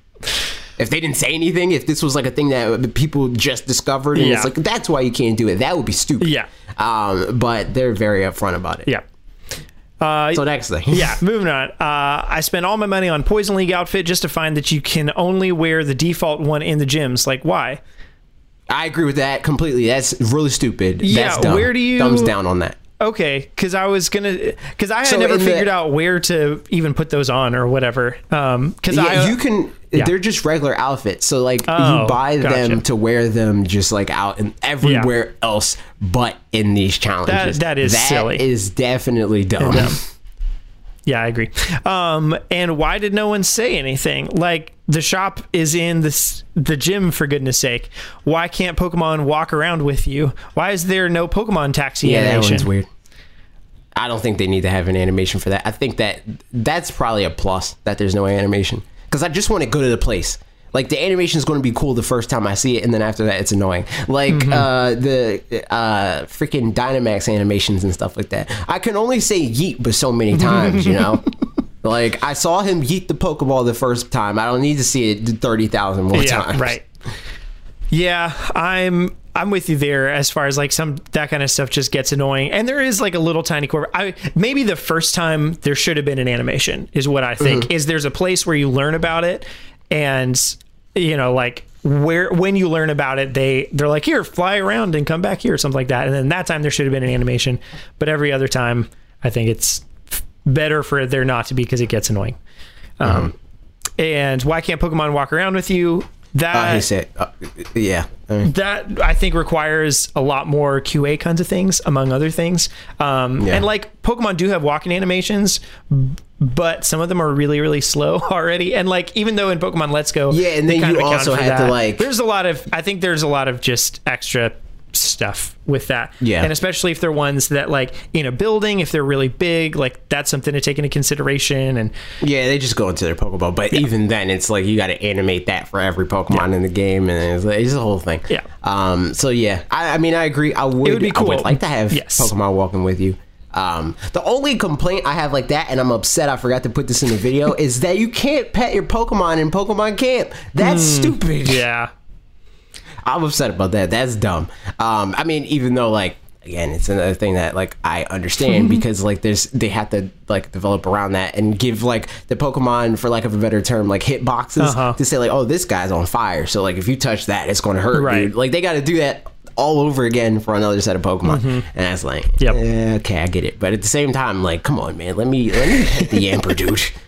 Speaker 1: If they didn't say anything, if this was like a thing that people just discovered, and
Speaker 2: Yeah.
Speaker 1: it's like that's why you can't do it, that would be stupid.
Speaker 2: Yeah.
Speaker 1: Um, but they're very upfront about it.
Speaker 2: Yeah. Uh,
Speaker 1: So next thing.
Speaker 2: yeah, moving on. Uh, I spent all my money on Poison League outfit just to find that you can only wear the default one in the gyms. Like, why?
Speaker 1: I agree with that completely. That's really stupid.
Speaker 2: Yeah, where do you-
Speaker 1: thumbs down on that?
Speaker 2: Okay, because I was gonna, because I had
Speaker 1: So
Speaker 2: never
Speaker 1: in the-
Speaker 2: figured out where to even put those on or whatever. Um, because
Speaker 1: Yeah,
Speaker 2: I
Speaker 1: you can.
Speaker 2: Yeah.
Speaker 1: They're just regular outfits, so like
Speaker 2: Oh,
Speaker 1: you buy
Speaker 2: gotcha.
Speaker 1: them to wear them just like out and everywhere else, but in these challenges.
Speaker 2: that is silly.
Speaker 1: That is definitely dumb.
Speaker 2: dumb. Yeah, I agree. Um, and why did no one say anything? Like the shop is in this the gym for goodness sake. Why can't Pokemon walk around with you? Why is there no Pokemon taxi
Speaker 1: Yeah, that
Speaker 2: animation?
Speaker 1: one's weird. I don't think they need to have an animation for that. I think that that's probably a plus that there's no animation because I just want to go to the place. Like the animation is going to be cool the first time I see it, and then after that, it's annoying. Like
Speaker 2: Mm-hmm.
Speaker 1: uh, the uh, freaking Dynamax animations and stuff like that. I can only say yeet, but so many times, you know. Like I saw him yeet the Pokeball the first time. I don't need to see it thirty thousand more
Speaker 2: yeah,
Speaker 1: times.
Speaker 2: right. Yeah, I'm I'm with you there as far as like some that kind of stuff just gets annoying. And there is like a little tiny core. I maybe the first time there should have been an animation is what I think. Is there's a place where you learn about it and you know like where when you learn about it they they're like here fly around and come back here or something like that and then that time there should have been an animation but every other time i think it's better for there not to be because it gets annoying um, and why can't pokemon walk around with you that
Speaker 1: Uh, he said, uh, "Yeah."
Speaker 2: That I think requires a lot more QA kinds of things, among other things. Um,
Speaker 1: Yeah.
Speaker 2: And like Pokemon do have walking animations, but some of them are really, really slow already. And like even though in Pokemon Let's Go,
Speaker 1: Yeah, and then you also had to, like-
Speaker 2: there's a lot of I think there's a lot of just extra stuff with that.
Speaker 1: Yeah.
Speaker 2: And especially if they're ones that like in a building, if they're really big, like that's something to take into consideration. And
Speaker 1: Yeah, they just go into their Pokeball, but even then, it's like you got to animate that for every Pokemon in the game, and it's, like, it's a whole thing.
Speaker 2: Yeah.
Speaker 1: Um. So yeah, I, I mean, I agree. I would.
Speaker 2: It would be cool.
Speaker 1: would like to have
Speaker 2: Yes.
Speaker 1: Pokemon walking with you. Um. The only complaint I have like that, and I'm upset I forgot to put this in the video, is that you can't pet your Pokemon in Pokemon Camp. That's stupid.
Speaker 2: Hmm. yeah.
Speaker 1: I'm upset about that. That's dumb. Um, I mean, even though like again, it's another thing that like I understand because like there's they have to like develop around that and give like the Pokemon for lack of a better term like hit boxes
Speaker 2: Uh-huh.
Speaker 1: to say like oh this guy's on fire so like if you touch that it's going to hurt
Speaker 2: Right.
Speaker 1: dude. Like they got to do that all over again for another set of Pokemon and that's like
Speaker 2: Yep.
Speaker 1: eh, okay I get it but at the same time like come on man let me let me hit the Yamper dude.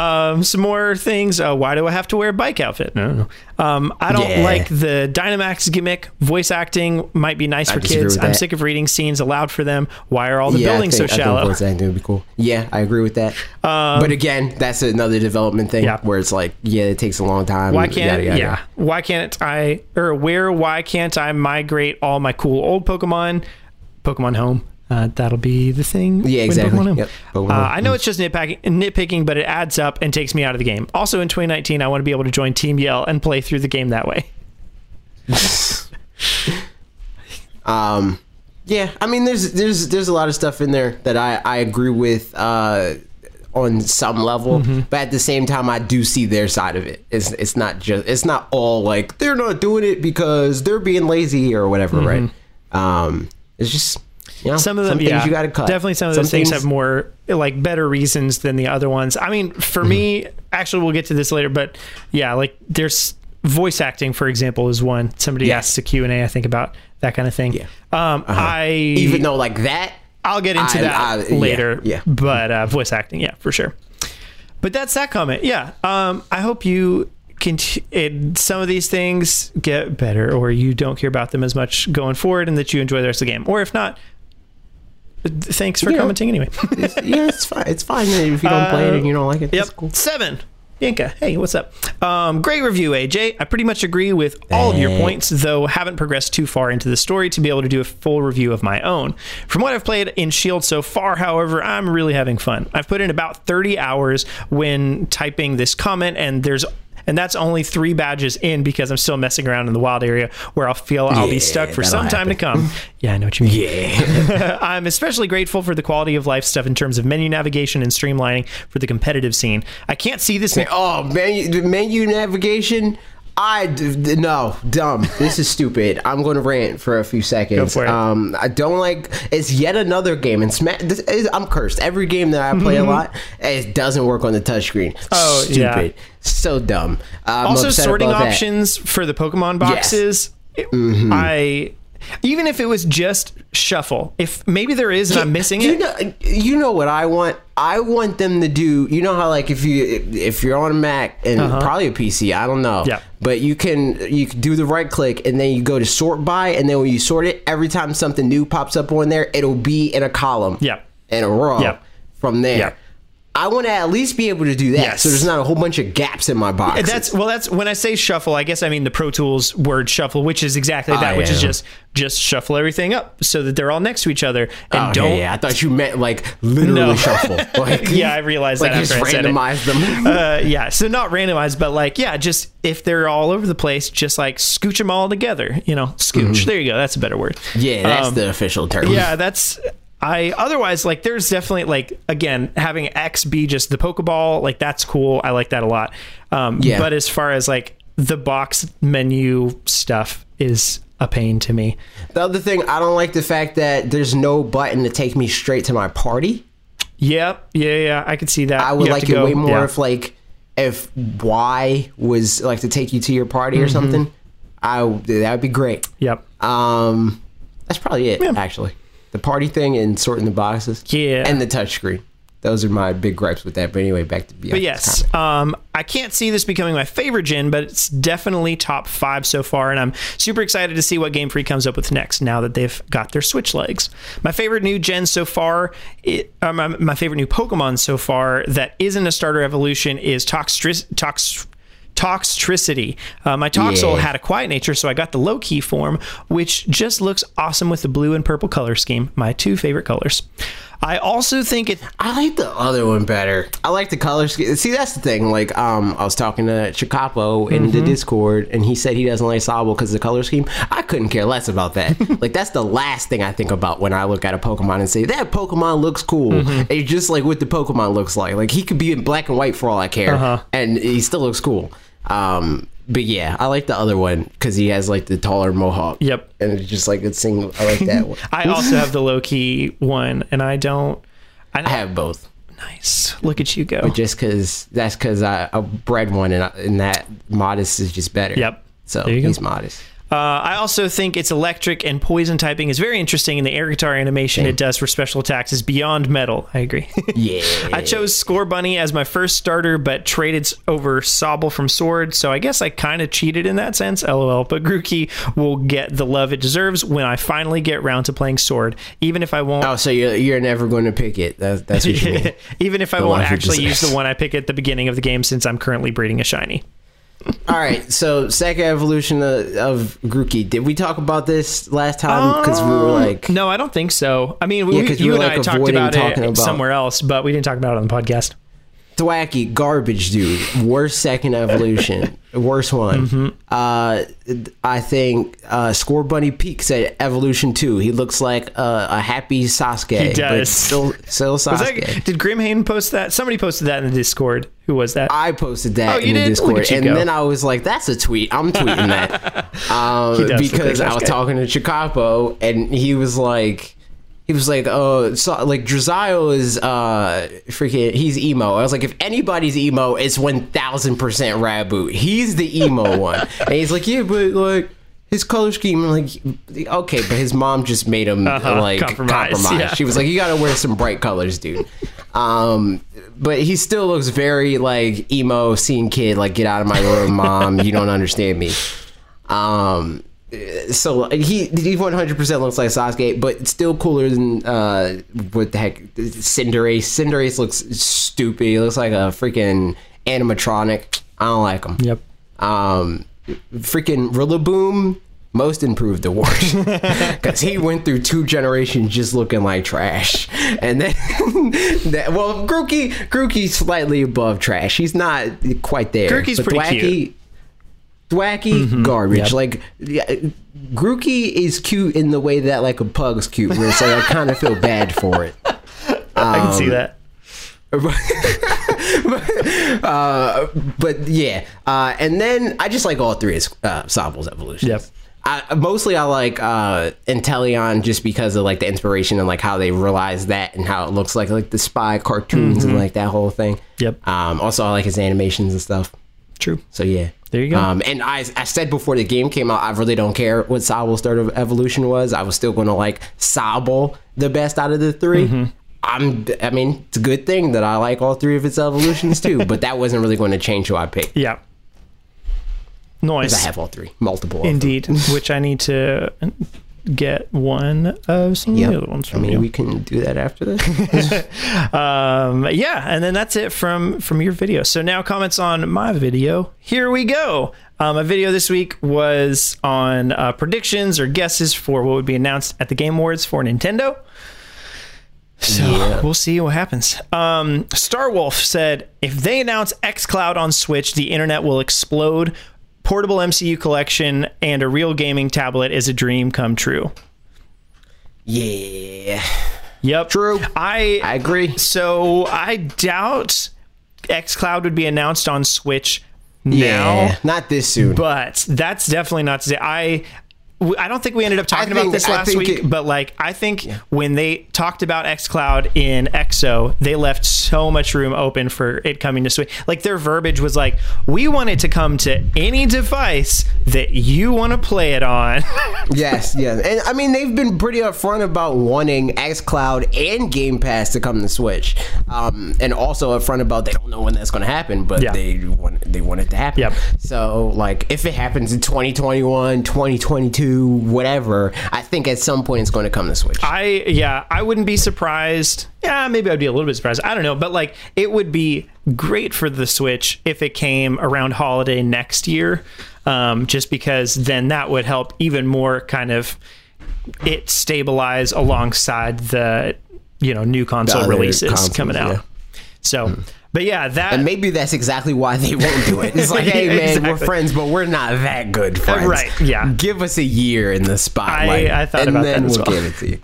Speaker 2: Um, some more things. Uh, why do I have to wear a bike outfit? I don't know. Um, I don't
Speaker 1: Yeah.
Speaker 2: like the Dynamax gimmick. Voice acting might be nice for kids. I'm
Speaker 1: that.
Speaker 2: sick of reading scenes aloud for them. Why are all the
Speaker 1: I
Speaker 2: buildings
Speaker 1: think-
Speaker 2: so
Speaker 1: I think
Speaker 2: shallow?
Speaker 1: voice acting would be cool. Yeah, I agree with that. but again, that's another development thing
Speaker 2: Yeah.
Speaker 1: where it's like, yeah, it takes a long time.
Speaker 2: Why can't
Speaker 1: yada, yada,
Speaker 2: yeah?
Speaker 1: yada.
Speaker 2: Why can't I or where? Why can't I migrate all my cool old Pokemon? Pokemon Home. Uh, that'll be the thing.
Speaker 1: Yeah, exactly. Yep,
Speaker 2: Uh, I know it's just nitpicking, nitpicking, but it adds up and takes me out of the game. Also, in 2019, I want to be able to join Team Yell and play through the game that way.
Speaker 1: Um, yeah, I mean, there's there's there's a lot of stuff in there that I I agree with uh, on some level,
Speaker 2: Mm-hmm.
Speaker 1: but at the same time, I do see their side of it. It's it's not just it's not all like they're not doing it because they're being lazy or whatever, right? Um, it's just you know,
Speaker 2: some of them
Speaker 1: things
Speaker 2: yeah
Speaker 1: you got to cut.
Speaker 2: definitely some of those things, have more like better reasons than the other ones i mean for me
Speaker 1: Mm-hmm.
Speaker 2: actually we'll get to this later but yeah like there's voice acting for example is one somebody
Speaker 1: Yeah.
Speaker 2: asks a q&a i think about that kind of thing
Speaker 1: Yeah.
Speaker 2: um i
Speaker 1: even though like that
Speaker 2: i'll get into
Speaker 1: I-
Speaker 2: that
Speaker 1: I- yeah,
Speaker 2: later
Speaker 1: yeah.
Speaker 2: but uh voice acting yeah for sure but that's that comment yeah um i hope you can it, some of these things get better or you don't care about them as much going forward and that you enjoy the rest of the game or if not thanks for
Speaker 1: know,
Speaker 2: commenting anyway
Speaker 1: yeah, it's fine. It's fine if you don't play it and you don't like it.
Speaker 2: Yep.
Speaker 1: It's cool.
Speaker 2: Seven. Yinka, hey, what's up? Um, great review, AJ. I pretty much agree with all of your points, though haven't progressed too far into the story to be able to do a full review of my own. From what I've played in Shield so far, however, I'm really having fun. I've put in about 30 hours when typing this comment, and there's and that's only three badges in because I'm still messing around in the wild area where I'll feel I'll be stuck for some time to come. Yeah, I know what you mean.
Speaker 1: Yeah.
Speaker 2: I'm especially grateful for the quality of life stuff in terms of menu navigation and streamlining for the competitive scene. I can't see this.
Speaker 1: oh, menu, menu navigation. I no dumb. This is stupid. I'm going to rant for a few seconds. Um, I don't like. It's yet another game, and Smash. This is, I'm cursed. Every game that I play a lot, it doesn't work on the touchscreen.
Speaker 2: Mm-hmm. Oh, yeah.
Speaker 1: So dumb.
Speaker 2: Also, sorting
Speaker 1: about that.
Speaker 2: options for the Pokemon boxes. it- I even if it was just shuffle, if maybe there is and I'm missing
Speaker 1: you
Speaker 2: it.
Speaker 1: Know, you know what I want? I want them to do. You know how like if you if you're on a Mac and probably a PC, I don't know.
Speaker 2: Uh-huh. Yeah.
Speaker 1: But you can you can do the right click and then you go to sort by and then when you sort it, every time something new pops up on there, it'll be in a column.
Speaker 2: Yeah.
Speaker 1: In a row.
Speaker 2: Yeah.
Speaker 1: From there.
Speaker 2: Yeah.
Speaker 1: I want to at least be able to do that,
Speaker 2: Yes.
Speaker 1: so there's not a whole bunch of gaps in my box.
Speaker 2: That's well. That's when I say shuffle. I guess I mean the Pro Tools word shuffle, which is exactly that,
Speaker 1: I
Speaker 2: which is just just shuffle everything up so that they're all next to each other and
Speaker 1: Oh,
Speaker 2: don't.
Speaker 1: yeah, yeah, I thought you meant like literally
Speaker 2: No.
Speaker 1: shuffle. Like,
Speaker 2: Yeah, I realized
Speaker 1: like
Speaker 2: that
Speaker 1: just
Speaker 2: after I said it.
Speaker 1: randomize them.
Speaker 2: Uh, yeah, so not randomized, but like, yeah, just if they're all over the place, just like scooch them all together. You know, scooch. There you go. That's a better word.
Speaker 1: Mm-hmm. yeah, that's
Speaker 2: Um,
Speaker 1: the official term.
Speaker 2: yeah that's i otherwise like there's definitely like again having x be just the pokeball like that's cool i like that a lot um
Speaker 1: Yeah.
Speaker 2: but as far as like the box menu stuff is a pain to me
Speaker 1: The other thing, I don't like the fact that there's no button to take me straight to my party.
Speaker 2: yep yeah yeah i could see that
Speaker 1: I would like it
Speaker 2: go-
Speaker 1: way more
Speaker 2: yeah.
Speaker 1: if like if Y was like to take you to your party
Speaker 2: Mm-hmm.
Speaker 1: or something. I that would be great.
Speaker 2: yep
Speaker 1: Um, that's probably it actually. The party thing and sorting the boxes.
Speaker 2: Yeah.
Speaker 1: and the touchscreen. Those are my big gripes with that. But anyway, back to yeah,
Speaker 2: But yes, um, I can't see this becoming my favorite gen, but it's definitely top five so far, and I'm super excited to see what Game Freak comes up with next. Now that they've got their Switch legs, my favorite new gen so far, it, uh, my, my favorite new Pokemon so far that isn't a starter evolution is Toxtris, Tox. Toxtricity. Uh, my Toxel
Speaker 1: Yeah.
Speaker 2: had a quiet nature, so I got the low key form, which just looks awesome with the blue and purple color scheme, my two favorite colors. I also think it
Speaker 1: I like the other one better. I like the color scheme. See, that's the thing. Like, um, I was talking to Chicapo in
Speaker 2: Mm-hmm.
Speaker 1: the Discord, and he said he doesn't like Sobble because of the color scheme. I couldn't care less about that. like, that's the last thing I think about when I look at a Pokemon and say that Pokemon looks cool.
Speaker 2: Mm-hmm.
Speaker 1: It's just like what the Pokemon looks like. Like, he could be in black and white for all I care,
Speaker 2: Uh-huh.
Speaker 1: and he still looks cool. Um, but yeah, I like the other one because he has like the taller mohawk.
Speaker 2: Yep.
Speaker 1: and it's just like it's single. I like that one.
Speaker 2: I also have the low key one, and I don't. I,
Speaker 1: I have both.
Speaker 2: nice. Look at you go.
Speaker 1: But just because that's because I, I bred one and, I, and that modest is just better.
Speaker 2: Yep.
Speaker 1: So
Speaker 2: There you go.
Speaker 1: he's modest.
Speaker 2: Uh, I also think its electric and poison typing is very interesting, and the air guitar animation it does for special attacks is beyond metal. I agree.
Speaker 1: Yeah.
Speaker 2: I chose Scorbunny as my first starter, but traded over Sobble from Sword, so I guess I kind of cheated in that sense. LOL. But Grookey will get the love it deserves when I finally get round to playing Sword, even if I won't.
Speaker 1: oh, so you're, you're never going to pick it. That's, that's what you mean.
Speaker 2: even if I
Speaker 1: The
Speaker 2: won't actually use the one I pick at the beginning of the game, since I'm currently breeding a shiny.
Speaker 1: All right. So second evolution of, of Grookey. Did we talk about this last time? Because we were um, like,
Speaker 2: No, I don't think so. I mean, we,
Speaker 1: 'cause we
Speaker 2: you
Speaker 1: were,
Speaker 2: and
Speaker 1: like,
Speaker 2: I talked
Speaker 1: avoiding
Speaker 2: about
Speaker 1: talking
Speaker 2: it
Speaker 1: about-
Speaker 2: somewhere else, but we didn't talk about it on the podcast.
Speaker 1: Thwackey, garbage dude. Worst second evolution. Worst one.
Speaker 2: Mm-hmm.
Speaker 1: Uh, I think uh, Scorbunny peaks at evolution two. He looks like uh, a happy Sasuke.
Speaker 2: He
Speaker 1: But
Speaker 2: does.
Speaker 1: still, still Sasuke.
Speaker 2: that, did Grimhain post that? Somebody posted that in the Discord. Who was that?
Speaker 1: I posted that
Speaker 2: Oh,
Speaker 1: in
Speaker 2: you
Speaker 1: the
Speaker 2: did?
Speaker 1: Discord, and
Speaker 2: go.
Speaker 1: then I was like, "That's a tweet. I'm tweeting that." um, because
Speaker 2: like
Speaker 1: I was talking to Chicapo, and he was like, he was like, "Oh, so like Drizzile is uh freaking he's emo." I was like, "If anybody's emo, it's one thousand percent Raboot. He's the emo one." And he's like, "Yeah, but like." His color scheme, like, okay, but his mom just made him
Speaker 2: Uh-huh,
Speaker 1: like
Speaker 2: compromise,
Speaker 1: compromise.
Speaker 2: yeah.
Speaker 1: She was like, you gotta wear some bright colors, dude. Um, but he still looks very like emo scene kid. Like, get out of my room, mom. You don't understand me. Um, so he he 100 percent looks like Sasuke, but still cooler than uh what the heck Cinderace. Cinderace looks stupid. He looks like a freaking animatronic. I don't like him.
Speaker 2: Yep.
Speaker 1: Um, freaking Rillaboom, most improved award because he went through two generations just looking like trash, and then that, well, Grookey, Grookey's slightly above trash. He's not quite there.
Speaker 2: Grookey's pretty
Speaker 1: Thwackey,
Speaker 2: cute.
Speaker 1: Thwackey, garbage.
Speaker 2: Yep.
Speaker 1: Like yeah, Grookey is cute in the way that like a pug's cute, where it's like I kind of feel bad for it.
Speaker 2: I can see that.
Speaker 1: uh, but yeah, uh, and then I just like all three of uh, Sobble's evolutions.
Speaker 2: Yep.
Speaker 1: I, mostly I like uh, Inteleon just because of like the inspiration and like how they realize that and how it looks like like the spy cartoons and like that whole thing.
Speaker 2: Mm-hmm. Yep.
Speaker 1: Um, also, I like his animations and stuff.
Speaker 2: True.
Speaker 1: So yeah,
Speaker 2: There you go.
Speaker 1: Um, and I, I said before the game came out, I really don't care what Sobble's third of evolution was. I was still going to like Sobel the best out of the 3
Speaker 2: Mm-hmm.
Speaker 1: I'm, I mean, it's a good thing that I like all three of its evolutions too. but that wasn't really going to change who I picked.
Speaker 2: Yeah. Noise.
Speaker 1: I have all three, multiple. of them.
Speaker 2: Indeed. Which I need to get one of some
Speaker 1: Yep.
Speaker 2: of the other ones
Speaker 1: I
Speaker 2: from
Speaker 1: mean,
Speaker 2: you.
Speaker 1: we can do that after this.
Speaker 2: Um, yeah, and then that's it from from your video. So now comments on my video. Here we go. Um, my video this week was on uh, predictions or guesses for what would be announced at the Game Awards for Nintendo. So
Speaker 1: Yeah.
Speaker 2: we'll see what happens. Um, Star Wolf said, if they announce xCloud on Switch, the internet will explode. Portable MCU collection and a real gaming tablet is a dream come true.
Speaker 1: yeah,
Speaker 2: Yep.
Speaker 1: True.
Speaker 2: I
Speaker 1: I agree.
Speaker 2: So I doubt xCloud would be announced on Switch now,
Speaker 1: Yeah, not this soon.
Speaker 2: but that's definitely not to say. I I don't think we ended up talking about this last week,
Speaker 1: it-
Speaker 2: but like I think when they talked about xCloud in EXO, they left so much room open for it coming to Switch. Like their verbiage was like, "We want it to come to any device that you want to play it on."
Speaker 1: yes, yes, and I mean they've been pretty upfront about wanting XCloud and Game Pass to come to Switch, um, and also upfront about they don't know when that's going to happen, but
Speaker 2: Yeah.
Speaker 1: they want they want it to happen.
Speaker 2: Yep.
Speaker 1: So like if it happens in 2021, 2022, whatever, I think at some point it's going to come to Switch.
Speaker 2: I yeah, I wouldn't be surprised. Yeah, maybe I'd be a little bit surprised. I don't know, but like it would be great for the Switch if it came around holiday next year. Um, just because then that would help even more kind of it stabilize alongside the you know new console releases
Speaker 1: consoles,
Speaker 2: coming out.
Speaker 1: yeah.
Speaker 2: So, but yeah, that
Speaker 1: and maybe that's exactly why they won't do it. It's like, hey man, we're friends, but we're not that good uh, friends.
Speaker 2: right, yeah.
Speaker 1: Give us a year in the spotlight.
Speaker 2: I thought
Speaker 1: and
Speaker 2: about
Speaker 1: then
Speaker 2: that as
Speaker 1: we'll
Speaker 2: well.
Speaker 1: give it to you.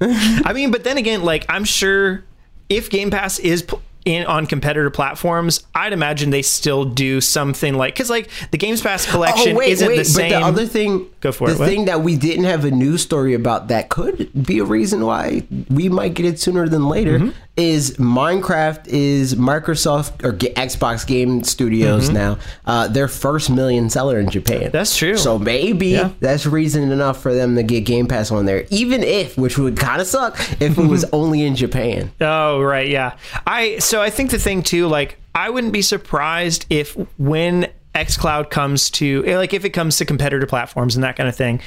Speaker 2: I mean, but then again, like I'm sure if Game Pass is in on competitor platforms, I'd imagine they still do something like because like the Games Pass collection isn't the same.
Speaker 1: Oh, But the other thing,
Speaker 2: Go for
Speaker 1: the
Speaker 2: it, what?
Speaker 1: thing that we didn't have a news story about that could be a reason why we might get it sooner than later
Speaker 2: Mm-hmm.
Speaker 1: is Minecraft is Microsoft or Xbox Game Studios now uh, their first million seller in Japan.
Speaker 2: Mm-hmm. That's true.
Speaker 1: So maybe
Speaker 2: Yeah.
Speaker 1: that's reason enough for them to get Game Pass on there, even if, which would kind of suck, if it was only in Japan.
Speaker 2: Oh, right, yeah. I so I think the thing too, like I wouldn't be surprised if when xCloud comes to like if it comes to competitor platforms and that kind of thing,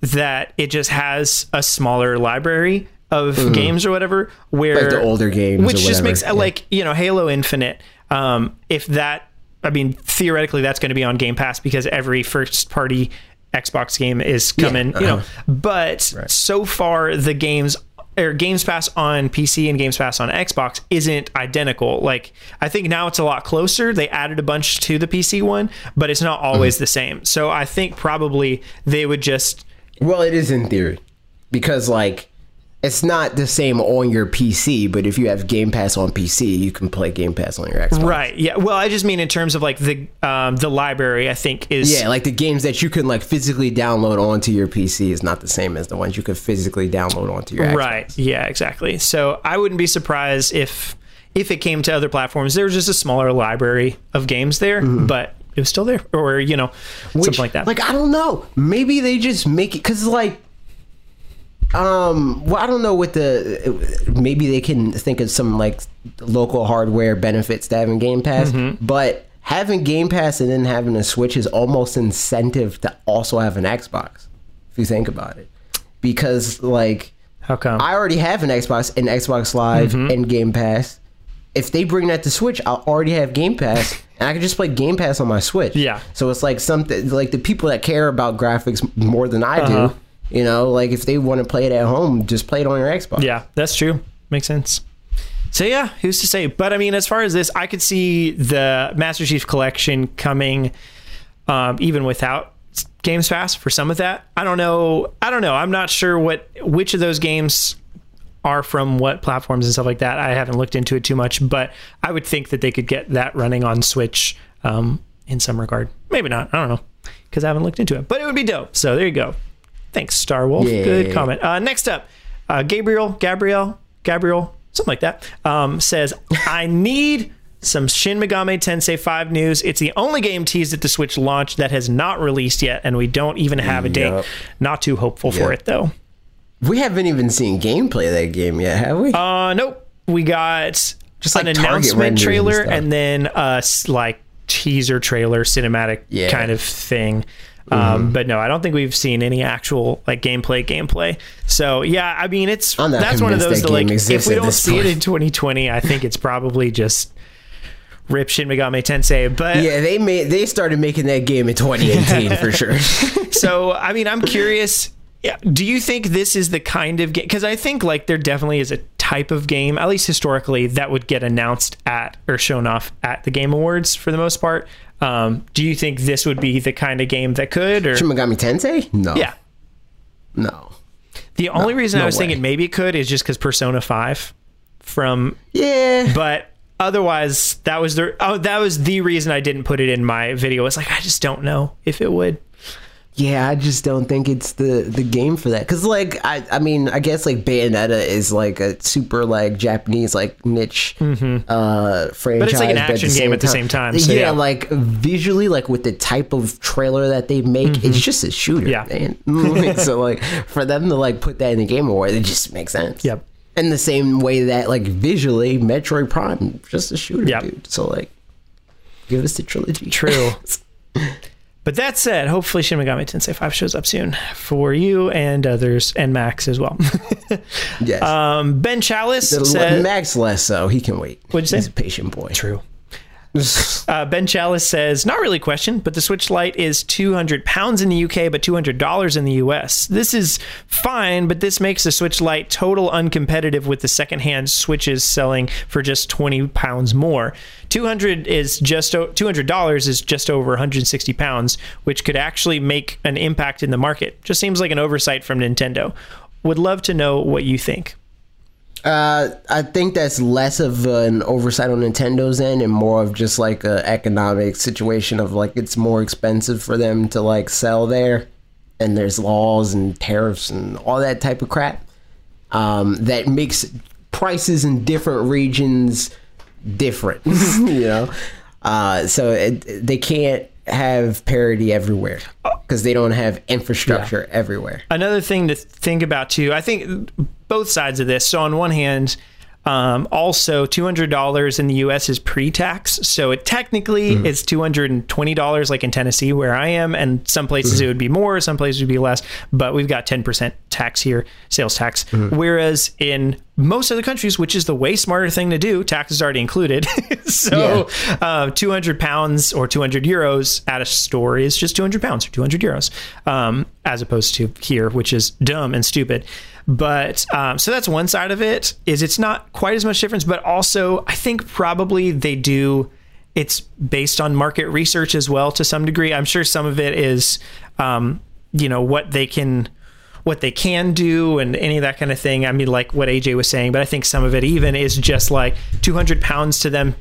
Speaker 2: that it just has a smaller library of games or whatever where.
Speaker 1: Like the older games or
Speaker 2: which just makes
Speaker 1: yeah.
Speaker 2: like you know Halo Infinite. Um, if that, I mean, theoretically, that's going to be on Game Pass because every first party Xbox game is coming, you know.
Speaker 1: uh-huh.
Speaker 2: But so far, the games or Games Pass on PC and Games Pass on Xbox isn't identical. Like I think now it's a lot closer. They added a bunch to the PC one, but it's not always
Speaker 1: Mm-hmm.
Speaker 2: the same. So I think probably they would just
Speaker 1: Well, it is in theory because like it's not the same on your PC, but if you have Game Pass on PC, you can play Game Pass on your Xbox.
Speaker 2: right. Yeah. Well, I just mean in terms of like the um, the library. I think is
Speaker 1: Yeah, like the games that you can like physically download onto your PC is not the same as the ones you could physically download onto your Xbox.
Speaker 2: Right. Yeah, exactly. So I wouldn't be surprised if if it came to other platforms, there was just a smaller library of games there, but it was still there, or you know,
Speaker 1: Which,
Speaker 2: something like that.
Speaker 1: Like I don't know. Maybe they just make it because like, um, well, I don't know what the maybe they can think of some like local hardware benefits to having Game Pass,
Speaker 2: Mm-hmm.
Speaker 1: but having Game Pass and then having a Switch is almost incentive to also have an Xbox. If you think about it, because like
Speaker 2: How come?
Speaker 1: I already have an Xbox and Xbox Live
Speaker 2: Mm-hmm.
Speaker 1: and Game Pass. if they bring that to Switch, I'll already have Game Pass, and I can just play Game Pass on my Switch.
Speaker 2: Yeah.
Speaker 1: So it's like something like the people that care about graphics more than I
Speaker 2: Uh-huh.
Speaker 1: do. You know, like if they want to play it at home, just play it on your Xbox.
Speaker 2: Yeah, that's true. Makes sense. So yeah, who's to say? But I mean, as far as this, I could see the Master Chief Collection coming, um, even without Games Pass for some of that. I don't know. I don't know. I'm not sure what which of those games are from what platforms and stuff like that. I haven't looked into it too much, but I would think that they could get that running on Switch um, in some regard. Maybe not. I don't know because I haven't looked into it, but it would be dope. So there you go. Thanks, Star Wolf.
Speaker 1: Yeah.
Speaker 2: Good comment. Uh, next up, uh, Gabriel, Gabrielle, Gabriel, something like that, um, says, I need some Shin Megami Tensei 5 news. It's the only game teased at the Switch launch that has not released yet, and we don't even have a date. Not too hopeful for it, though.
Speaker 1: We haven't even seen gameplay of that game yet, have we?
Speaker 2: Uh, nope. We got
Speaker 1: Just
Speaker 2: an
Speaker 1: like Target
Speaker 2: announcement
Speaker 1: renders and
Speaker 2: trailer and then a like teaser trailer, cinematic
Speaker 1: Yeah.
Speaker 2: Kind of thing. Um, but no, I don't think we've seen any actual like gameplay gameplay. So yeah, I mean it's that's one of those
Speaker 1: that
Speaker 2: that like if we don't see it in 2020, I think it's probably just rip Shin Megami Tensei. But
Speaker 1: yeah, they made they started making that game in 2018 for sure.
Speaker 2: so I mean, I'm curious. Yeah, do you think this is the kind of game? Because I think like there definitely is a type of game, at least historically, that would get announced at or shown off at the Game Awards for the most part. Um, do you think this would be the kind of game that could? Or
Speaker 1: Shin Megami Tensei? No.
Speaker 2: yeah,
Speaker 1: No.
Speaker 2: the only reason I was
Speaker 1: way.
Speaker 2: thinking maybe it could is just because Persona Five from
Speaker 1: Yeah.
Speaker 2: but otherwise that was the oh that was the reason I didn't put it in my video. It's like I just don't know if it would.
Speaker 1: Yeah, I just don't think it's the the game for that. Cause like I I mean I guess like Bayonetta is like a super like Japanese like niche uh franchise,
Speaker 2: Mm-hmm. it's like an action game at the same time, so
Speaker 1: yeah,
Speaker 2: yeah.
Speaker 1: like visually, like with the type of trailer that they make, it's just a shooter.
Speaker 2: Mm-hmm. Yeah.
Speaker 1: man. so like for them to like put that in the game award, it just makes sense.
Speaker 2: Yep.
Speaker 1: In the same way that like visually, Metroid Prime just a shooter,
Speaker 2: Yep.
Speaker 1: dude. So like, give us the trilogy.
Speaker 2: True. But that said, hopefully Shin Megami Tensei 5 shows up soon for you and others, and Max as well.
Speaker 1: yes.
Speaker 2: um, ben Chalice
Speaker 1: Little-
Speaker 2: said,
Speaker 1: Max less so. He can wait.
Speaker 2: What'd you say?
Speaker 1: He's a patient boy.
Speaker 2: True. Uh, ben Chalice says, not really a question, but the Switch Lite is 200 pounds in the UK, but $200 in the US. This is fine, but this makes the Switch Lite total uncompetitive with the secondhand Switches selling for just 20 pounds more. 200 is just o- $200 is just over 160 pounds, which could actually make an impact in the market. Just seems like an oversight from Nintendo. Would love to know what you think.
Speaker 1: Uh, I think that's less of an oversight on Nintendo's end and more of just like a economic situation of like it's more expensive for them to like sell there, and there's laws and tariffs and all that type of crap. Um, that makes prices in different regions different, you know. Uh, so it, they can't have parity everywhere because they don't have infrastructure everywhere.
Speaker 2: another thing to think about too i think both sides of this. So on one hand um, also $200 in the us is pre-tax. So it technically mm-hmm. is $220 like in tennessee where i am and some places mm-hmm. it would be more some places it would be less but we've got 10% tax here sales tax. Mm-hmm. Whereas in most other countries which is the way smarter thing to do tax is already included. So uh, 200 pounds or 200 euros at a store is just 200 pounds or 200 euros um, as opposed to here which is dumb and stupid. But um, so that's one side of it is it's not quite as much difference but also i think probably they do it's based on market research as well to some degree. I'm sure some of it is um, you know what they can what they can do and any of that kind of thing. I mean, like what AJ was saying, but I think some of it even is just like 200 pounds to them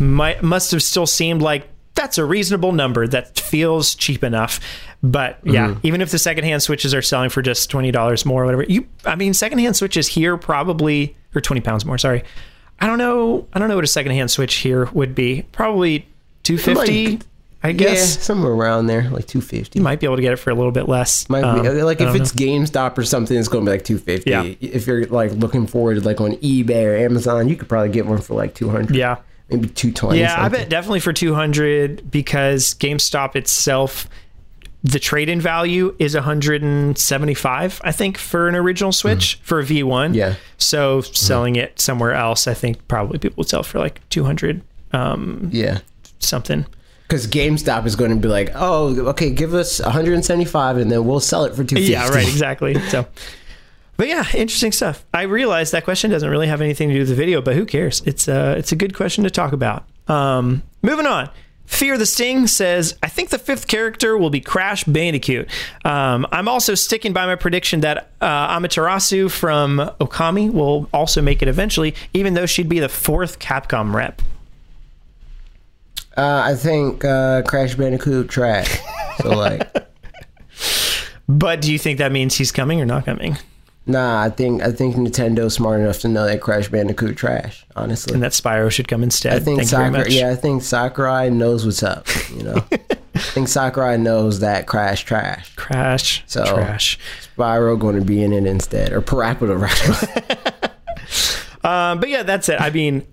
Speaker 2: might must have still seemed like that's a reasonable number that feels cheap enough. But yeah, mm-hmm. even if the secondhand switches are selling for just twenty dollars more or whatever, you I mean secondhand switches here probably or twenty pounds more, sorry. I don't know I don't know what a secondhand switch here would be. Probably two fifty,
Speaker 1: Like,
Speaker 2: I
Speaker 1: Yeah,
Speaker 2: guess.
Speaker 1: somewhere around there, like two fifty.
Speaker 2: You might be able to get it for a little bit less.
Speaker 1: Might
Speaker 2: Um,
Speaker 1: be like if it's GameStop or something, it's going to be like two fifty.
Speaker 2: Yeah.
Speaker 1: If you're like looking forward, like on eBay or Amazon, you could probably get one for like two hundred.
Speaker 2: yeah.
Speaker 1: maybe two twenty.
Speaker 2: Yeah, I bet definitely for 200 because GameStop itself the trade-in value is 175, I think, for an original Switch for a V1.
Speaker 1: Yeah.
Speaker 2: So selling it somewhere else, I think probably people would sell for like 200 um,
Speaker 1: Yeah.
Speaker 2: something.
Speaker 1: Because GameStop is going to be like, oh, okay, give us 175 and then we'll sell it for 250.
Speaker 2: Yeah, right, exactly. So, but yeah, interesting stuff. I realize that question doesn't really have anything to do with the video, but who cares? It's uh, it's a good question to talk about. Um, moving on. Fear the Sting says, I think the fifth character will be Crash Bandicoot. Um, I'm also sticking by my prediction that uh, Amaterasu from Okami will also make it eventually, even though she'd be the fourth Capcom rep.
Speaker 1: Uh, I think uh, Crash Bandicoot trash. So, like,
Speaker 2: But do you think that means he's coming or not coming?
Speaker 1: nah, I think I think Nintendo's smart enough to know that Crash Bandicoot trash, honestly.
Speaker 2: And that Spyro should come instead.
Speaker 1: I think
Speaker 2: Thank
Speaker 1: Sakurai, yeah, I think Sakurai knows what's up. You know, I think Sakurai knows that Crash trash.
Speaker 2: Crash,
Speaker 1: So-
Speaker 2: trash.
Speaker 1: Spyro going to be in it instead, or Parappa rather.
Speaker 2: Um, but yeah, that's it. I mean,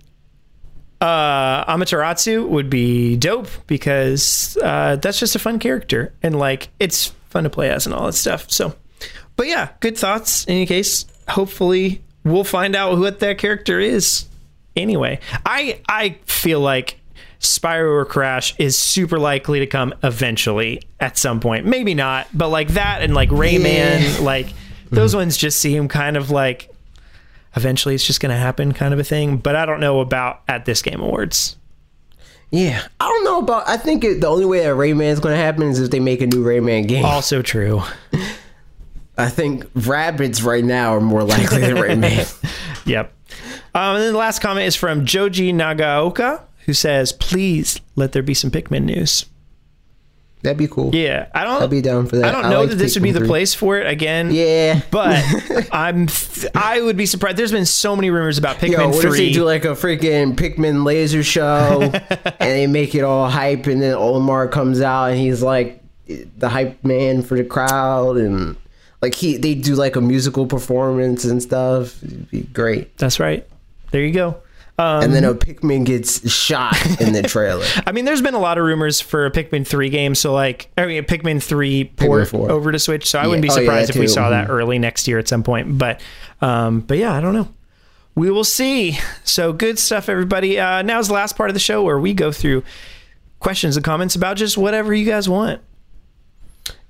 Speaker 2: uh, Amaterasu would be dope because uh, that's just a fun character and like it's fun to play as and all that stuff. So, but yeah, good thoughts. In any case, hopefully we'll find out what that character is. Anyway, I I feel like Spyro or Crash is super likely to come eventually at some point. Maybe not, but like that and like Rayman,
Speaker 1: Yeah.
Speaker 2: like those ones just seem kind of like eventually it's just going to happen kind of a thing. But I don't know about at this Game Awards.
Speaker 1: yeah, I don't know about. I think it, the only way that Rayman's going to happen is if they make a new Rayman game.
Speaker 2: Also true.
Speaker 1: I think rabbits right now are more likely than Rayman.
Speaker 2: Yep. Um, and then the last comment is from Joji Nagaoka, who says, "Please let there be some Pikmin news."
Speaker 1: That'd be cool.
Speaker 2: Yeah, I don't.
Speaker 1: I'd be down for that.
Speaker 2: I don't
Speaker 1: I
Speaker 2: know
Speaker 1: like
Speaker 2: that this would be the
Speaker 1: 3.
Speaker 2: place for it again.
Speaker 1: Yeah.
Speaker 2: but I'm. I would be surprised. There's been so many rumors about Pikmin
Speaker 1: Yo, what if
Speaker 2: three.
Speaker 1: they do like a freaking Pikmin laser show and they make it all hype and then Olimar comes out and he's like the hype man for the crowd and like he they do like a musical performance and stuff. It'd be great.
Speaker 2: That's right. There you go. Um,
Speaker 1: And then a Pikmin gets shot in the trailer.
Speaker 2: I mean, there's been a lot of rumors for a Pikmin 3 game. So, like, I mean, a Pikmin 3 port
Speaker 1: 4.
Speaker 2: over to Switch. So, I wouldn't be
Speaker 1: Oh, yeah,
Speaker 2: surprised if we saw that
Speaker 1: Mhm.
Speaker 2: early next year at some point. But, um, but yeah, I don't know. We will see. So, good stuff, everybody. Uh, now's the last part of the show where we go through questions and comments about just whatever you guys want.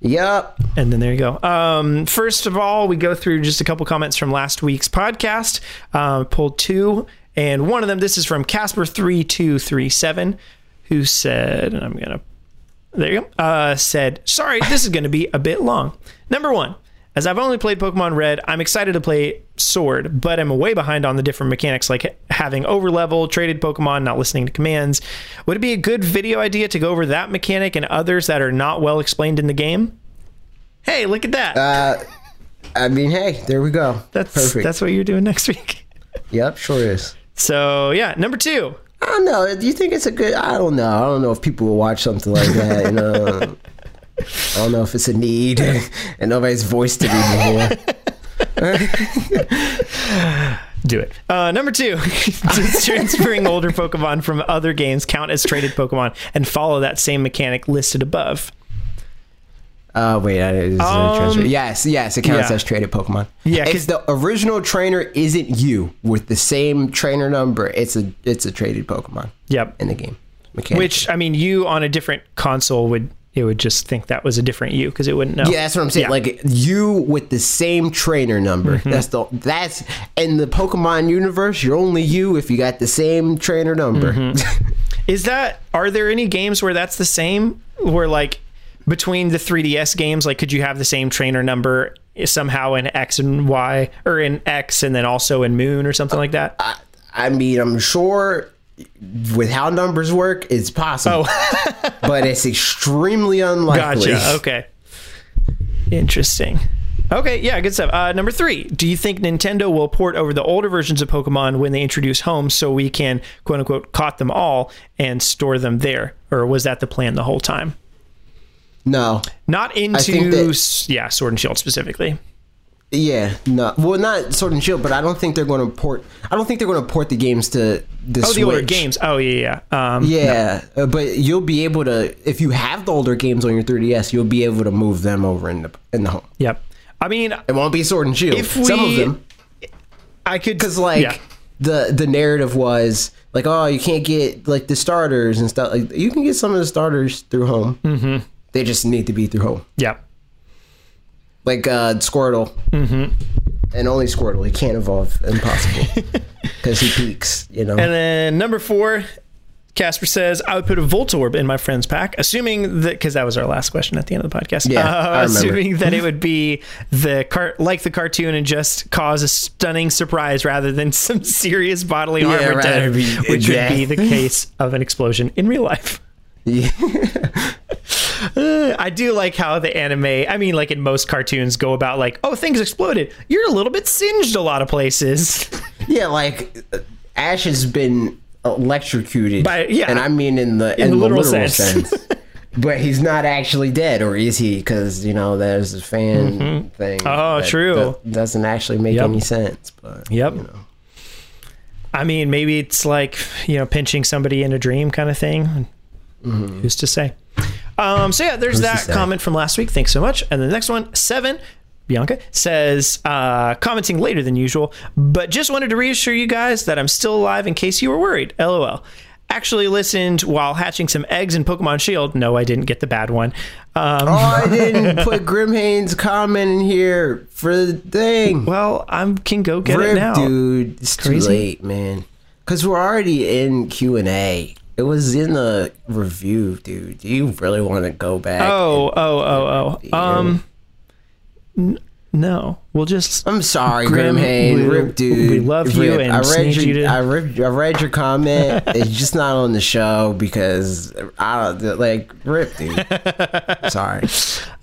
Speaker 1: Yep.
Speaker 2: And then there you go. Um, first of all, we go through just a couple comments from last week's podcast. Uh, pulled two, and one of them, this is from Casper3237, who said, and I'm going to, there you go, uh, said, sorry, this is going to be a bit long. Number one, as I've only played Pokemon Red, I'm excited to play Sword, but I'm way behind on the different mechanics like having overlevel, traded Pokemon, not listening to commands. Would it be a good video idea to go over that mechanic and others that are not well explained in the game? Hey, look at that.
Speaker 1: Uh, I mean, hey, there we go.
Speaker 2: that's
Speaker 1: perfect.
Speaker 2: that's what you're doing next week.
Speaker 1: yep, sure is.
Speaker 2: So yeah, number two.
Speaker 1: I don't know. Do you think it's a good? I don't know. I don't know if people will watch something like that. You know, I don't know if it's a need, and nobody's voiced it even more.
Speaker 2: Do it. Uh, number two, does transferring older Pokemon from other games count as traded Pokemon and follow that same mechanic listed above?
Speaker 1: Uh, wait, I, is it a
Speaker 2: Um,
Speaker 1: transfer? yes, yes, it counts
Speaker 2: yeah.
Speaker 1: as traded Pokemon.
Speaker 2: Yeah,
Speaker 1: if the original trainer isn't you with the same trainer number, it's a it's a traded Pokemon
Speaker 2: Yep.
Speaker 1: in the game.
Speaker 2: Which I mean, you on a different console would it would just think that was a different you because it wouldn't know.
Speaker 1: Yeah, that's what I'm saying.
Speaker 2: Yeah.
Speaker 1: Like you with the same trainer number.
Speaker 2: Mm-hmm.
Speaker 1: That's the that's in the Pokemon universe. You're only you if you got the same trainer number.
Speaker 2: Mm-hmm. Is that are there any games where that's the same? Where like between the 3DS games, like could you have the same trainer number somehow in X and Y or in X and then also in Moon or something like that?
Speaker 1: I, I mean, I'm sure with how numbers work, it's possible,
Speaker 2: Oh,
Speaker 1: but it's extremely unlikely.
Speaker 2: gotcha. Okay. Interesting. Okay, yeah, good stuff. Uh, number three, do you think Nintendo will port over the older versions of Pokemon when they introduce home so we can quote unquote caught them all and store them there? Or was that the plan the whole time?
Speaker 1: No,
Speaker 2: Not into
Speaker 1: that-
Speaker 2: yeah, Sword and Shield specifically.
Speaker 1: Yeah, no. Well, not Sword and Shield, but I don't think they're going to port. I don't think they're going to port the games to the
Speaker 2: Oh,
Speaker 1: Switch.
Speaker 2: the older games. Oh yeah, yeah. Um,
Speaker 1: Yeah, uh, but you'll be able to if you have the older games on your 3DS, you'll be able to move them over in the in the home.
Speaker 2: Yep. I mean,
Speaker 1: It won't be Sword and Shield.
Speaker 2: If
Speaker 1: Some of them,
Speaker 2: I could
Speaker 1: because like
Speaker 2: yeah.
Speaker 1: the the narrative was like, oh, you can't get like the starters and stuff. Like you can get some of the starters through home. Mm-hmm. They just need to be through home.
Speaker 2: Yep.
Speaker 1: Like uh, Squirtle, mm-hmm. and only Squirtle. He can't evolve. Impossible, because he peaks. You know.
Speaker 2: And then number four, Casper says, I would put a Voltorb in my friend's pack, assuming that, because that was our last question at the end of the podcast.
Speaker 1: Yeah,
Speaker 2: Uh, assuming that it would be the car- like the cartoon and just cause a stunning surprise rather than some serious bodily harm
Speaker 1: Yeah,
Speaker 2: or death,
Speaker 1: be-
Speaker 2: which would be the case of an explosion in real life.
Speaker 1: Yeah.
Speaker 2: Uh, I do like how the anime, I mean, like in most cartoons, go about like, oh, things exploded. You're a little bit singed a lot of places.
Speaker 1: Yeah, like uh, Ash has been electrocuted.
Speaker 2: By- yeah.
Speaker 1: and I mean in the in,
Speaker 2: the
Speaker 1: the
Speaker 2: literal
Speaker 1: literal,
Speaker 2: sense.
Speaker 1: sense. but he's not actually dead, or is he? Because you know there's a fan thing.
Speaker 2: Oh, true.
Speaker 1: do- doesn't actually make
Speaker 2: Yep.
Speaker 1: any sense. But
Speaker 2: Yep.
Speaker 1: you know.
Speaker 2: I mean, maybe it's like you know pinching somebody in a dream kind of thing. Who's to say? Um, so yeah, there's
Speaker 1: Mm-hmm. Who's
Speaker 2: that comment from last week. Thanks so much. And the next one, seven. Bianca says, uh, commenting later than usual, but just wanted to reassure you guys that I'm still alive in case you were worried. LOL. Actually listened while hatching some eggs in Pokemon Shield. No, I didn't get the bad one. Um,
Speaker 1: Oh, I didn't put Grimhane's comment in here for the thing.
Speaker 2: well, I can go get it now.
Speaker 1: dude, it's
Speaker 2: Crazy.
Speaker 1: too late, man. Because we're already in Q and A. It was in the review, dude. Do you really want to go back?
Speaker 2: Oh, oh, oh, oh. Um, n- no, we'll just
Speaker 1: I'm sorry,
Speaker 2: Grim, we-
Speaker 1: Rip, dude.
Speaker 2: we love you
Speaker 1: Rip,
Speaker 2: and
Speaker 1: I read your,
Speaker 2: you to-
Speaker 1: I, read, I read your comment. it's just not on the show because I don't like Rip, dude. sorry.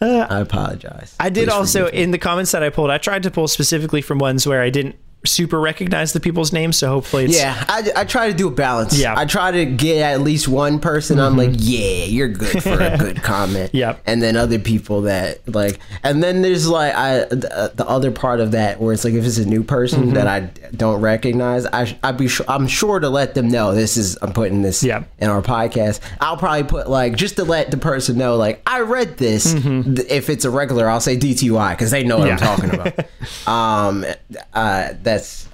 Speaker 1: I apologize.
Speaker 2: Uh, I did
Speaker 1: Please
Speaker 2: also
Speaker 1: me.
Speaker 2: in the comments that I pulled. I tried to pull specifically from ones where I didn't super recognize the people's names. So hopefully, it's,
Speaker 1: Yeah, I, I try to do a balance.
Speaker 2: Yeah. Mm-hmm.
Speaker 1: I try to get at least one person. I'm like, yeah, you're good for a good comment.
Speaker 2: Yep.
Speaker 1: And then other people that like, and then there's like I the, the other part of that where it's like if it's a new person
Speaker 2: Mm-hmm.
Speaker 1: that I don't recognize, I I'd be sure I'm sure to let them know this is I'm putting this
Speaker 2: Yeah.
Speaker 1: in our podcast. I'll probably put like just to let the person know like I read this. Th- If it's a regular, I'll say DTY because they know what
Speaker 2: Mm-hmm. Yeah.
Speaker 1: I'm talking about. um, uh, that's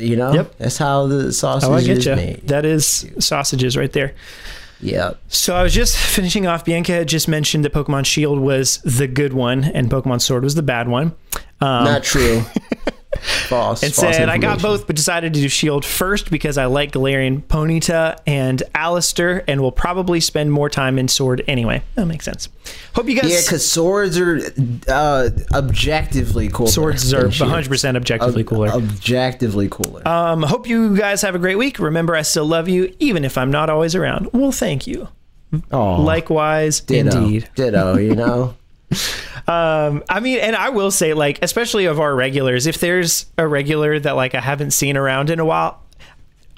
Speaker 1: you know,
Speaker 2: Yep.
Speaker 1: that's how the sausage
Speaker 2: Oh, I get
Speaker 1: is
Speaker 2: you.
Speaker 1: made.
Speaker 2: That is sausages right there.
Speaker 1: Yep.
Speaker 2: So I was just finishing off. Bianca had just mentioned that Pokemon Shield was the good one and Pokemon Sword was the bad one. Um,
Speaker 1: Not true. false.
Speaker 2: and
Speaker 1: false
Speaker 2: said I got both, but decided to do Shield first because I like Galarian Ponyta and Allister, and will probably spend more time in Sword anyway. That makes sense. Hope you guys.
Speaker 1: Yeah, because swords are uh, objectively cooler.
Speaker 2: Swords are
Speaker 1: shields.
Speaker 2: 100% objectively cooler.
Speaker 1: Objectively cooler.
Speaker 2: Um, hope you guys have a great week. Remember, I still love you, even if I'm not always around. Well, thank you.
Speaker 1: Aw,
Speaker 2: Likewise,
Speaker 1: ditto,
Speaker 2: indeed.
Speaker 1: Ditto. You know.
Speaker 2: Um, I mean, and I will say, like, especially of our regulars, if there's a regular that like I haven't seen around in a while,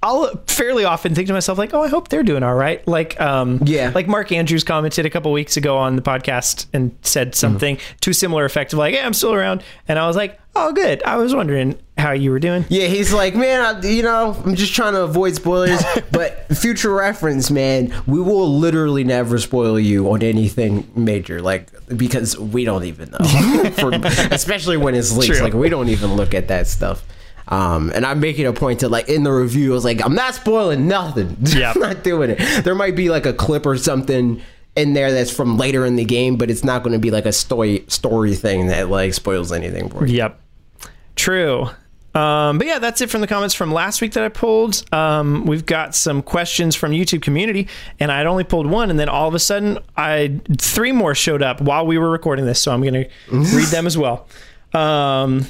Speaker 2: I'll fairly often think to myself, like, oh, I hope they're doing all right. Like, um,
Speaker 1: Yeah.
Speaker 2: like Mark Andrews commented a couple weeks ago on the podcast and said something to similar effect of like, hey, I'm still around, and I was like, oh, good. I was wondering how you were doing.
Speaker 1: Yeah, he's like, man, I, you know, I'm just trying to avoid spoilers. but future reference, man, we will literally never spoil you on anything major, like because we don't even know. For, especially when it's leaks,
Speaker 2: True.
Speaker 1: like we don't even look at that stuff. Um, and I'm making a point to like in the review, I was like, I'm not spoiling nothing.
Speaker 2: Yep.
Speaker 1: I'm not doing it. There might be like a clip or something in there that's from later in the game, but it's not going to be like a story story thing that like spoils anything for you.
Speaker 2: Yep. True. Um, but yeah, that's it from the comments from last week that I pulled. Um, we've got some questions from YouTube community, and I'd only pulled one, and then all of a sudden, I three more showed up while we were recording this. So I'm going to read them as well. Um,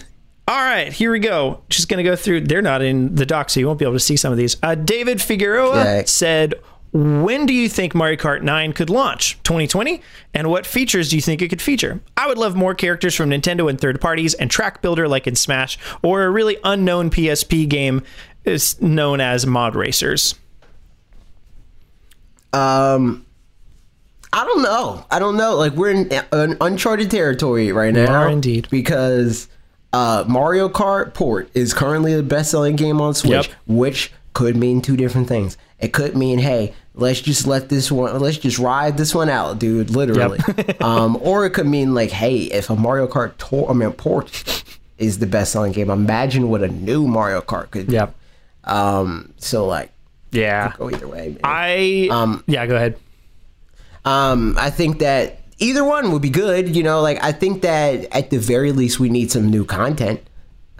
Speaker 2: all right, here we go. Just going to go through. They're not in the doc, so you won't be able to see some of these. Uh, David Figueroa
Speaker 1: Yeah.
Speaker 2: said, "When do you think Mario Kart 9 could launch? 2020? And what features do you think it could feature? I would love more characters from Nintendo and third parties and track builder like in Smash, or a really unknown PSP game is known as Mod Racers."
Speaker 1: Um, I don't know. I don't know. Like we're in an uncharted territory right now.
Speaker 2: are indeed.
Speaker 1: because uh, Mario Kart port is currently the best selling game on Switch,
Speaker 2: Yep.
Speaker 1: which could mean two different things. It could mean, hey, let's just let this one, let's just ride this one out, dude, literally. um, or it could mean like, hey, if a Mario Kart I mean, port is the best selling game, imagine what a new Mario Kart could. be.
Speaker 2: Yep.
Speaker 1: Um. So like,
Speaker 2: Yeah.
Speaker 1: go either way. Man.
Speaker 2: I
Speaker 1: Um,
Speaker 2: yeah, go ahead.
Speaker 1: Um, I think that either one would be good. You know, like I think that at the very least we need some new content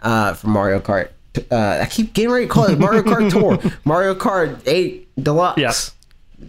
Speaker 1: uh, for Mario Kart. Uh, I keep getting ready to call it Mario Kart Tour, Mario Kart Eight Deluxe.
Speaker 2: Yeah.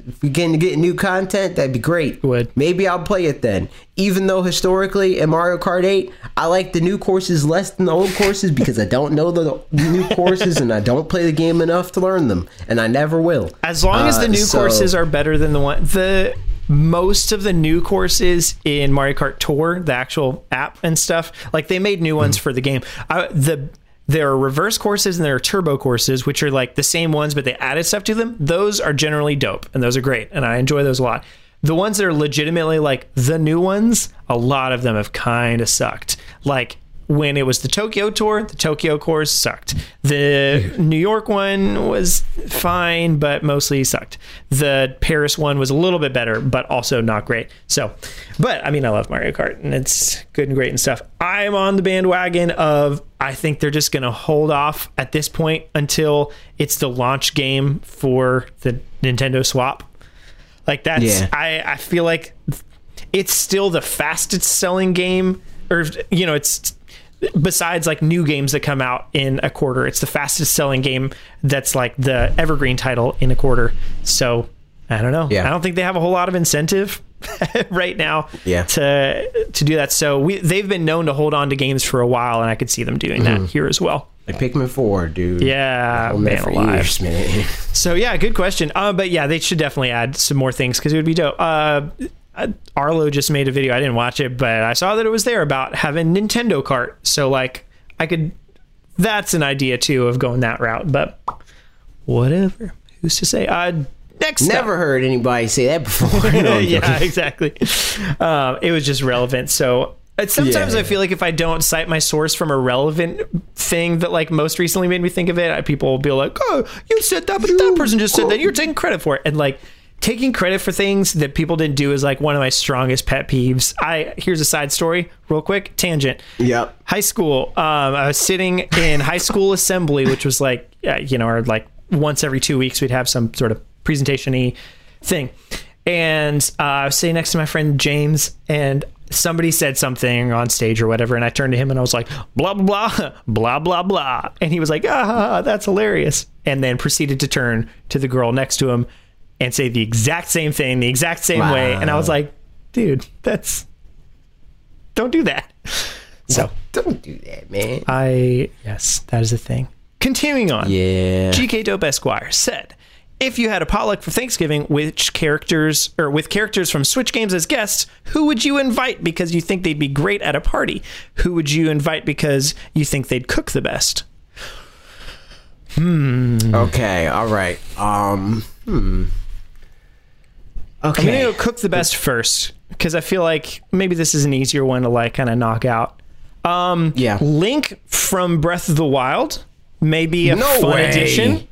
Speaker 1: If we can get new content, that'd be great.
Speaker 2: Would.
Speaker 1: Maybe I'll play it then. Even though historically in Mario Kart 8, I like the new courses less than the old courses because I don't know the new courses and I don't play the game enough to learn them, and I never will.
Speaker 2: As long as the
Speaker 1: Uh,
Speaker 2: new
Speaker 1: so-
Speaker 2: courses are better than the one the most of the new courses in Mario Kart Tour, the actual app and stuff, like they made new ones hmm. for the game. I, the there are reverse courses and there are turbo courses, which are like the same ones, but they added stuff to them. Those are generally dope and those are great, and I enjoy those a lot. The ones that are legitimately like the new ones, a lot of them have kind of sucked. Like when it was the Tokyo tour, the Tokyo course sucked. The New York one was fine, but mostly sucked. The Paris one was a little bit better, but also not great. So, but I mean, I love Mario Kart and it's good and great and stuff. I'm on the bandwagon of I think they're just going to hold off at this point until it's the launch game for the Nintendo Swap. Like that's
Speaker 1: Yeah.
Speaker 2: I I feel like it's still the fastest selling game or you know it's besides like new games that come out in a quarter it's the fastest selling game that's like the evergreen title in a quarter so i don't know
Speaker 1: Yeah.
Speaker 2: i don't think they have a whole lot of incentive right now
Speaker 1: Yeah.
Speaker 2: to to do that so we they've been known to hold on to games for a while and i could see them doing
Speaker 1: Mm-hmm.
Speaker 2: that here as well
Speaker 1: Like Pikmin 4, dude.
Speaker 2: yeah man alive.
Speaker 1: years, man.
Speaker 2: So yeah, good question. Uh, but yeah, they should definitely add some more things because it would be dope. Uh, Arlo just made a video. I didn't watch it, but I saw that it was there about having Nintendo Kart. So like, I could. That's an idea too of going that route. But whatever. Who's to say? Uh, next. up-
Speaker 1: Never heard anybody say that before. No,
Speaker 2: yeah, exactly. Um, it was just relevant. So uh, sometimes
Speaker 1: Yeah.
Speaker 2: I feel like if I don't cite my source from a relevant thing that like most recently made me think of it, I- people will be like, "Oh, you said that, but that person just said that. You're taking credit for it." And like taking credit for things that people didn't do is like one of my strongest pet peeves. I here's a side story, real quick, tangent
Speaker 1: Yep.
Speaker 2: high school um, i was sitting in high school assembly which was like you know or like once every two weeks we'd have some sort of presentation-y thing and uh, i was sitting next to my friend james and somebody said something on stage or whatever and i turned to him and i was like blah blah blah blah blah blah and he was like ah that's hilarious and then proceeded to turn to the girl next to him and say the exact same thing the exact same way and i was like dude that's don't do that so
Speaker 1: Don't do that, man.
Speaker 2: I yes, that is a thing. Continuing on.
Speaker 1: Yeah.
Speaker 2: GK Dope Esquire said, if you had a potluck for Thanksgiving, which characters or with characters from Switch games as guests, who would you invite because you think they'd be great at a party? Who would you invite because you think they'd cook the best? Hmm.
Speaker 1: Okay. All right. Um. Hmm. Okay.
Speaker 2: I'm gonna go cook the best first because I feel like maybe this is an easier one to like kind of knock out. Um,
Speaker 1: Yeah.
Speaker 2: Link from Breath of the Wild, maybe a
Speaker 1: No
Speaker 2: fun
Speaker 1: way.
Speaker 2: addition.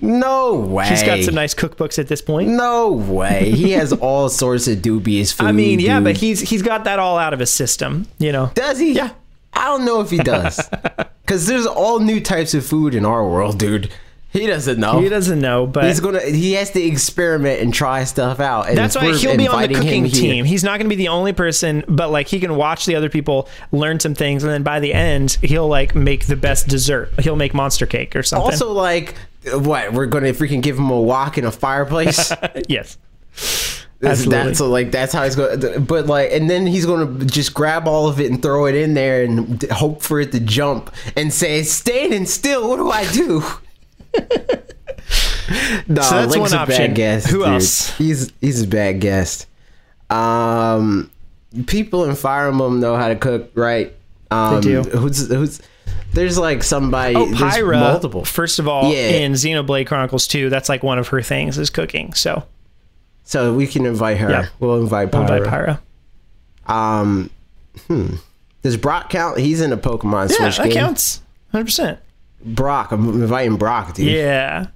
Speaker 1: No way.
Speaker 2: He's got some nice cookbooks at this point.
Speaker 1: No way. He has all sorts of dubious food.
Speaker 2: I mean, yeah,
Speaker 1: dude.
Speaker 2: but he's he's got that all out of his system, you know.
Speaker 1: does he?
Speaker 2: Yeah.
Speaker 1: I don't know if he does. Because there's all new types of food in our world, dude. He doesn't know.
Speaker 2: He doesn't know, but
Speaker 1: He's gonna. He has to experiment and try stuff out. And
Speaker 2: that's why he'll be on the cooking team. He's not going to be the only person, but like he can watch the other people learn some things, and then by the end, he'll like make the best dessert. He'll make monster cake or something.
Speaker 1: Also, like, what we're gonna freaking give him a walk in a fireplace.
Speaker 2: yes,
Speaker 1: That's, that's like that's how he's going. But like, and then he's gonna just grab all of it and throw it in there and hope for it to jump and say, standing still. What do I do?" no,
Speaker 2: So that's
Speaker 1: Link's
Speaker 2: one
Speaker 1: a
Speaker 2: option.
Speaker 1: bad guest.
Speaker 2: Who
Speaker 1: dude.
Speaker 2: else?
Speaker 1: He's he's a bad guest. Um, people in Fire Emblem know how to cook, right? Um,
Speaker 2: do.
Speaker 1: Who's who's? There's like somebody.
Speaker 2: Oh, Pyra.
Speaker 1: multiple.
Speaker 2: First of all,
Speaker 1: Yeah.
Speaker 2: in Xenoblade Chronicles 2, that's like one of her things is cooking. So
Speaker 1: So we can invite her.
Speaker 2: Yeah.
Speaker 1: We'll invite
Speaker 2: we'll
Speaker 1: Pyra.
Speaker 2: invite Pyra.
Speaker 1: Um, hmm. Does Brock count? He's in a Pokemon
Speaker 2: Yeah,
Speaker 1: Switch
Speaker 2: that
Speaker 1: game.
Speaker 2: counts. 100%.
Speaker 1: Brock, I'm inviting Brock, dude.
Speaker 2: Yeah.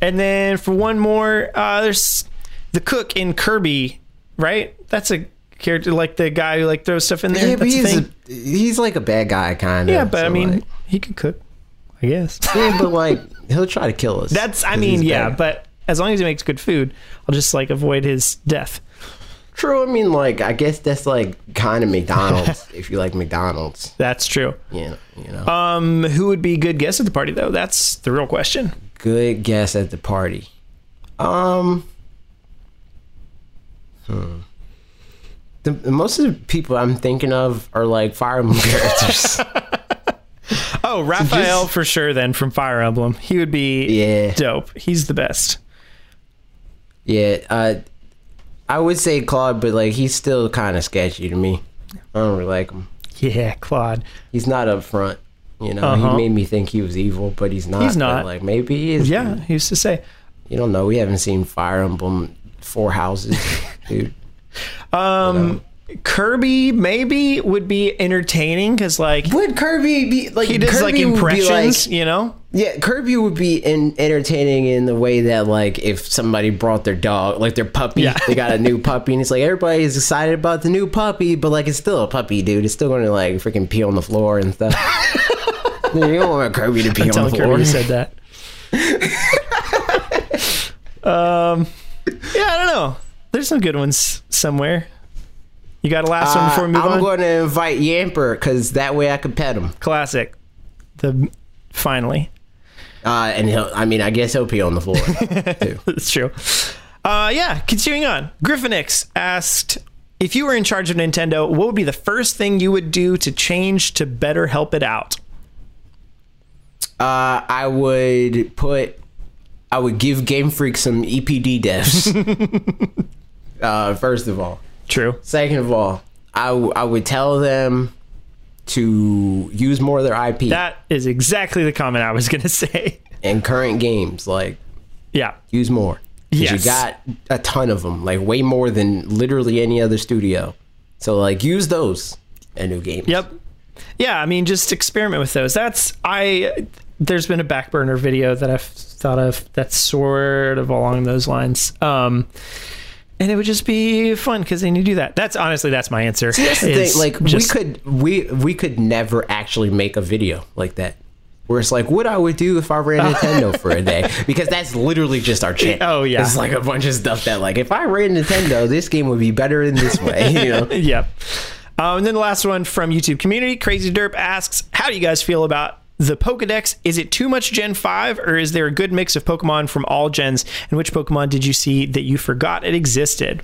Speaker 2: And then for one more, uh, there's the cook in Kirby, right? That's a character like the guy who like throws stuff in there.
Speaker 1: Yeah, but he's,
Speaker 2: thing.
Speaker 1: a, he's like a bad guy, kind of.
Speaker 2: yeah, but I mean, he can cook, I guess.
Speaker 1: yeah, but like he'll try to kill us.
Speaker 2: That's, I mean, yeah,
Speaker 1: bad.
Speaker 2: but as long as he makes good food, I'll just like avoid his death.
Speaker 1: True. I mean, like I guess that's like kind of McDonald's if you like McDonald's.
Speaker 2: That's true.
Speaker 1: Know, you know.
Speaker 2: Um, who would be good guest at the party though? That's the real question.
Speaker 1: Good guess at the party. Um. Hmm. The, most of the people I'm thinking of are like Fire Emblem characters.
Speaker 2: Oh, Raphael for sure. Then from Fire Emblem, he would be
Speaker 1: yeah,
Speaker 2: dope. He's the best.
Speaker 1: yeah. Uh, I would say Claude, but like he's still kind of sketchy to me. I don't really like him.
Speaker 2: Yeah, Claude.
Speaker 1: He's not up front. You know,
Speaker 2: Uh-huh.
Speaker 1: he made me think he was evil, but he's not.
Speaker 2: He's
Speaker 1: but,
Speaker 2: not.
Speaker 1: like maybe he is.
Speaker 2: Yeah, he used to say.
Speaker 1: You don't know. We haven't seen Fire Emblem Four Houses, dude.
Speaker 2: Um, Kirby maybe would be entertaining because like
Speaker 1: Would Kirby be like
Speaker 2: he does like
Speaker 1: Kirby be,
Speaker 2: impressions, you know.
Speaker 1: Yeah, Kirby would be in, entertaining in the way that like if somebody brought their dog, like their puppy,
Speaker 2: Yeah.
Speaker 1: they got a new puppy, and it's like everybody's excited about the new puppy, but like it's still a puppy, dude. It's still going to like freaking pee on the floor and stuff. you don't want Kirby to pee on the
Speaker 2: Kirby
Speaker 1: floor.
Speaker 2: you said that. um, yeah, I don't know. There's some good ones somewhere. You got a last one before we move
Speaker 1: Uh, I'm
Speaker 2: on?
Speaker 1: going to invite Yamper because that way I can pet him.
Speaker 2: Classic. The finally.
Speaker 1: Uh, and he'll, I mean, I guess he'll pee on the floor.
Speaker 2: That's true. Uh, yeah, continuing on. Griffinix asked if you were in charge of Nintendo, what would be the first thing you would do to change to better help it out?
Speaker 1: Uh, I would put, I would give Game Freak some EPD devs. uh, first of all.
Speaker 2: True.
Speaker 1: Second of all, I, w- I would tell them to use more of their IP
Speaker 2: That is exactly the comment I was going to say.
Speaker 1: in current games. Like,
Speaker 2: Yeah.
Speaker 1: use more. 'Cause
Speaker 2: Yes.
Speaker 1: You got a ton of them, like way more than literally any other studio. So, like, use those in new games.
Speaker 2: Yep. Yeah, I mean, just experiment with those. That's I. There's been a back burner video that I've thought of that's sort of along those lines. Um, and it would just be fun because then you do that. That's honestly that's my answer.
Speaker 1: That's the thing. Like,
Speaker 2: just-
Speaker 1: we could we we could never actually make a video like that. Where it's like, what I would do if I ran Nintendo for a day, because that's literally just our channel.
Speaker 2: Oh, yeah.
Speaker 1: it's like a bunch of stuff that, like, if I ran Nintendo, this game would be better in this way. You know,
Speaker 2: Yep. Um, and then the last one from YouTube community, Crazy Derp asks, "How do you guys feel about the Pokedex? Is it too much Gen five, or is there a good mix of Pokemon from all gens? And which Pokemon did you see that you forgot it existed?"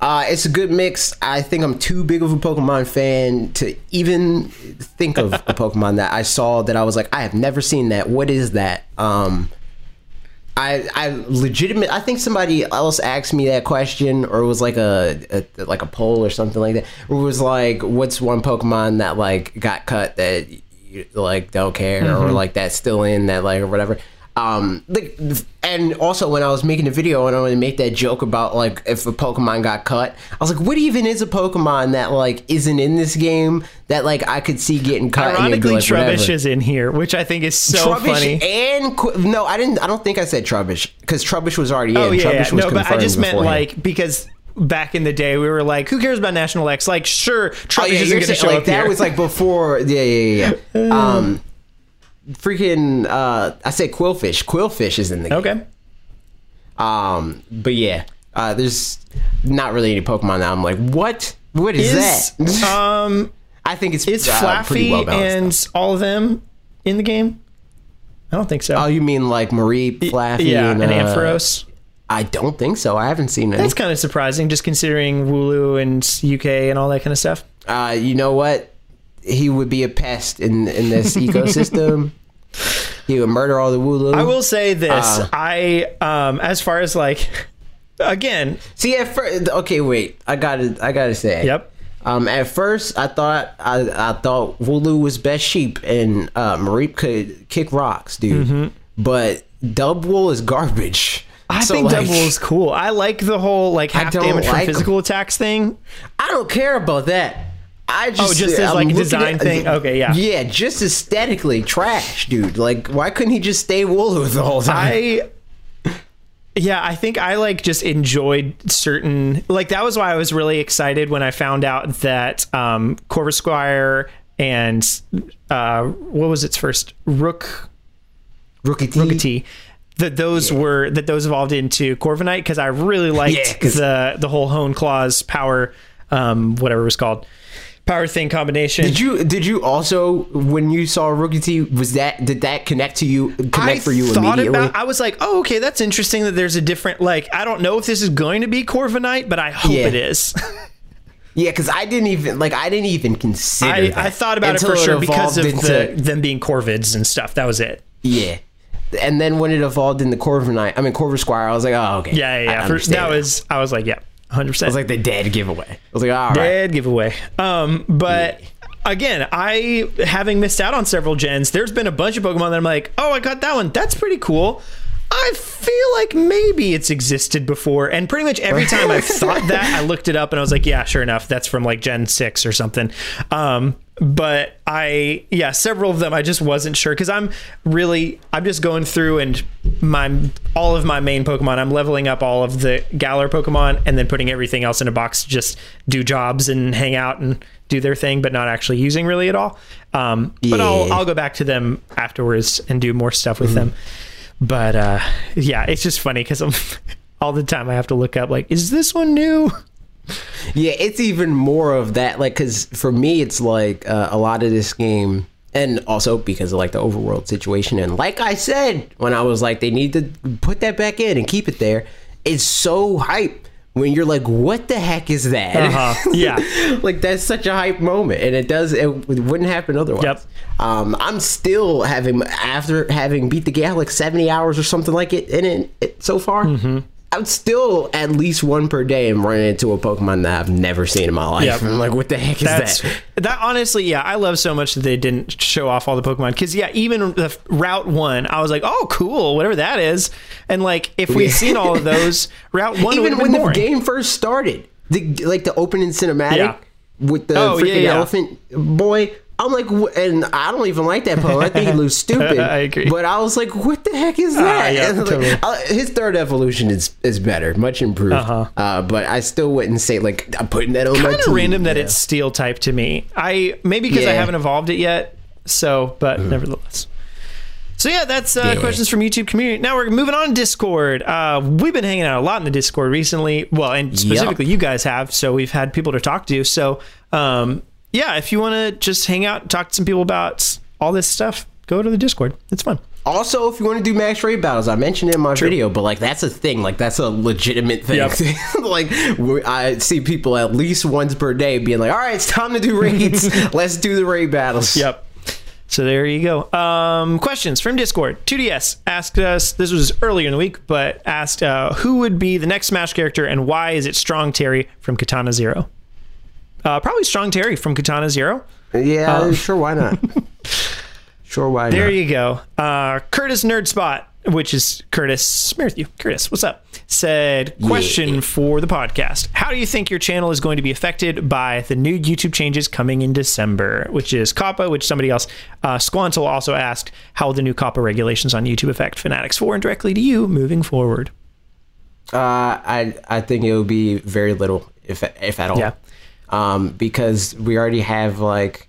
Speaker 1: Uh, it's a good mix. I think I'm too big of a Pokemon fan to even think of a Pokemon that I saw that I was like, I have never seen that. What is that? Um, I I legitimate. I think somebody else asked me that question, or it was like a, a like a poll or something like that. It was like, what's one Pokemon that like got cut that like don't care, or like that's still in that like or whatever. Um, like, and also when I was making the video and I wanted to make that joke about like if a Pokemon got cut, I was like, what even is a Pokemon that like isn't in this game that like I could see getting cut? and
Speaker 2: Ironically,
Speaker 1: like,
Speaker 2: Trubbish
Speaker 1: whatever.
Speaker 2: is in here, which I think is so
Speaker 1: Trubbish
Speaker 2: funny.
Speaker 1: and Qu- no, I didn't. I don't think I said Trubbish because Trubbish was already in.
Speaker 2: Oh yeah,
Speaker 1: Trubbish
Speaker 2: yeah.
Speaker 1: was
Speaker 2: no, but I just meant like because back in the day we were like, who cares about National Dex? Like, sure, Trubbish
Speaker 1: Oh, yeah,
Speaker 2: isn't going to show
Speaker 1: like
Speaker 2: up
Speaker 1: that
Speaker 2: here.
Speaker 1: was like before. Yeah, yeah, yeah. yeah. um, freaking. Uh, I said Qwilfish. Qwilfish is in the game.
Speaker 2: okay.
Speaker 1: Um, but yeah, uh, there's not really any Pokemon that I'm like, what? What is,
Speaker 2: Is
Speaker 1: that?
Speaker 2: um
Speaker 1: I think it's
Speaker 2: is
Speaker 1: uh,
Speaker 2: Flaaffy
Speaker 1: well
Speaker 2: and all of them in the game? I don't think so.
Speaker 1: Oh, you mean like Mareep, Flaaffy,
Speaker 2: yeah,
Speaker 1: and,
Speaker 2: and
Speaker 1: uh,
Speaker 2: Ampharos.
Speaker 1: I don't think so. I haven't seen any.
Speaker 2: That's kind of surprising, just considering Wooloo and UK and all that kind of stuff.
Speaker 1: uh, you know what? He would be a pest in in this ecosystem. he would murder all the Wooloo.
Speaker 2: I will say this:
Speaker 1: Uh.
Speaker 2: I, um, as far as like, again,
Speaker 1: see at first. Okay, wait. I gotta. I gotta say.
Speaker 2: yep,
Speaker 1: Um, at first, I thought I, I thought Wooloo was best sheep and uh, Mareep could kick rocks, dude. But Dubwool is garbage.
Speaker 2: I
Speaker 1: So,
Speaker 2: think
Speaker 1: like,
Speaker 2: Dubwool is cool. I like the whole like half damage from
Speaker 1: like 'em.
Speaker 2: physical attacks thing.
Speaker 1: I don't care about that. I just
Speaker 2: Oh, just as,
Speaker 1: I'm
Speaker 2: like, design thing? Okay, yeah.
Speaker 1: yeah, just aesthetically trash, dude. Like, why couldn't he just stay Wooloo the whole time?
Speaker 2: I yeah, I think I like just enjoyed certain like that was why I was really excited when I found out that um Corvisquire and uh what was its first Rook Rookidee. That those were that those evolved into Corviknight because I really liked
Speaker 1: Yeah,
Speaker 2: the the whole Hone Claws power um whatever it was called power thing combination.
Speaker 1: Did you did you also when you saw Rookidee was that did that connect to you connect
Speaker 2: I
Speaker 1: for you
Speaker 2: thought
Speaker 1: immediately?
Speaker 2: About, I was like, oh, okay, that's interesting that there's a different like. I don't know if this is going to be Corviknight, but I hope
Speaker 1: Yeah.
Speaker 2: it is.
Speaker 1: yeah, because I didn't even like I didn't even consider.
Speaker 2: I,
Speaker 1: that
Speaker 2: I thought about it for sure because of
Speaker 1: evolved
Speaker 2: the, them being Corvids and stuff. That was it.
Speaker 1: yeah. And then when it evolved into Corviknight, I mean Corvisquire, I was like, oh okay,
Speaker 2: Yeah, yeah. Yeah. For, that was. I was like, yeah, hundred percent.
Speaker 1: It was like the dead giveaway. I was like, all right.
Speaker 2: dead giveaway. Um, but again, I having missed out on several gens, there's been a bunch of Pokemon that I'm like, oh, I got that one. That's pretty cool. I feel like maybe it's existed before, and pretty much every time I've thought that, I looked it up and I was like, yeah, sure enough, that's from like Gen six or something. Um, but I, yeah, several of them I just wasn't sure because I'm really, I'm just going through and my all of my main Pokemon, I'm leveling up all of the Galar Pokemon and then putting everything else in a box to just do jobs and hang out and do their thing, but not actually using really at all. Um, But I'll I'll go back to them afterwards and do more stuff with them. But uh, yeah, it's just funny because I'm all the time I have to look up like, is this one new?
Speaker 1: Yeah, it's even more of that. Like, because for me, it's like uh, a lot of this game, and also because of like the overworld situation. And like I said, when I was like, they need to put that back in and keep it there. It's so hype when you're like, what the heck is that?
Speaker 2: Uh-huh. Yeah.
Speaker 1: like that's such a hype moment, and it does. It, wouldn't happen otherwise.
Speaker 2: Yep.
Speaker 1: Um, I'm still having after having beat the game like 70 hours or something like it in it, it so far.
Speaker 2: Mm-hmm.
Speaker 1: I'm still at least one per day and running into a Pokemon that I've never seen in my life.
Speaker 2: Yep.
Speaker 1: I'm like, what the heck is
Speaker 2: That's
Speaker 1: that?
Speaker 2: that honestly, yeah, I love so much that they didn't show off all the Pokemon because yeah, even the Route One, I was like, oh, cool, whatever that is, and like if we'd
Speaker 1: Yeah.
Speaker 2: seen all of those, Route One
Speaker 1: Even when
Speaker 2: been
Speaker 1: the game first started, the like the opening cinematic
Speaker 2: Yeah.
Speaker 1: with the
Speaker 2: Oh, yeah,
Speaker 1: freaking
Speaker 2: yeah.
Speaker 1: elephant boy. I'm like, and I don't even like that poem. I think he looks stupid.
Speaker 2: I agree.
Speaker 1: But I was like, what the heck is that?
Speaker 2: yeah,
Speaker 1: like,
Speaker 2: totally.
Speaker 1: uh, his third evolution is is better, much improved.
Speaker 2: Uh-huh.
Speaker 1: Uh, but I still wouldn't say like I'm putting that on my
Speaker 2: kind of random that
Speaker 1: Yeah.
Speaker 2: it's Steel type to me. I maybe because I haven't evolved it yet. So, but nevertheless. So yeah, that's uh.
Speaker 1: Yeah.
Speaker 2: questions from YouTube community. Now we're moving on to Discord. Uh, we've been hanging out a lot in the Discord recently. Well, and specifically you guys have. So we've had people to talk to. So um, yeah, if you want to just hang out talk to some people about all this stuff, go to the Discord. It's fun.
Speaker 1: Also, if you want to do max raid battles, I mentioned it in my video, but like that's a thing. Like that's a legitimate thing.
Speaker 2: Yep.
Speaker 1: like I see people at least once per day being like, "All right, it's time to do raids. Let's do the raid battles."
Speaker 2: Yep. So there you go. Um, questions from Discord. 2DS asked us, this was earlier in the week, but asked uh, who would be the next Smash character and why is it Strong Terry from Katana Zero? Uh, probably Strong Terry from Katana Zero.
Speaker 1: Yeah, sure. Why not? sure, why
Speaker 2: There
Speaker 1: not?
Speaker 2: There you go. Uh, Curtis Nerd Spot, which is Curtis Matthew. Curtis, what's up? Said question for the podcast. How do you think your channel is going to be affected by the new YouTube changes coming in December? Which is COPPA, which somebody else, uh, Squantle also asked, how will the new COPPA regulations on YouTube affect Fanatics 4 and directly to you moving forward?
Speaker 1: Uh, I I think it would be very little, if if at all.
Speaker 2: Yeah.
Speaker 1: Um, because we already have like,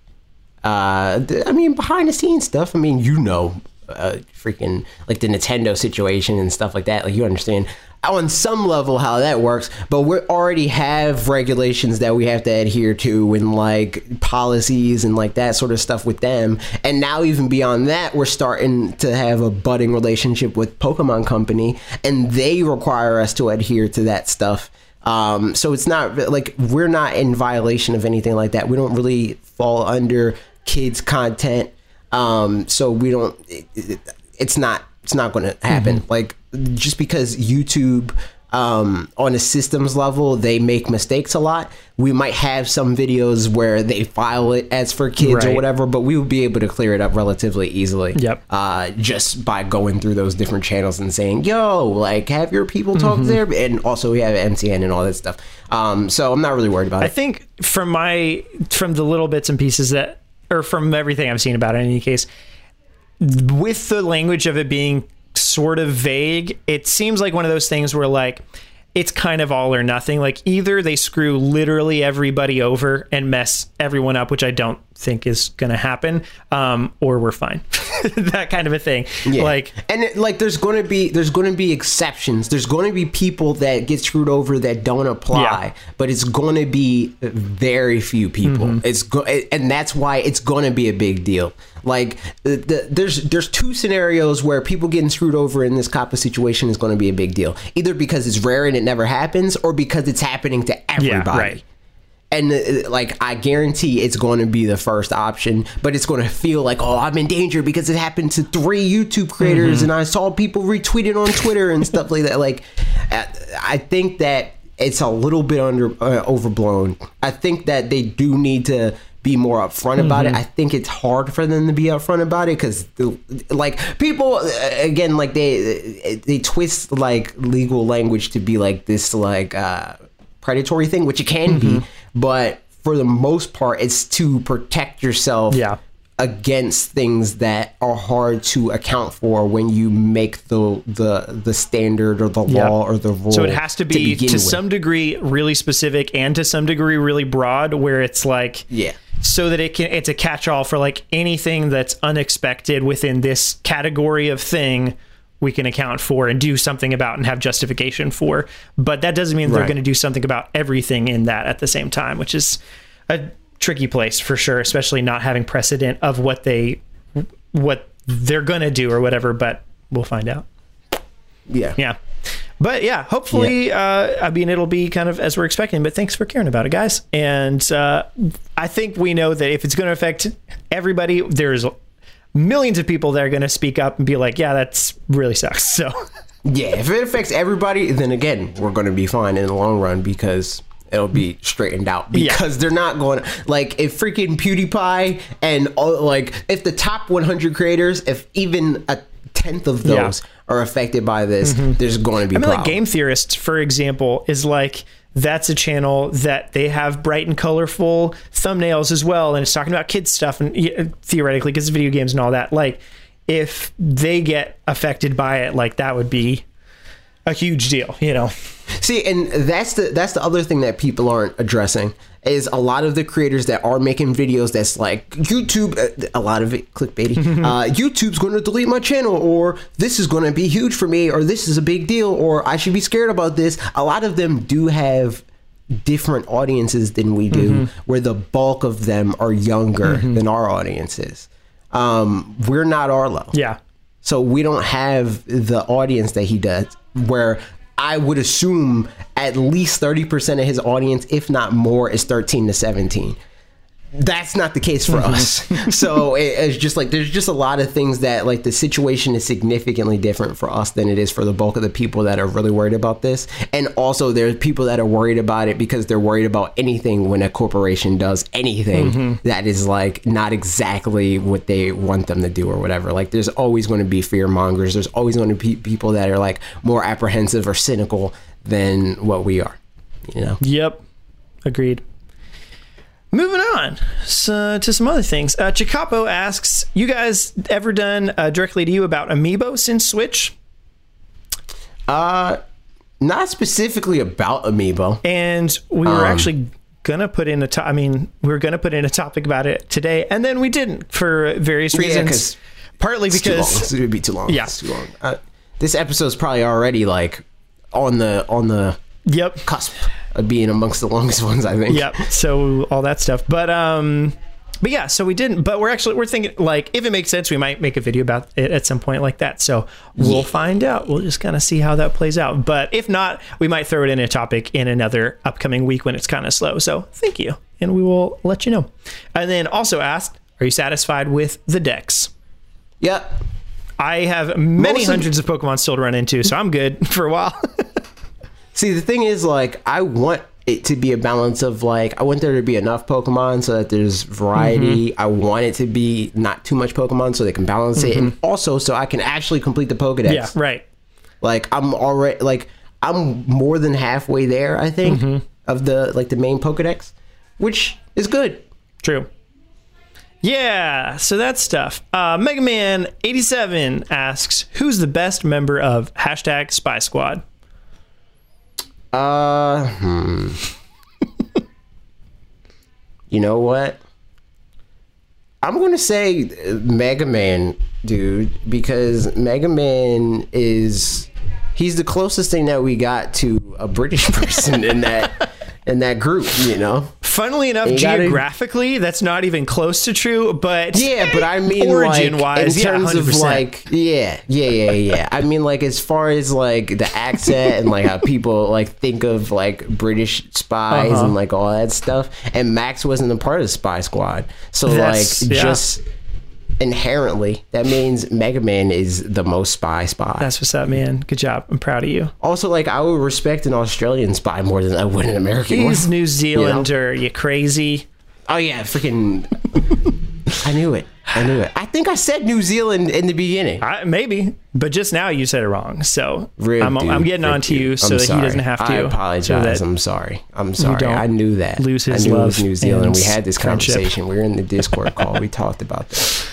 Speaker 1: uh, I mean, behind the scenes stuff. I mean, you know, uh, freaking like the Nintendo situation and stuff like that. Like you understand on some level how that works. But we already have regulations that we have to adhere to and like policies and like that sort of stuff with them. And now even beyond that, we're starting to have a budding relationship with Pokemon Company, and they require us to adhere to that stuff. Um, so it's not like we're not in violation of anything like that. We don't really fall under kids content. Um, so we don't. It, it, it's not. It's not going to happen. Like just because YouTube um, on a systems level, they make mistakes a lot. We might have some videos where they file it as for kids or whatever, but we would be able to clear it up relatively easily.
Speaker 2: Yep.
Speaker 1: Uh, just by going through those different channels and saying, "Yo, like, have your people talk
Speaker 2: Mm-hmm.
Speaker 1: there," and also we have MTN and all that stuff. Um, so I'm not really worried about
Speaker 2: I
Speaker 1: it.
Speaker 2: I think from my from the little bits and pieces that or from everything I've seen about it in any case, with the language of it being sort of vague, it seems like one of those things where like it's kind of all or nothing. Like either they screw literally everybody over and mess everyone up, which I don't think is going to happen, um, or we're fine. that kind of a thing.
Speaker 1: Yeah.
Speaker 2: Like
Speaker 1: and it, like there's going to be there's going to be exceptions there's going to be people that get screwed over that don't apply
Speaker 2: Yeah.
Speaker 1: but it's going to be very few people
Speaker 2: Mm-hmm.
Speaker 1: it's go- and that's why it's going to be a big deal like the, the, there's there's two scenarios where people getting screwed over in this type situation is going to be a big deal either because it's rare and it never happens or because it's happening to everybody
Speaker 2: right.
Speaker 1: And uh, like I guarantee it's going to be the first option, but it's going to feel like oh I'm in danger because it happened to three YouTube creators
Speaker 2: Mm-hmm.
Speaker 1: and I saw people retweet it on Twitter and stuff like that. Like uh, I think that it's a little bit under uh, overblown. I think that they do need to be more upfront about
Speaker 2: Mm-hmm.
Speaker 1: it. I think it's hard for them to be upfront about it because like people uh, again like they they twist like legal language to be like this like uh predatory thing, which it can be, mm-hmm. but for the most part, it's to protect yourself
Speaker 2: Yeah.
Speaker 1: against things that are hard to account for when you make the the the standard or the
Speaker 2: Yeah.
Speaker 1: law or the rule.
Speaker 2: So it has to be to,
Speaker 1: with.
Speaker 2: some degree really specific and to some degree really broad, where it's like
Speaker 1: Yeah.
Speaker 2: so that it can it's a catch-all for like anything that's unexpected within this category of thing we can account for and do something about and have justification for. But that doesn't mean they're going to do something about everything in that at the same time, which is a tricky place for sure, especially not having precedent of what they what they're going to do or whatever, but we'll find out.
Speaker 1: Yeah.
Speaker 2: Yeah. But yeah, hopefully, Uh, I mean, it'll be kind of as we're expecting. But thanks for caring about it, guys. And uh, I think we know that if it's going to affect everybody, there's millions of people that are going to speak up and be like, "Yeah, that's really sucks." So
Speaker 1: Yeah, if it affects everybody, then again, we're going to be fine in the long run because it'll be straightened out. Because they're not going like, if freaking PewDiePie and, all, like, if the top 100 creators, if even a tenth of
Speaker 2: Yeah.
Speaker 1: those are affected by this, mm-hmm. there's going to be
Speaker 2: I mean, like. Game Theorists, for example, is like that's a channel that they have bright and colorful thumbnails as well, and it's talking about kids stuff and theoretically, because video games and all that. Like, if they get affected by it, like that would be a huge deal, you know?
Speaker 1: See, and that's the that's the other thing that people aren't addressing is a lot of the creators that are making videos that's like YouTube, uh, a lot of it clickbaity. uh, YouTube's going to delete my channel, or this is going to be huge for me, or this is a big deal, or I should be scared about this. A lot of them do have different audiences than we do, where the bulk of them are younger than our audiences. Um, we're not Arlo.
Speaker 2: Yeah.
Speaker 1: So we don't have the audience that he does, where I would assume at least 30% of his audience, if not more, is 13 to 17. That's not the case for mm-hmm. us. so it, it's just like there's just a lot of things that like the situation is significantly different for us than it is for the bulk of the people that are really worried about this. And also there's people that are worried about it because they're worried about anything when a corporation does anything mm-hmm. that is like not exactly what they want them to do or whatever. Like there's always going to be fear mongers. There's always going to be people that are like more apprehensive or cynical than what we are. You know.
Speaker 2: Yep. Agreed. Moving on so, to some other things. Uh, Chicapo asks, "You guys ever done uh, directly to you about Amiibo since Switch?"
Speaker 1: Uh, not specifically about Amiibo.
Speaker 2: And we were
Speaker 1: Um,
Speaker 2: actually gonna put in a to- I mean, we were gonna put in a topic about it today, and then we didn't for various reasons.
Speaker 1: 'cause
Speaker 2: Partly
Speaker 1: It's too long.
Speaker 2: because
Speaker 1: It would be too long.
Speaker 2: Yeah.
Speaker 1: It's too long. Uh, this episode's probably already like on the on the
Speaker 2: yep,
Speaker 1: cusp of being amongst the longest ones. I think.
Speaker 2: yep. So all that stuff, but um, but yeah. So we didn't. But we're actually we're thinking like if it makes sense, we might make a video about it at some point like that. So we'll
Speaker 1: Yeah.
Speaker 2: find out. We'll just kind of see how that plays out. But if not, we might throw it in a topic in another upcoming week when it's kind of slow. So thank you, and we will let you know. And then also asked, are you satisfied with the dex?
Speaker 1: Yep.
Speaker 2: I have many
Speaker 1: Most of-
Speaker 2: hundreds of Pokemon still to run into, so I'm good for a while.
Speaker 1: See, the thing is, like, I want it to be a balance of like, I want there to be enough Pokemon so that there's variety.
Speaker 2: Mm-hmm.
Speaker 1: I want it to be not too much Pokemon so they can balance it, and also so I can actually complete the Pokedex.
Speaker 2: Mm-hmm. Yeah, right.
Speaker 1: Like, I'm already like, I'm more than halfway there. I think
Speaker 2: Mm-hmm.
Speaker 1: of the like the main Pokedex, which is good.
Speaker 2: True. Yeah, so that's stuff. Uh, Mega Man 87 asks, who's the best member of hashtag Spy Squad?
Speaker 1: Uh, hmm. you know what? I'm gonna say Mega Man, dude, because Mega Man is he's the closest thing that we got to a British person in that in that group, you know.
Speaker 2: Funnily enough,
Speaker 1: You gotta-
Speaker 2: geographically, that's not even close to true, but
Speaker 1: Yeah, but I mean,
Speaker 2: origin
Speaker 1: like,
Speaker 2: wise,
Speaker 1: in
Speaker 2: yeah,
Speaker 1: terms
Speaker 2: 100%.
Speaker 1: of like, yeah, yeah, yeah, yeah. I mean, like, as far as like the accent and like how people like think of like British spies
Speaker 2: Uh-huh.
Speaker 1: and like all that stuff, and Max wasn't a part of the Spy Squad, so
Speaker 2: That's-
Speaker 1: like
Speaker 2: yeah.
Speaker 1: just inherently that means Mega Man is the most spy spy.
Speaker 2: that's what's up, man. Good job. I'm proud of you.
Speaker 1: also, like, I would respect an Australian spy more than I would an American one.
Speaker 2: He's New Zealander. You crazy?
Speaker 1: Oh yeah, freaking! I knew it. I knew it. I think I said New Zealand in the beginning.
Speaker 2: I, maybe, but just now you said it wrong. So I'm,
Speaker 1: dude,
Speaker 2: I'm getting on to you so
Speaker 1: I'm
Speaker 2: that
Speaker 1: sorry.
Speaker 2: he doesn't have to.
Speaker 1: I apologize.
Speaker 2: so
Speaker 1: I'm sorry. I'm sorry. I knew that.
Speaker 2: lose his
Speaker 1: I knew it was
Speaker 2: love
Speaker 1: New Zealand. We had this
Speaker 2: friendship.
Speaker 1: conversation. We were in the Discord call. We talked about that.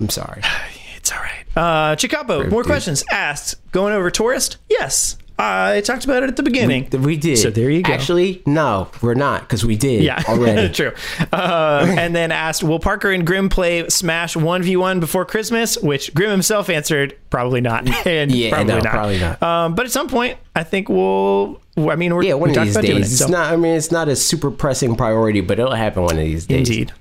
Speaker 1: I'm sorry.
Speaker 2: It's all right. Uh, Chicapo, more
Speaker 1: dude.
Speaker 2: questions asked. Going over Touryst? Yes. I talked about it at the beginning.
Speaker 1: We did.
Speaker 2: So there you go.
Speaker 1: Actually, no, we're not because we did
Speaker 2: yeah,
Speaker 1: already.
Speaker 2: true. Uh, and then asked, "Will Parker and Grim play Smash One v One before Christmas?" Which Grim himself answered, "Probably not." and
Speaker 1: Yeah,
Speaker 2: probably
Speaker 1: no,
Speaker 2: not.
Speaker 1: probably not.
Speaker 2: Um, but at some point, I think we'll. I mean, we're
Speaker 1: Yeah, one
Speaker 2: we
Speaker 1: of these
Speaker 2: about
Speaker 1: days.
Speaker 2: it,
Speaker 1: It's not. I mean, it's not a super pressing priority, but it'll happen one of these days.
Speaker 2: indeed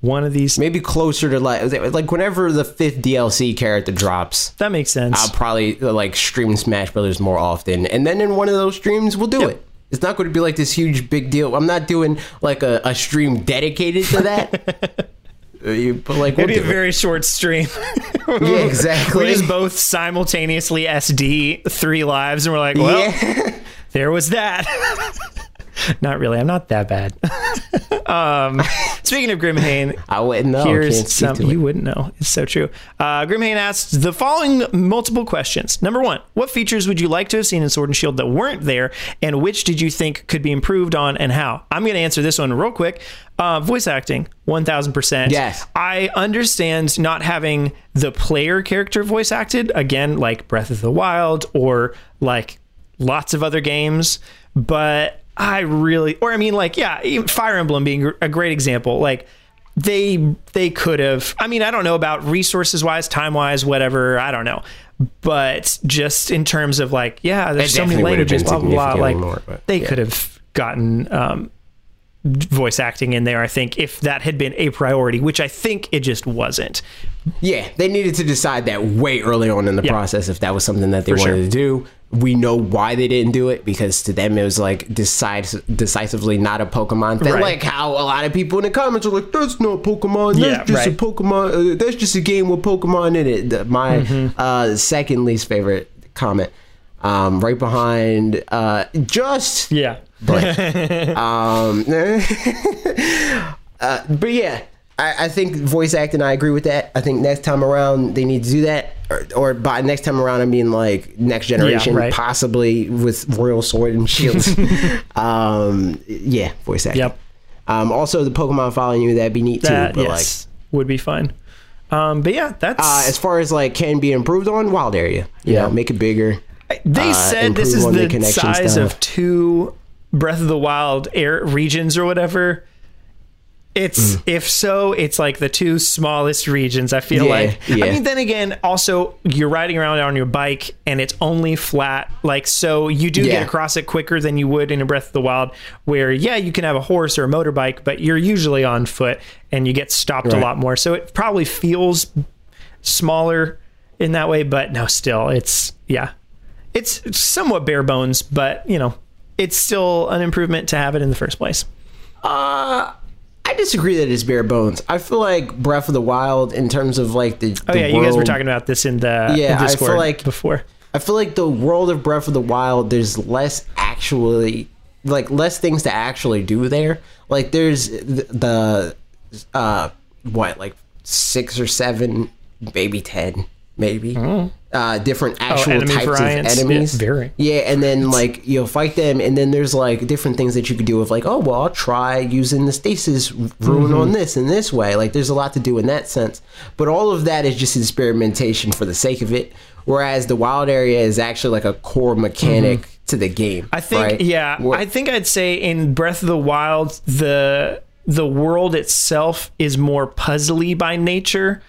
Speaker 2: one of these.
Speaker 1: Maybe closer to like like whenever the fifth DLC character drops.
Speaker 2: That makes sense.
Speaker 1: I'll probably like stream Smash Brothers more often, and then in one of those streams we'll do
Speaker 2: Yep.
Speaker 1: it. It's not going to be like this huge big deal. I'm not doing like a, a stream dedicated to that. Uh, you- but like we'll
Speaker 2: Maybe a
Speaker 1: do it.
Speaker 2: very short stream.
Speaker 1: yeah, exactly.
Speaker 2: we just both simultaneously SD three lives, and we're like, well,
Speaker 1: yeah.
Speaker 2: there was that. not really. I'm not that bad. um, speaking of Grimhane,
Speaker 1: I wouldn't know.
Speaker 2: Here's some. You wouldn't know. It's so true. Uh, Grimhane asks the following multiple questions. Number one, what features would you like to have seen in Sword and Shield that weren't there, and which did you think could be improved on, and how? I'm going to answer this one real quick. Uh, voice acting, one thousand percent.
Speaker 1: Yes.
Speaker 2: I understand not having the player character voice acted again, like Breath of the Wild or like lots of other games, but I really, or I mean, like, yeah, Fire Emblem being a great example, like they they could have. I mean, I don't know about resources wise, time wise, whatever. I don't know, but just in terms of like, yeah, there's so many
Speaker 1: definitely would have
Speaker 2: languages,
Speaker 1: been
Speaker 2: blah blah blah. Like
Speaker 1: more, but,
Speaker 2: they
Speaker 1: yeah.
Speaker 2: could have gotten. Um, voice acting in there i think if that had been a priority which i think it just wasn't
Speaker 1: Yeah, they needed to decide that way early on in the
Speaker 2: Yeah.
Speaker 1: process if that was something that they
Speaker 2: For
Speaker 1: wanted
Speaker 2: sure.
Speaker 1: to do. We know why they didn't do it because to them it was like decis- decisively not a Pokemon thing.
Speaker 2: Right.
Speaker 1: Like how a lot of people in the comments are like, "That's not Pokemon. That's
Speaker 2: Yeah,
Speaker 1: just a. Pokemon. Uh, that's just a game with Pokemon in it." My
Speaker 2: Mm-hmm.
Speaker 1: uh, second least favorite comment, um, right behind uh, just
Speaker 2: yeah
Speaker 1: um, uh, but yeah, I, I think voice acting. I agree with that. I think next time around they need to do that, or, or by next time around I mean like next generation,
Speaker 2: right.
Speaker 1: possibly with Royal Sword and shields. um, yeah, voice acting.
Speaker 2: Yep.
Speaker 1: Um, also the Pokemon following you that'd be neat
Speaker 2: that
Speaker 1: too. But
Speaker 2: yes would be fun um but yeah that's
Speaker 1: uh, as far as like can be improved on, wild area. You
Speaker 2: Yeah.
Speaker 1: know, make it bigger.
Speaker 2: they
Speaker 1: uh,
Speaker 2: said this is
Speaker 1: the
Speaker 2: the, size
Speaker 1: stuff.
Speaker 2: of two breath of the wild air regions or whatever it's
Speaker 1: Mm.
Speaker 2: if so it's like the two smallest regions i feel
Speaker 1: Yeah,
Speaker 2: like. I mean then again also you're riding around on your bike and it's only flat like so you do
Speaker 1: Yeah.
Speaker 2: get across it quicker than you would in a breath of the wild where yeah you can have a horse or a motorbike but you're usually on foot and you get stopped a lot more. So it probably feels smaller in that way but no still it's yeah. It's somewhat bare bones but you know it's still an improvement to have it in the first place.
Speaker 1: Uh, I disagree that it's bare bones. I feel like Breath of the Wild, in terms of like the,
Speaker 2: oh
Speaker 1: the
Speaker 2: yeah you guys were talking about this in the
Speaker 1: Yeah,
Speaker 2: in
Speaker 1: I feel like-
Speaker 2: before
Speaker 1: I feel like the world of Breath of the Wild, there's less actually like less things to actually do there. Like there's the, the uh what like six or seven, maybe ten, maybe uh different actual
Speaker 2: Oh,
Speaker 1: types
Speaker 2: variants?
Speaker 1: of enemies.
Speaker 2: Yeah, very.
Speaker 1: Yeah, and then like you'll fight them, and then there's like different things that you could do with like, oh well, I'll try using the stasis rune
Speaker 2: Mm-hmm.
Speaker 1: on this in this way. Like there's a lot to do in that sense, but all of that is just experimentation for the sake of it. Whereas the wild area is actually like a core mechanic to the game.
Speaker 2: Mm-hmm. I think
Speaker 1: right?
Speaker 2: yeah,
Speaker 1: Where-
Speaker 2: I think I'd say in Breath of the Wild the the world itself is more puzzly by nature.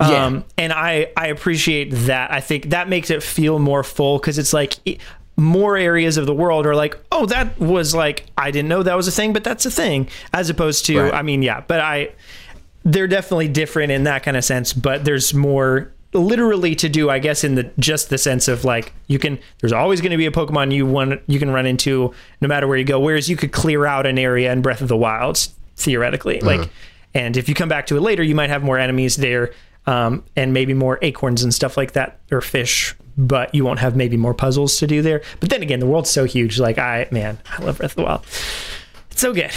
Speaker 1: Yeah.
Speaker 2: Um, and I I appreciate that. I think that makes it feel more full because it's like it- more areas of the world are like, oh, that was like I didn't know that was a thing, but that's a thing. As opposed to,
Speaker 1: Right.
Speaker 2: I mean, yeah, but I they're definitely different in that kind of sense, but there's more literally to do, I guess, in the just the sense of like you can there's always going to be a Pokemon you want you can run into no matter where you go. Whereas you could clear out an area in Breath of the Wilds theoretically, like, and if you come back to it later, you might have more enemies there, um, and maybe more acorns and stuff like that or fish. But you won't have maybe more puzzles to do there. But then again, the world's so huge. Like I, man, I love Breath of the Wild. It's so good.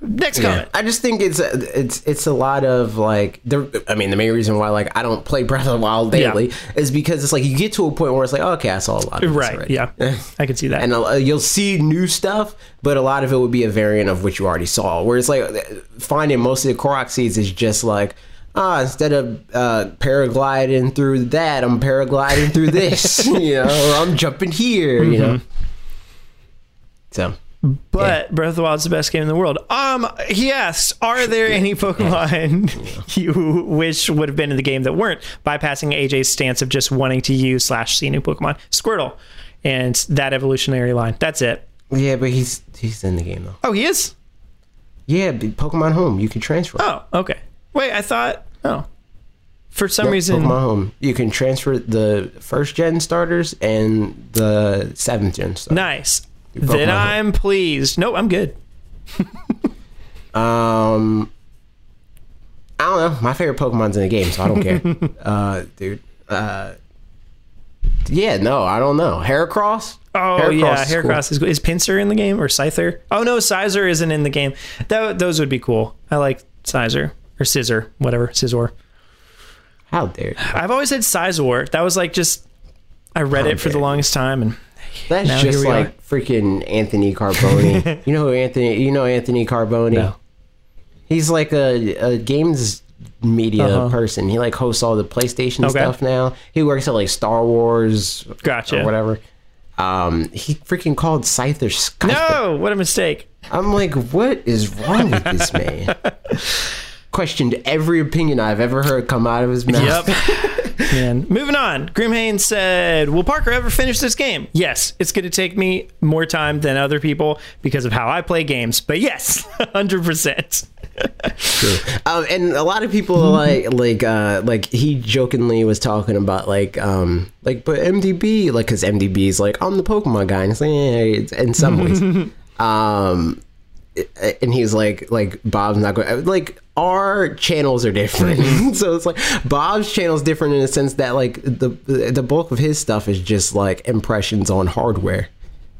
Speaker 2: Next
Speaker 1: Yeah.
Speaker 2: comment.
Speaker 1: I just think it's it's it's a lot of like the I mean the main reason why like I don't play Breath of the Wild daily is because it's like you get to a point where it's like okay I saw a lot of this
Speaker 2: Right.
Speaker 1: already.
Speaker 2: Yeah. I can see that.
Speaker 1: and uh, you'll see new stuff, but a lot of it would be a variant of what you already saw. Where it's like finding most of the Korok seeds is just like, ah, instead of uh, paragliding through that, I'm paragliding through this, you know, or I'm jumping here, you know. So
Speaker 2: But Breath of the Wild is the best game in the world. Um, he asks, are there any Pokemon you wish would have been in the game that weren't, bypassing AJ's stance of just wanting to use slash see new Pokemon? Squirtle and that evolutionary line. That's it.
Speaker 1: yeah, but he's he's in the game though.
Speaker 2: Oh, he is?
Speaker 1: Yeah, Pokemon Home, you can transfer.
Speaker 2: Oh, okay. Wait, I thought, oh. For some
Speaker 1: Yep,
Speaker 2: reason,
Speaker 1: Pokemon Home, you can transfer the first gen starters and the seventh gen starters.
Speaker 2: nice. Then
Speaker 1: Home.
Speaker 2: I'm pleased. Nope, I'm good.
Speaker 1: Um, I don't know. My favorite Pokemon's in the game, so I don't care, uh, dude. Uh, yeah, no, I don't know. Heracross.
Speaker 2: Oh yeah,
Speaker 1: is cool.
Speaker 2: Heracross is cool. Is Pinsir in the game or Scyther? Oh no, Sizer isn't in the game. That those would be cool. I like Sizer or Scissor, whatever, scissor.
Speaker 1: How dare you?
Speaker 2: I've always said Sizor. That was like just I read
Speaker 1: How
Speaker 2: it for the longest time, and
Speaker 1: That's
Speaker 2: Now
Speaker 1: just like freaking Anthony Carboni. you know who Anthony? You know Anthony Carboni?
Speaker 2: No.
Speaker 1: He's like a, a games media
Speaker 2: Uh-huh.
Speaker 1: person. He like hosts all the PlayStation
Speaker 2: Okay.
Speaker 1: stuff now. He works at like Star Wars
Speaker 2: Gotcha.
Speaker 1: or whatever. Um, he freaking called Scyther Skyther.
Speaker 2: no, what a mistake.
Speaker 1: I'm like, what is wrong with this man? Questioned every opinion I've ever heard come out of his mouth.
Speaker 2: Yep. Man. Moving on. Grimhane said, Will Parker ever finish this game? Yes. It's going to take me more time than other people because of how I play games. But yes, 100%.
Speaker 1: Um, and a lot of people like like uh like he jokingly was talking about like um like but MDB like because MDB is like I'm the Pokemon guy and it's like yeah it's, in some ways um Uh, and he's like like Bob's not going uh, like our channels are different mm-hmm. so it's like Bob's channel is different in the sense that like the the bulk of his stuff is just like impressions on hardware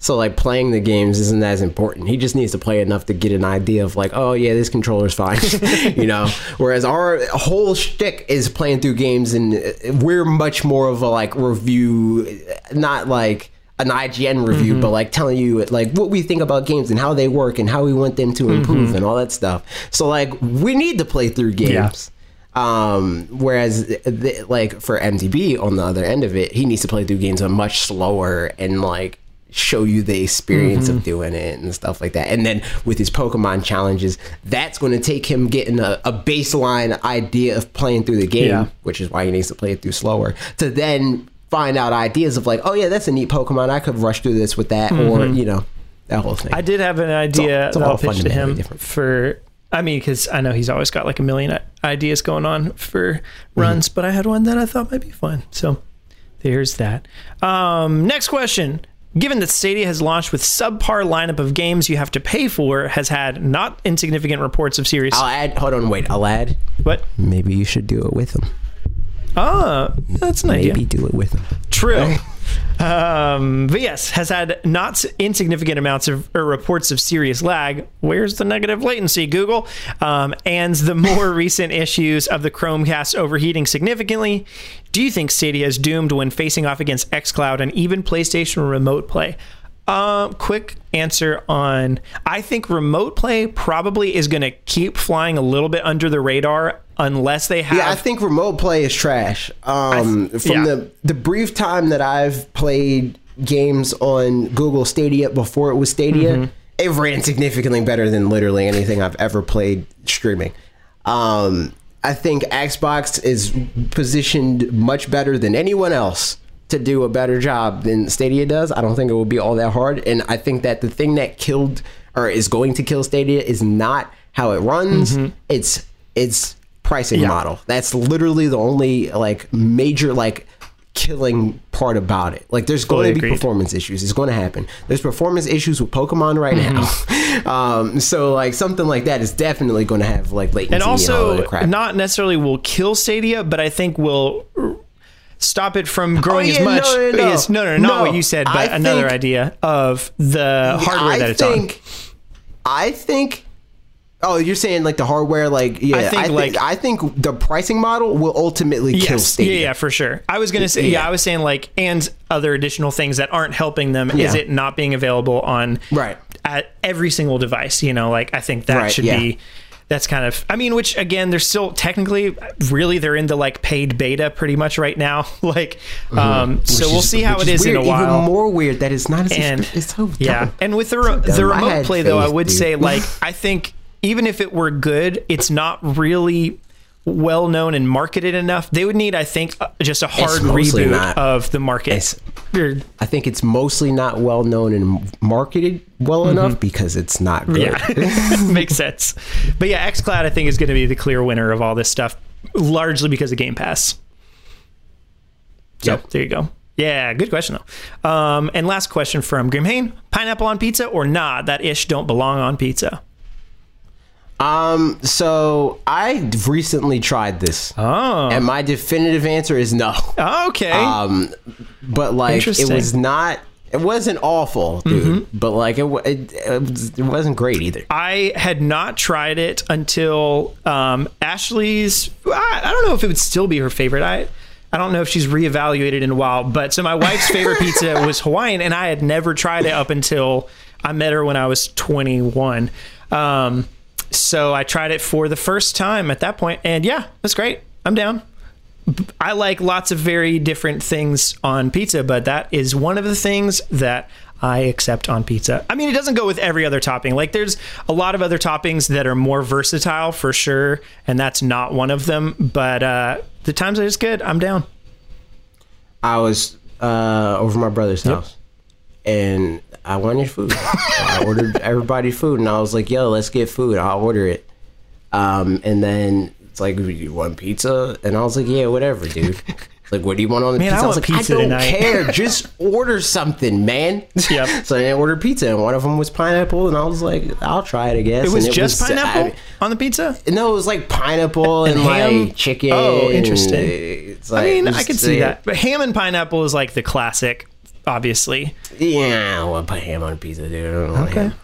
Speaker 1: so like playing the games isn't as important. He just needs to play enough to get an idea of like, oh yeah, this controller's fine, you know. Whereas our whole shtick is playing through games, and uh, we're much more of a like review, not like an IGN review, but mm-hmm. like telling you like what we think about games and how they work and how we want them to improve mm-hmm. and all that stuff. So like we need to play through games. Um, whereas th- like for MDB on the other end of it, he needs to play through games a much slower and like show you the experience of mm-hmm. doing it and stuff like that. And then with his Pokemon challenges, that's going to take him getting a, a baseline idea of playing through the game,
Speaker 2: Yeah.
Speaker 1: which is why he needs to play it through slower to then find out ideas of like, oh yeah, that's a neat Pokemon. I could rush through this with that, or you know, that whole thing.
Speaker 2: I did have an idea
Speaker 1: it's all
Speaker 2: that I'll pitch to him
Speaker 1: different.
Speaker 2: for. I mean, because I know he's always got like a million ideas going on for
Speaker 1: Mm-hmm.
Speaker 2: runs, but I had one that I thought might be fun. So there's that. Um, next question. Given that Stadia has launched with subpar lineup of games you have to pay for, has had not insignificant reports of series.
Speaker 1: I'll add. Hold on, wait. I'll add.
Speaker 2: what?
Speaker 1: Maybe you should do it with him.
Speaker 2: Ah, that's an idea.
Speaker 1: Maybe do it with him.
Speaker 2: True. Um, but yes, has had not insignificant amounts of or reports of serious lag. Where's the negative latency, Google? Um, and the more recent issues of the Chromecast overheating significantly. Do you think Stadia is doomed when facing off against xCloud and even PlayStation Remote Play? Uh, quick answer on I think remote play probably is going to keep flying a little bit under the radar unless they have.
Speaker 1: Yeah, I think remote play is trash. Um,
Speaker 2: th-
Speaker 1: from
Speaker 2: yeah.
Speaker 1: the the brief time that I've played games on Google Stadia before it was Stadia,
Speaker 2: Mm-hmm.
Speaker 1: it ran significantly better than literally anything I've ever played streaming. Um, I think Xbox is positioned much better than anyone else to do a better job than Stadia does. I don't think it will be all that hard, and I think that the thing that killed or is going to kill Stadia is not how it runs. It's it's pricing
Speaker 2: Mm-hmm. Yeah.
Speaker 1: model. That's literally the only like major like killing part about it. Like there's going to be
Speaker 2: agreed.
Speaker 1: performance issues. It's going to happen. There's performance issues with Pokemon right
Speaker 2: Mm-hmm.
Speaker 1: now. um, so like something like that is definitely going to have like latency
Speaker 2: and
Speaker 1: all
Speaker 2: also
Speaker 1: crap.
Speaker 2: not necessarily will kill Stadia, but I think will stop it from oh, growing
Speaker 1: yeah,
Speaker 2: as much.
Speaker 1: no, no, no.
Speaker 2: Yes, no, no, not
Speaker 1: No,
Speaker 2: what you said, but
Speaker 1: I
Speaker 2: another
Speaker 1: think-
Speaker 2: idea of the hardware
Speaker 1: I
Speaker 2: that it's
Speaker 1: think, I think. Oh, you're saying like the hardware, like yeah. I
Speaker 2: think,
Speaker 1: think,
Speaker 2: like-
Speaker 1: I think the pricing model will ultimately
Speaker 2: on.
Speaker 1: kill Stadia.
Speaker 2: yeah, yeah, for sure. I was gonna say, yeah.
Speaker 1: Yeah.
Speaker 2: I was saying like, and other additional things that aren't helping them. Is it not being available on
Speaker 1: Right.
Speaker 2: at every single device? You know, like I think that
Speaker 1: Right,
Speaker 2: should
Speaker 1: yeah.
Speaker 2: be. That's kind of, I mean, which again, they're still technically, really, they're into like paid beta pretty much right now. like, um, so
Speaker 1: Mm-hmm. Which
Speaker 2: we'll
Speaker 1: is-
Speaker 2: see how it is in a while.
Speaker 1: Even more weird that it's not as
Speaker 2: and
Speaker 1: it's so
Speaker 2: yeah and with the re-
Speaker 1: dumb.
Speaker 2: the remote play though i would
Speaker 1: dude.
Speaker 2: say like i think even if it were good it's not really well known and marketed enough they would need i think uh, just a hard reboot
Speaker 1: not.
Speaker 2: of the market
Speaker 1: It's- I think it's mostly not well known and marketed well enough because it's not good.
Speaker 2: Mm-hmm. yeah makes sense but yeah xcloud i think is going to be the clear winner of all this stuff largely because of game pass so
Speaker 1: Yep.
Speaker 2: there you go yeah, good question though. Um, and last question from Grimhane: Pineapple on pizza or nah? That ish don't belong on pizza.
Speaker 1: Um, so I recently tried this,
Speaker 2: Oh,
Speaker 1: and my definitive answer is no.
Speaker 2: okay.
Speaker 1: Um, but like it was not. It wasn't awful, dude. But like it, it, it wasn't great either.
Speaker 2: I had not tried it until um, Ashley's. I, I don't know if it would still be her favorite. I I don't know if she's reevaluated in a while. But so my wife's favorite pizza was Hawaiian, and I had never tried it up until I met her when I was 21. Um, so I tried it for the first time at that point, and yeah, that's great. I'm down. I like lots of very different things on pizza, but that is one of the things that I accept on pizza. I mean, it doesn't go with every other topping. Like, there's a lot of other toppings that are more versatile for sure, and that's not one of them. But uh, the times that it's good, I'm down.
Speaker 1: I was uh, over my brother's house, and I wanted food. I ordered everybody food, and I was like, "Yo, let's get food. I'll order it." Um, and then it's like, "You want pizza?" And I was like, "Yeah, whatever, dude." Like, what do you want on the
Speaker 2: Man, I
Speaker 1: pizza? was like,
Speaker 2: pizza
Speaker 1: I don't
Speaker 2: tonight."
Speaker 1: care. Just order something, man.
Speaker 2: Yep.
Speaker 1: so I ordered pizza, and one of them was pineapple, and I was like, "I'll try it, I guess."
Speaker 2: It was
Speaker 1: and
Speaker 2: just
Speaker 1: was-
Speaker 2: pineapple
Speaker 1: I-
Speaker 2: on the pizza.
Speaker 1: no, it was like pineapple and,
Speaker 2: And ham?
Speaker 1: like chicken.
Speaker 2: Oh, interesting.
Speaker 1: It's like,
Speaker 2: I mean, I can see that. But ham and pineapple is like the classic, obviously.
Speaker 1: Yeah, I want to put ham on a pizza, dude. I don't want
Speaker 2: Okay.
Speaker 1: ham.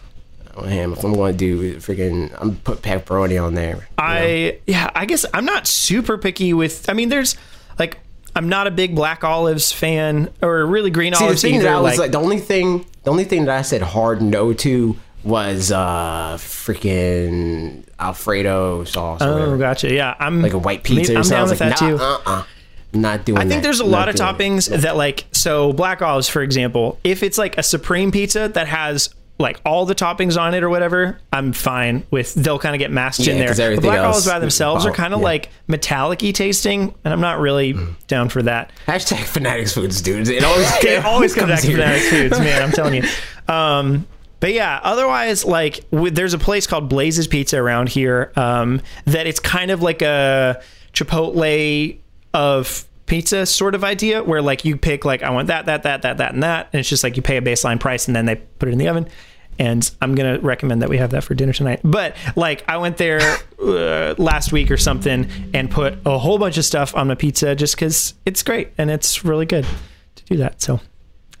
Speaker 1: I want ham. If I'm going to do freaking, I'm put pepperoni on there. you know?
Speaker 2: I yeah, I guess I'm not super picky with. I mean, there's like I'm not a big black olives fan or really green
Speaker 1: See, the
Speaker 2: olives
Speaker 1: thing
Speaker 2: either.
Speaker 1: that I was
Speaker 2: like,
Speaker 1: like, the only thing, the only thing that I said hard no to was uh freaking Alfredo sauce.
Speaker 2: oh,
Speaker 1: whatever.
Speaker 2: gotcha. Yeah, I'm
Speaker 1: like a white pizza
Speaker 2: I'm
Speaker 1: or
Speaker 2: down with
Speaker 1: I
Speaker 2: that
Speaker 1: like,
Speaker 2: too.
Speaker 1: uh-uh. Not doing
Speaker 2: I think
Speaker 1: that.
Speaker 2: there's a lot of
Speaker 1: doing it.
Speaker 2: toppings that like so black olives for example. If it's like a supreme pizza that has like all the toppings on it or whatever, I'm fine with. They'll kind of get masked in
Speaker 1: Yeah,
Speaker 2: there.
Speaker 1: 'cause
Speaker 2: But
Speaker 1: everything
Speaker 2: black olives by themselves are kind of
Speaker 1: yeah.
Speaker 2: like metallic-y tasting, and I'm not really
Speaker 1: Mm.
Speaker 2: down for that.
Speaker 1: Hashtag Fanatics Foods, dude. It always,
Speaker 2: it always comes back to. Fanatics Foods, man. I'm telling you. Um, but yeah, otherwise, like w- there's a place called Blaze's Pizza around here um, that it's kind of like a Chipotle of pizza sort of idea, where like you pick like I want that, that, that, that, that, and that, and it's just like you pay a baseline price and then they put it in the oven. And I'm gonna recommend that we have that for dinner tonight. But like, I went there uh, last week or something and put a whole bunch of stuff on my pizza just because it's great and it's really good to do that. So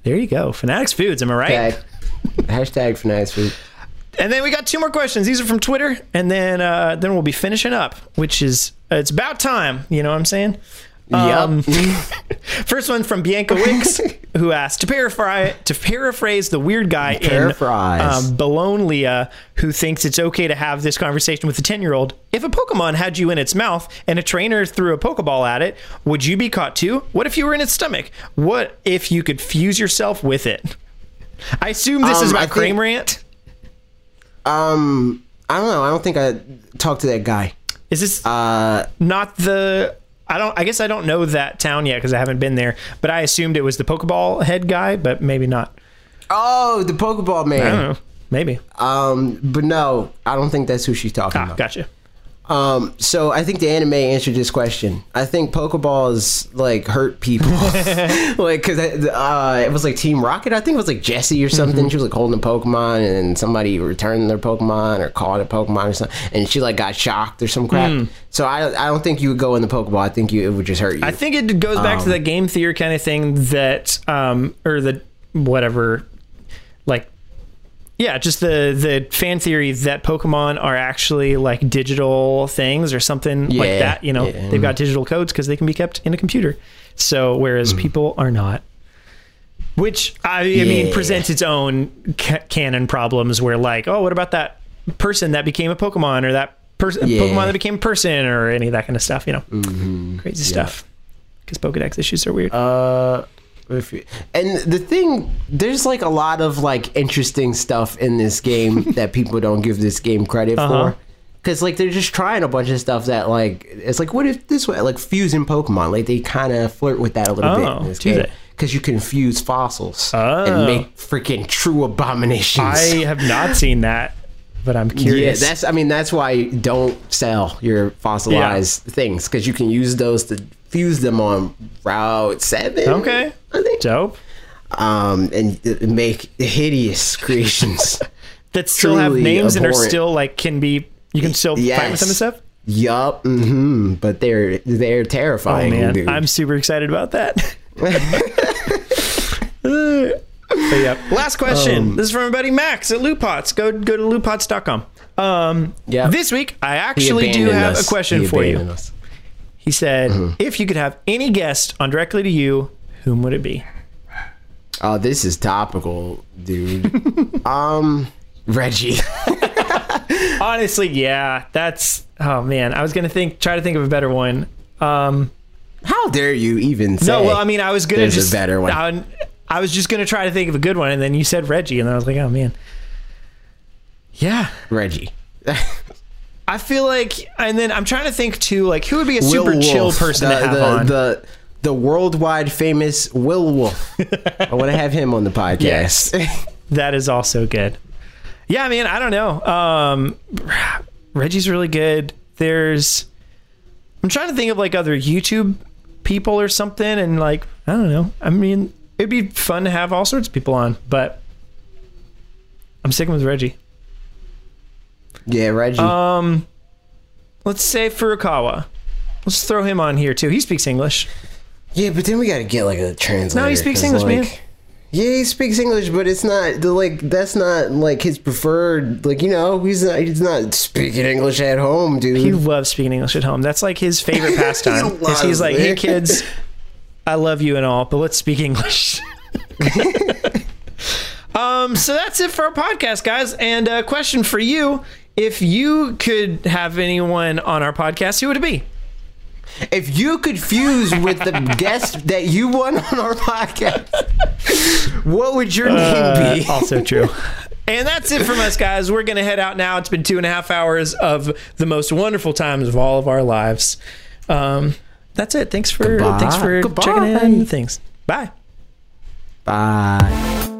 Speaker 2: There you go. Fanatics Foods, am I right?
Speaker 1: Tag. Hashtag Fanatics Food.
Speaker 2: And then we got two more questions. These are from Twitter, and then uh, then we'll be finishing up, which is it's about time. You know what I'm saying? Um, First one from Bianca Wicks, who asked to paraphrase to paraphrase the weird guy in
Speaker 1: Paraphrase.
Speaker 2: um, Bologna, who thinks it's okay to have this conversation with a ten year old. If a Pokemon had you in its mouth and a trainer threw a Pokeball at it, would you be caught too? What if you were in its stomach? What if you could fuse yourself with it? I assume this is
Speaker 1: Um,
Speaker 2: about
Speaker 1: I
Speaker 2: Cream Rant.
Speaker 1: Um, I don't know. I don't think I talked to that guy.
Speaker 2: Is this
Speaker 1: Uh,
Speaker 2: not the I don't I guess I don't know that town yet because I haven't been there, but I assumed it was the Pokeball head guy, but maybe not.
Speaker 1: oh, the Pokeball
Speaker 2: I
Speaker 1: man.
Speaker 2: don't know. Maybe.
Speaker 1: Um, but no, I don't think that's who she's talking
Speaker 2: Ah,
Speaker 1: about.
Speaker 2: gotcha.
Speaker 1: Um, so I think the anime answered this question. I think Pokeballs like hurt people, like because uh, it was like Team Rocket. I think it was like Jessie or something.
Speaker 2: Mm-hmm.
Speaker 1: She was like holding a Pokemon, and somebody returned their Pokemon or caught a Pokemon or something, and she like got shocked or some crap. So I, I don't think you would go in the Pokeball. I think you it would just hurt you.
Speaker 2: I think it goes back to that game theory kind of thing that um or the whatever yeah, just the the fan theory that Pokemon are actually like digital things or something like that. You know,
Speaker 1: yeah.
Speaker 2: they've got digital codes because they can be kept in a computer. So whereas
Speaker 1: Mm.
Speaker 2: people are not, which I, I mean presents its own ca- canon problems. Where like, oh, what about that person that became a Pokemon or that person
Speaker 1: Yeah.
Speaker 2: Pokemon that became a person or any of that kind of stuff? You know, crazy stuff. Because Pokedex issues are weird.
Speaker 1: Uh, if you- and the thing, there's like a lot of like interesting stuff in this game that people don't give this game credit
Speaker 2: Uh-huh.
Speaker 1: for. Cause like they're just trying a bunch of stuff that like it's like what if this way like fusing Pokemon like they kind of flirt with that a little
Speaker 2: Oh,
Speaker 1: bit in this
Speaker 2: do
Speaker 1: game because you can fuse fossils
Speaker 2: Oh.
Speaker 1: and make freaking true abominations.
Speaker 2: I have not seen that, but I'm curious.
Speaker 1: yeah, that's I mean that's why you don't sell your fossilized things because you can use those to fuse them on Route Seven.
Speaker 2: Okay.
Speaker 1: I think
Speaker 2: dope.
Speaker 1: um, and make hideous creations.
Speaker 2: That still have
Speaker 1: Truly
Speaker 2: names and are still like can be. You can still fight with them and stuff.
Speaker 1: yup, hmm but they're they're terrifying.
Speaker 2: Oh
Speaker 1: terrifying,
Speaker 2: man,
Speaker 1: dude.
Speaker 2: I'm super excited about that. but yeah. Last question.
Speaker 1: Um,
Speaker 2: this is from my buddy Max at Lootpots. Go go to lootpots.com. Um,
Speaker 1: Yep.
Speaker 2: This week, I actually do have
Speaker 1: us.
Speaker 2: a question
Speaker 1: He
Speaker 2: for you.
Speaker 1: us.
Speaker 2: He said,
Speaker 1: Mm-hmm.
Speaker 2: if you could have any guest on directly to you, whom would it be?
Speaker 1: Oh, this is topical, dude. um, Reggie.
Speaker 2: Honestly, yeah, that's. Oh man, I was gonna think, try to think of a better one. Um,
Speaker 1: How dare you even say?
Speaker 2: no, well, I mean, I was gonna
Speaker 1: there's a
Speaker 2: just
Speaker 1: better one.
Speaker 2: I, I was just gonna try to think of a good one, and then you said Reggie, and I was like, oh man, yeah.
Speaker 1: Reggie.
Speaker 2: I feel like, and then I'm trying to think too, like who would be a super
Speaker 1: Will
Speaker 2: chill person
Speaker 1: the,
Speaker 2: to have
Speaker 1: the,
Speaker 2: on.
Speaker 1: The, the worldwide famous Will Wolf. I want to have him on the podcast.
Speaker 2: Yes. that is also good. Yeah, I mean, I don't know. Um, Reggie's really good. There's, I'm trying to think of like other YouTube people or something, and like I don't know. I mean, it'd be fun to have all sorts of people on, but I'm sticking with Reggie.
Speaker 1: Yeah, Reggie.
Speaker 2: Um, let's say Furukawa. Let's throw him on here too. He speaks English.
Speaker 1: yeah, but then we got to get like a translator.
Speaker 2: No, he speaks English, man.
Speaker 1: Yeah, he speaks English, but it's not the like that's not like his preferred. Like you know, he's not he's not speaking English at home, dude.
Speaker 2: He loves speaking English at home. That's like his favorite pastime.
Speaker 1: loves
Speaker 2: he's like, "Hey kids, I love you and all, but let's speak English." um, so that's it for our podcast, guys. And a question for you: If you could have anyone on our podcast, who would it be?
Speaker 1: if you could fuse with the guest that you won on our podcast, what would your name be?
Speaker 2: Uh, also true. And that's it from us, guys. We're gonna head out now. It's been two and a half hours of the most wonderful times of all of our lives. Um, that's it. Thanks for
Speaker 1: Goodbye.
Speaker 2: thanks for
Speaker 1: Goodbye.
Speaker 2: checking in. Things. Bye.
Speaker 1: Bye.